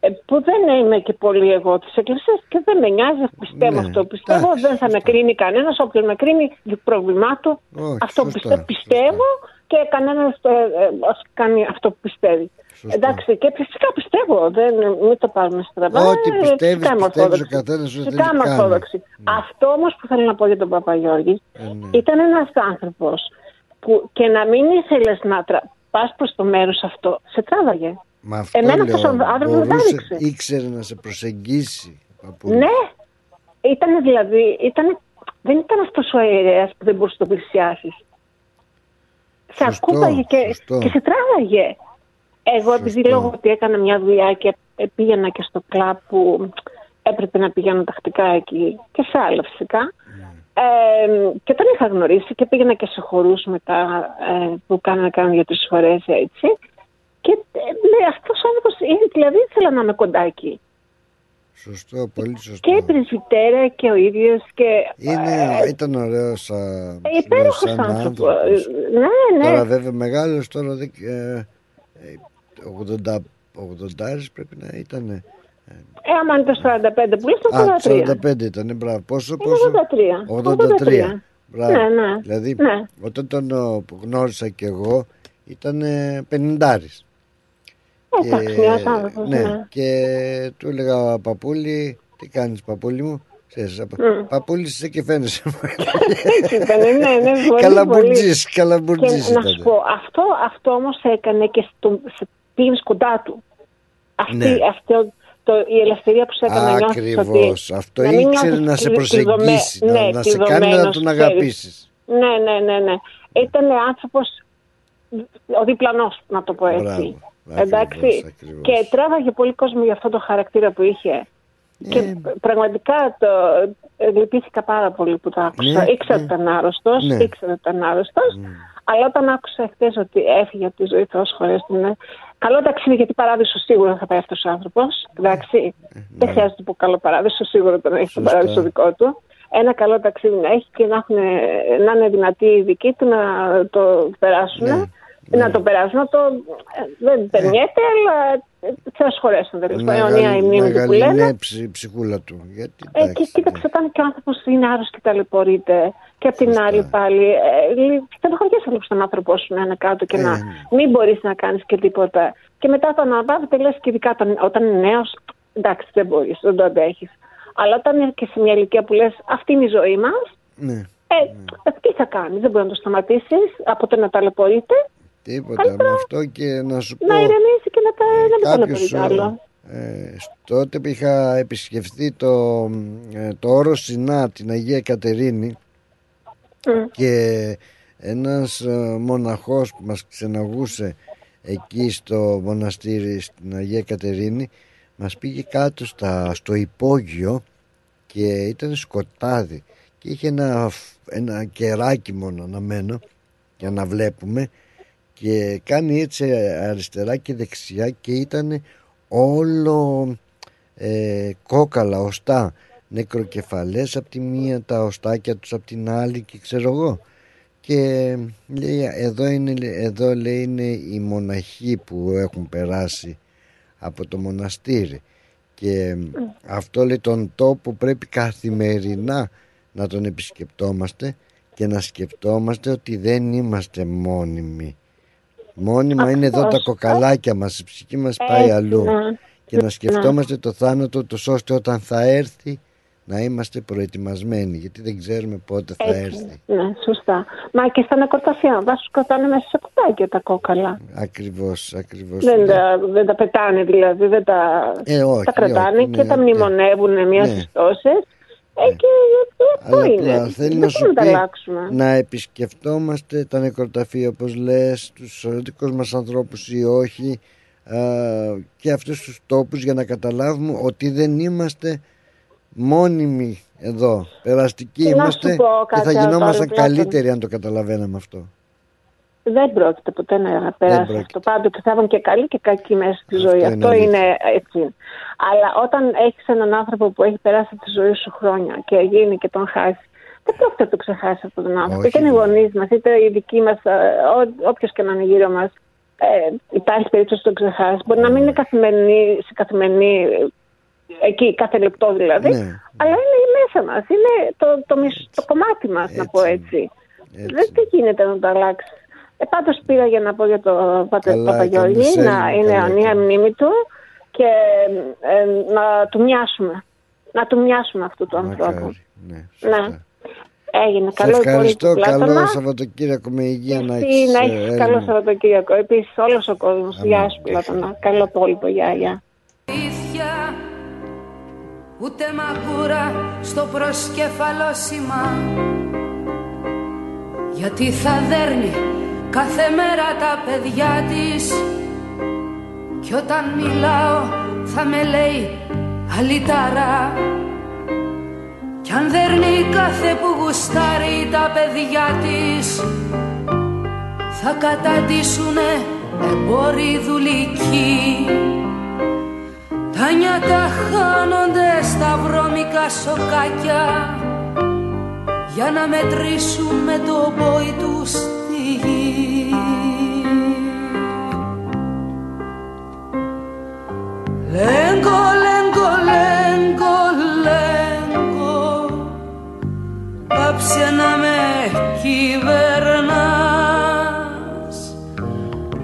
ε, που δεν είμαι και πολύ εγώ της Εκκλησίας και δεν με νοιάζει, πιστεύω Ναι, αυτό που πιστεύω, δεν θα με κρίνει κανένας, όποιος με κρίνει προβλημά του, Όχι, αυτό που σωστά, πιστεύω, πιστεύω και κανένας ε, ε, ας κάνει αυτό που πιστεύει. Εντάξει, και φυσικά πιστεύω, δεν, μην το πάρουμε στραβά. Ό,τι ε, πιστεύεις, φυσικά είμαι πιστεύεις ο ορθόδοξη. καθένας ό,τι Φυσικά θέλει είμαι κάνει. ορθόδοξη. Αυτό όμως που θέλω να πω για τον Παπαγιώργη Ε, ναι. ήταν ένας άνθρωπος που και να μην ήθελες να τρα... πας προς το μέρος αυτό, σε τράβαγε. Μα αυτό Εμένα λέω, αυτός ο άνθρωπος με μπορούσε, τράβηξε. ήξερε να σε προσεγγίσει. παππούλη. Ναι, ήταν δηλαδή, ήταν, δεν ήταν αυτός ο ιερέας που δεν μπορούσε να το πλησιάσεις. Σε Σωστό, ακούπαγε και, σωστό. και σε τράβαγε. Εγώ επειδή λόγω ότι έκανα μια δουλειά και ε, πήγαινα και στο κλαμπ που έπρεπε να πηγαίνω τακτικά εκεί και σε άλλα φυσικά. Ε, και τον είχα γνωρίσει και πήγαινα και σε χορούς μετά ε, που κάνανε κάνανε για τρεις φορές έτσι. Και ε, λέει αυτός ο άνθρωπος, είναι, δηλαδή ήθελα να είμαι κοντά εκεί. Σωστό, πολύ σωστό. Και η πρεσβυτέρα και ο ίδιος και Είναι, ήταν ωραίος α, ε, υπέροχος σαν άνθρωπος. άνθρωπος. Ναι, ναι. Τώρα βέβαια μεγάλος, τώρα δεν, ε, ε, 80, 80 πρέπει να ήταν. Ε, άμα είναι το 45 που λες, το Α, 83. 45 ήταν, μπράβο. Πόσο, Είναι πόσο; 83. 83. Μπράβο. Ναι, ναι. Δηλαδή, Ναι. όταν τον ε, γνώρισα και εγώ, ήταν 50. Ε, Εντάξει, ένας άνθρωπος, ναι. ναι. Και του έλεγα παππούλη, τι κάνεις παππούλη μου; Ξέρεις, απ- Μμ. Παππούλη είσαι και φαίνεσαι. Έτσι ήταν, ναι, ναι, πολύ, Καλαμπουτζής, πολύ. καλαμπουτζής Και να ήταν. σου πω, αυτό, αυτό όμως έκανε και στο, σε, πήγαινε κοντά του. Αυτή, Ναι. αυτό, το, η ελευθερία που σε έκανε να νιώθεις ότι... Ακριβώς. Αυτό να μην ήξερε νιώθεις να σε κλει- προσεγγίσει, κλειδωμέ- να, ναι, να σε κάνει να κλειδωμένος, τον ξέρεις. αγαπήσεις. Ναι, ναι, ναι, ναι. Ήταν άνθρωπος, ο διπλανός, να το πω έτσι. Μπράβο. Εντάξει. Ακριβώς, ακριβώς. Και τράβαγε πολύ κόσμο για αυτό το χαρακτήρα που είχε. Και Ε. πραγματικά το ε, λυπήθηκα πάρα πολύ που το άκουσα. Ναι, ήξερα ότι ήταν άρρωστος, Ναι. ήξερα ότι ήταν άρρωστος. Αλλά όταν άκουσα χθες ότι έφυγε από τη ζωή, Θεό χωρέστην, ναι. Καλό ταξίδι γιατί παράδεισο σίγουρα θα πάει αυτός ο άνθρωπος. Εντάξει. Δεν χρειάζεται να πω καλό παράδεισο, σίγουρα τον έχει τον Σωστά. παράδεισο δικό του. Ένα καλό ταξίδι να έχει και να, έχουν, να είναι δυνατοί οι δικοί του να το περάσουν. Ναι. Να το περάσουν, να το. ε, Δεν περνιέται, αλλά θα σχολέσουν τέλο πάντων. Αιωνία η μνήμη του που λένε. είναι ψη, ψυχούλα του. Γιατί, Ε, εντάξει, και κοίταξε, όταν και ο άνθρωπος είναι άρρωστος και ταλαιπωρείται, και απ' την άλλη πάλι, ε, λι- στενοχωριέσαι λίγο στον άνθρωπό σου να είναι κάτω και Ε, να ναι. μην μπορείς να κάνεις και τίποτα. Και μετά το αναβάβεται, λες και ειδικά όταν, όταν είναι νέος, εντάξει, δεν μπορείς, δεν το αντέχεις. Αλλά όταν είναι και σε μια ηλικία που λες, αυτή είναι η ζωή μας, Ναι. ε, ε, τι θα κάνεις, δεν μπορεί να το σταματήσεις από το να ταλαιπωρείται, Τίποτα με αυτό και να σου πω. να ηρεμήσει και να, τα, να μην κάποιος, ταλαιπωρείται άλλο. ε, τότε που είχα επισκεφθεί το, ε, το όρο Σινά την Αγία Κατερίνη και ένας ε, μοναχός που μας ξεναγούσε εκεί στο μοναστήρι στην Αγία Κατερίνη μας πήγε κάτω στα, στο υπόγειο και ήταν σκοτάδι και είχε ένα, φ- ένα κεράκι μόνο αναμένο για να βλέπουμε και κάνει έτσι αριστερά και δεξιά και ήταν όλο ε, κόκαλα, οστά. Νεκροκεφαλές από τη μία τα οστάκια τους από την άλλη και ξέρω εγώ. Και λέει εδώ, είναι, εδώ λέει είναι οι μοναχοί που έχουν περάσει από το μοναστήρι. Και αυτό λέει τον τόπο πρέπει καθημερινά να τον επισκεπτόμαστε και να σκεπτόμαστε ότι δεν είμαστε μόνιμοι Μόνιμα είναι εδώ τα Αυτός. κοκαλάκια μας, η ψυχή μας πάει Έτσι, αλλού. ναι. Και να Ναι. σκεφτόμαστε το θάνατο τόσο ώστε όταν θα έρθει να είμαστε προετοιμασμένοι. Γιατί δεν ξέρουμε πότε θα Έτσι, έρθει. Ναι, σωστά. Μα και στα νεκροταφεία βάσου κρατάνε μέσα σε κουτάκια τα κόκαλα. Ακριβώς, ακριβώς. Δεν ναι. τα, δεν τα πετάνε δηλαδή, δεν τα, Ε, όχι, τα κρατάνε όχι, και ναι, τα ναι. μνημονεύουν μία Ναι. στις τόσες. Ε, και αυτό Αλλά είναι; απλά θέλει δεν να σου μπορούμε να τα πει αλλάξουμε. να επισκεφτόμαστε τα νεκροταφεία όπως λες, τους δικούς μας ανθρώπους ή όχι α, και αυτούς τους τόπους για να καταλάβουμε ότι δεν είμαστε μόνιμοι εδώ. Περαστικοί Και να σου είμαστε πω και θα κάτι άλλο, γινόμασταν Πλάτωνα. καλύτεροι αν το καταλαβαίναμε αυτό. Δεν πρόκειται ποτέ να περάσει πρόκειται. αυτό. Πάντοτε θα έχουν και καλή και κακή μέσα στη Αυτό ζωή. είναι Αυτό αλήθεια. είναι έτσι. Αλλά όταν έχεις έναν άνθρωπο που έχει περάσει τη ζωή σου χρόνια και γίνει και τον χάσεις, δεν πρόκειται να το ξεχάσεις αυτόν τον άνθρωπο. Όχι, Είτε είναι οι βέβαια. γονείς μας, είτε οι δικοί μας, όποιος και να είναι γύρω μας. Ε, υπάρχει περίπτωση να το ξεχάσεις. Μπορεί να μην είναι καθημερινή, σε καθημερινή, ε, εκεί κάθε λεπτό δηλαδή, Ναι. αλλά είναι μέσα μας. Είναι το, το, μισ- το κομμάτι μας, να πω έτσι. Δεν τι γίνεται να το αλλάξεις. Ε, πάντως πήρα για να πω για το Πατε- Καλά Παπαγιώργη, έκανες, να Έλλη, είναι καλά αιωνία μνήμη του και ε, να του μοιάσουμε. Να του μοιάσουμε αυτού του ανθρώπου. Μακάρι, ναι. Ναι. Έγινε. Σε Καλό ευχαριστώ. υπόλοιπο Καλό Πλάτωνα. Σαββατοκύριακο με υγεία να Εσύ έχεις. να ε, έχεις Έλλη καλό μου. Σαββατοκύριακο. Επίσης όλος ο κόσμος. Γεια σου Πλάτωνα. Καλό υπόλοιπο. Γεια, γεια. αλήθεια Ούτε μαγούρα στο προσκεφαλό σήμα Γιατί θα δέρνει κάθε μέρα τα παιδιά της. Κι όταν μιλάω θα με λέει αλυταρά Κι αν δέρνει κάθε που γουστάρει τα παιδιά της Θα καταντήσουνε εμπόροι δουλικοί. Τα νιάτα χάνονται στα βρώμικα σοκάκια για να μετρήσουν με το πόη του στη γη. Λέγκο, λέγκο, λέγκο, λέγκο Πάψε να με κυβερνάς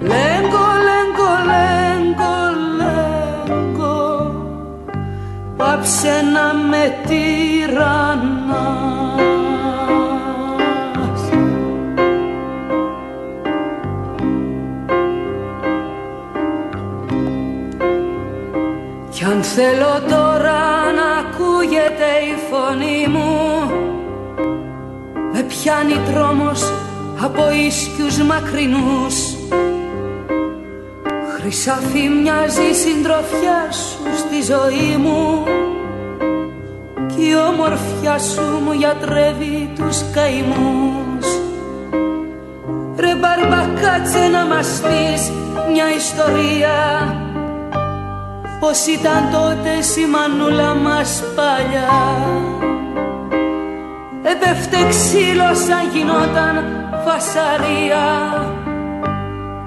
Λέγκο, λέγκο, λέγκο, λέγκο Πάψε να με τυραννάς θέλω τώρα να ακούγεται η φωνή μου. Με πιάνει τρόμος από ίσκιους μακρινούς. Χρυσάφι μοιάζει η συντροφιά σου στη ζωή μου. Κι η όμορφιά σου μου γιατρεύει τους καημούς. Ρε μπαρμπα κάτσε να μας πεις μια ιστορία Πως ήταν τότε η μανούλα μας παλιά. Έπεφτε ξύλος σαν γινόταν φασαρία.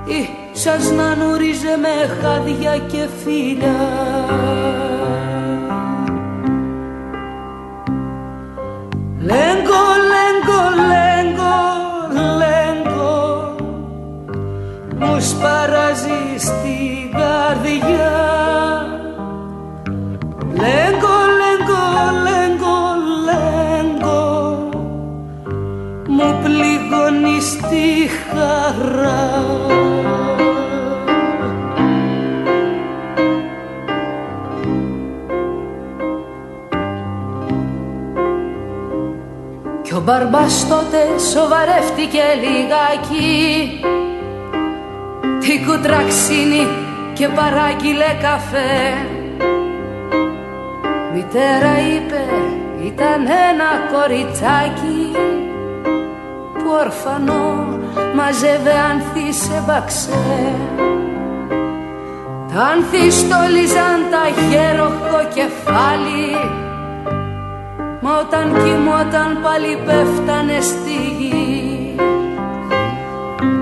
Ή σας να νουρίζε με χάδια και φύλλα. Λέγκο, λέγκο, λέγκο, λέγκο Μου σπαράζει στην καρδιά Λέγκο, λέγκο, λέγκο, λέγκο Μου πληγώνει στη χαρά. Κι ο μπαρμπάς τότε σοβαρεύτηκε λιγάκι. Την κουτραξίνη και παράγγειλε καφέ Μητέρα είπε ήταν ένα κοριτσάκι Που ορφανό μαζεύε άνθη σε μπαξέ Τα άνθη στόλιζαν τα χέροχο κεφάλι Μα όταν κοιμόταν πάλι πέφτανε στη γη.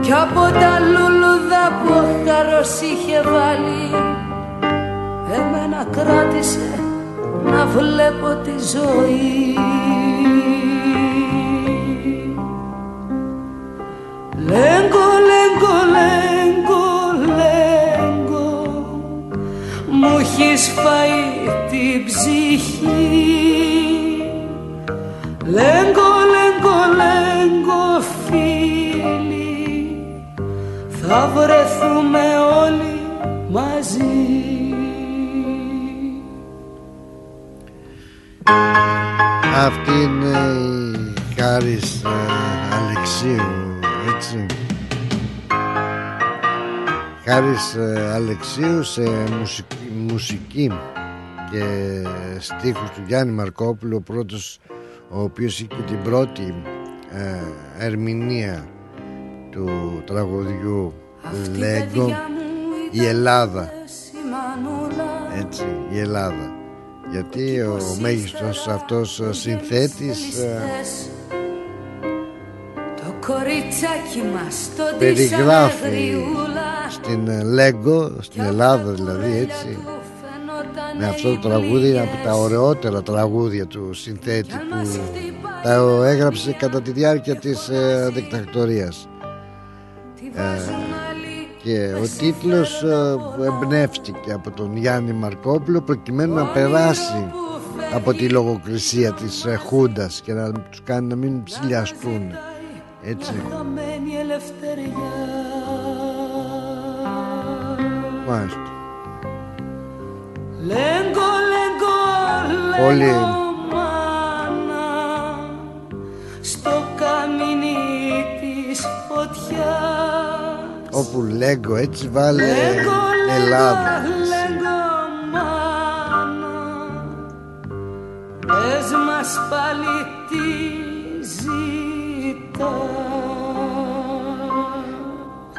Κι από τα λουλούδα που ο χαρός είχε βάλει Εμένα κράτησε να βλέπω τη ζωή. Λέγκο, λέγκο, λέγκο, λέγκο μου έχεις φάει την ψυχή. Λέγκο, λέγκο, λέγκο φίλη θα βρεθώ Χάρης ε, Αλεξίου σε μουσική, μουσική και στίχους του Γιάννη Μαρκόπουλου ο πρώτος ο οποίος είχε και την πρώτη ε, ερμηνεία του τραγουδιού Λέγκο η Ελλάδα. Έτσι η Ελλάδα. Γιατί ο μέγιστος αυτός συνθέτης ε, Το κοριτσάκι μας το περιγράφει στην Λέγκο, στην Ελλάδα δηλαδή έτσι. Με αυτό το τραγούδι είναι από τα ωραιότερα τραγούδια του συνθέτη που τα έγραψε κατά τη διάρκεια της ε, δικτακτορίας. Ε, και ο τίτλος ε, εμπνεύστηκε από τον Γιάννη Μαρκόπουλο προκειμένου να περάσει από τη λογοκρισία της ε, Χούντας και να τους κάνει να μην ψηλιαστούν έτσι Μάλιστα Λέγκο, λέγκο, Όλοι. μάνα Στο καμίνι της φωτιάς. Όπου λέγκο έτσι βάλε Λέγκο, Ελλάδα. λέγκο, μάνα Πες μας πάλι τι ζητάς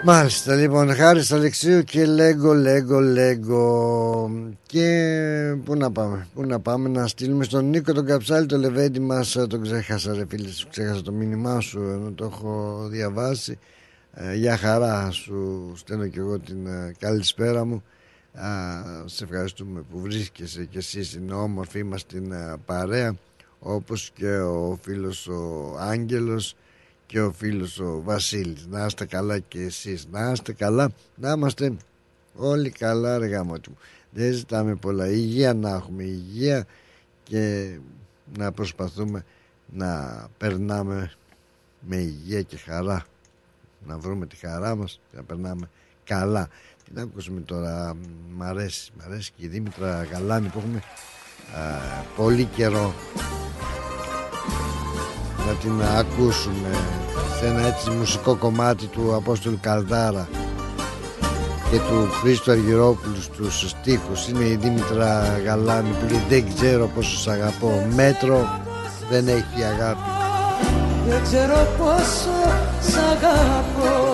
Μάλιστα λοιπόν Χάρης Αλεξίου και Λέγκο Λέγκο Λέγκο. Και πού να πάμε πού να πάμε να στείλουμε στον Νίκο τον Καψάλη το λεβέντι μας τον ξέχασα ρε φίλε σου ξέχασα το μήνυμά σου ενώ το έχω διαβάσει. Ε, για χαρά σου στέλνω και εγώ την ε, καλησπέρα μου. Α, σε ευχαριστούμε που βρίσκεσαι και εσύ στην όμορφη μας την ε, παρέα όπως και ο φίλος ο Άγγελος και ο φίλος ο Βασίλης. Να είστε καλά και εσείς. Να είστε καλά. Να είμαστε όλοι καλά ρε γάμο του. Δεν ζητάμε πολλά. Υγεία να έχουμε υγεία και να προσπαθούμε να περνάμε με υγεία και χαρά. Να βρούμε τη χαρά μας και να περνάμε καλά. Τι να ακούσουμε τώρα. Μ' αρέσει μ' αρέσει. Και η Δήμητρα Γαλάνη που έχουμε α, πολύ καιρό να την ακούσουμε σε ένα έτσι μουσικό κομμάτι του Απόστολου Καλδάρα και του Χρήστο Αργυρόπουλου στους στίχους. Είναι η Δήμητρα Γαλάνη που λέει δεν ξέρω πόσο σ' αγαπώ. Μέτρο δεν έχει αγάπη Δεν ξέρω πόσο σ' αγαπώ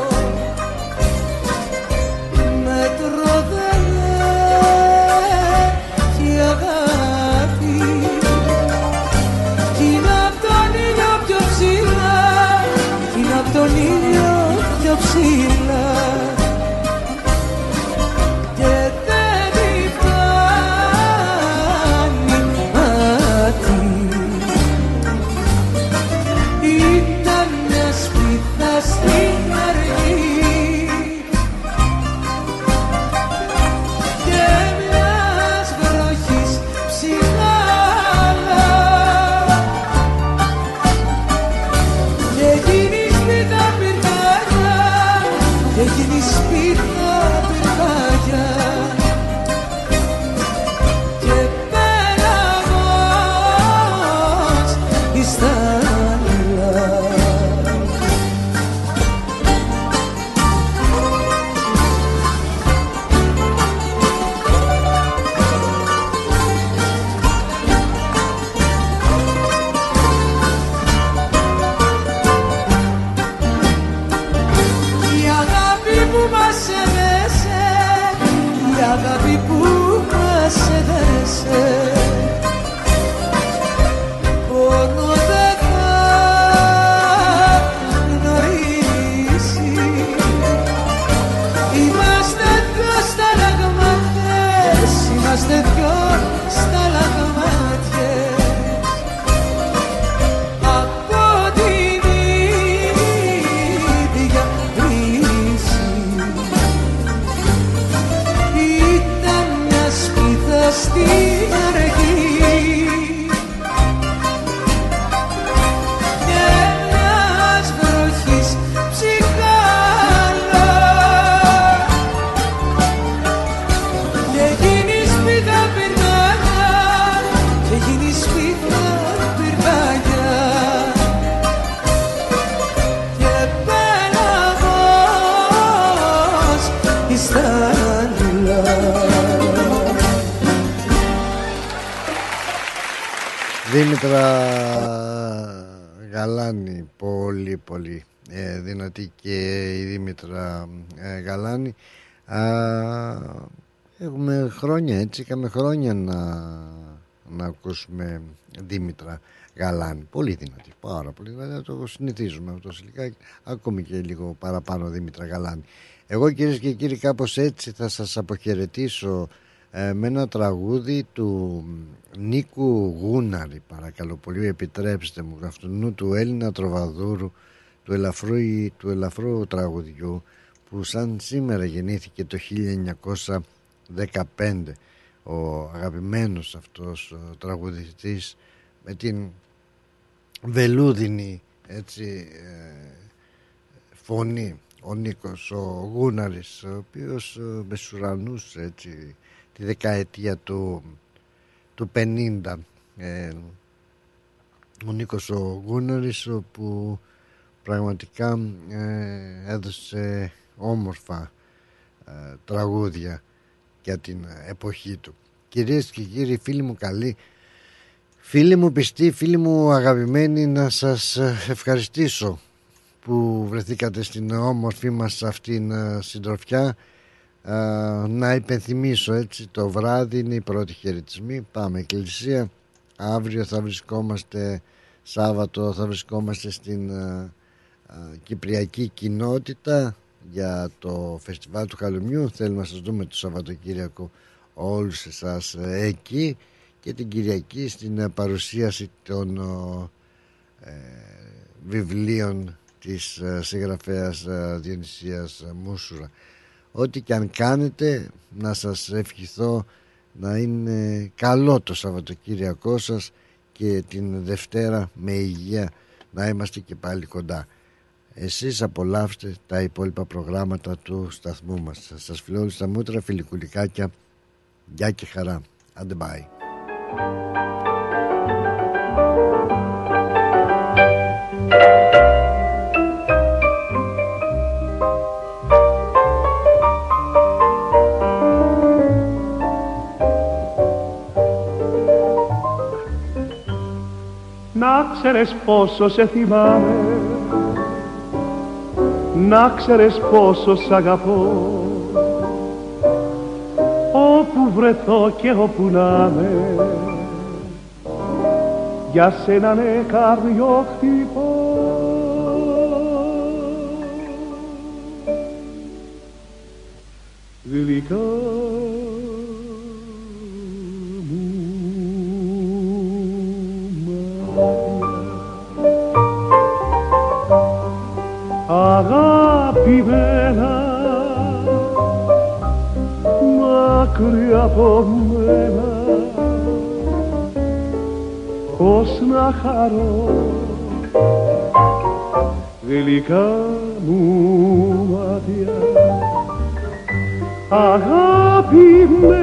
έτσι, είχαμε χρόνια να, να ακούσουμε Δήμητρα Γαλάνη. Πολύ δυνατή, πάρα πολύ δυνατή. Το συνηθίζουμε αυτό λιγάκι. Ακόμη και λίγο παραπάνω Δήμητρα Γαλάνη. Εγώ κυρίες και κύριοι κάπως έτσι θα σας αποχαιρετήσω ε, με ένα τραγούδι του Νίκου Γούναρη παρακαλώ πολύ επιτρέψτε μου αυτού του Έλληνα τροβαδούρου του ελαφρού, του ελαφρού τραγουδιού που σαν σήμερα γεννήθηκε το 1915 ο αγαπημένος αυτός ο τραγουδιστής με την βελούδινη έτσι, ε, φωνή ο Νίκος ο Γούναρης ο οποίος ε, μεσουρανούσε έτσι τη δεκαετία του, του 50 ε, ο Νίκος ο Γούναρης που πραγματικά ε, έδωσε όμορφα ε, τραγούδια για την εποχή του. Κυρίες και κύριοι φίλοι μου καλοί φίλοι μου πιστοί φίλοι μου αγαπημένοι να σας ευχαριστήσω που βρεθήκατε στην όμορφη μας αυτήν συντροφιά. Να υπενθυμίσω έτσι το βράδυ είναι η πρώτη χαιρετισμή πάμε εκκλησία. Αύριο θα βρισκόμαστε Σάββατο θα βρισκόμαστε στην Κυπριακή κοινότητα για το φεστιβάλ του Καλουμιού θέλουμε να σας δούμε το Σαββατοκύριακο όλους εσάς ε, εκεί και την Κυριακή στην ε, παρουσίαση των ε, βιβλίων της ε, συγγραφέας ε, Διονυσίας Μούσουρα ό,τι και αν κάνετε να σας ευχηθώ να είναι καλό το Σαββατοκύριακό σας και την Δευτέρα με υγεία να είμαστε και πάλι κοντά. Εσείς απολαύστε τα υπόλοιπα προγράμματα του σταθμού μας. Σας φιλώ στα μούτρα φιλικουλικάκια. Γεια και χαρά. Άντε bye. Να ξέρεις πόσο σε θυμάμαι Να ξέρεις πόσο σ' αγαπώ. Όπου βρεθώ και όπου να με Για σένα ναι καρδιό χτυπώ. Γλυκά αγαπημένα μακριά από μένα. Πως να χαρώ γλυκά μου μάτια αγαπημένα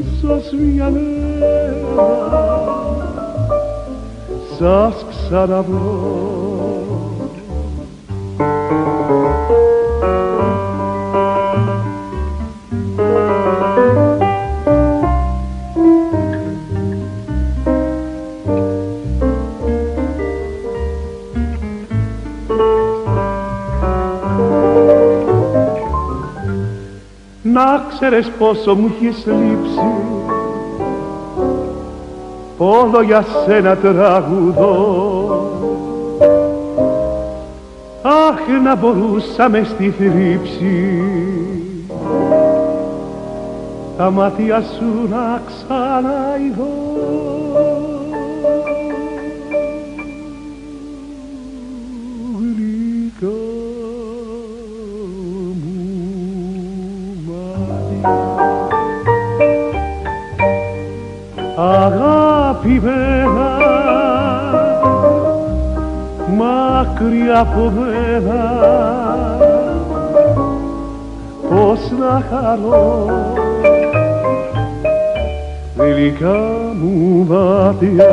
ίσως μια μέρα. Σας ξαναβρω Να ξέρεις πόσο μου έχεις λείψει. Όλο για σένα τραγουδώ να μπορούσαμε στη θρύψη τα μάτια σου να ξαναειδώ μάτια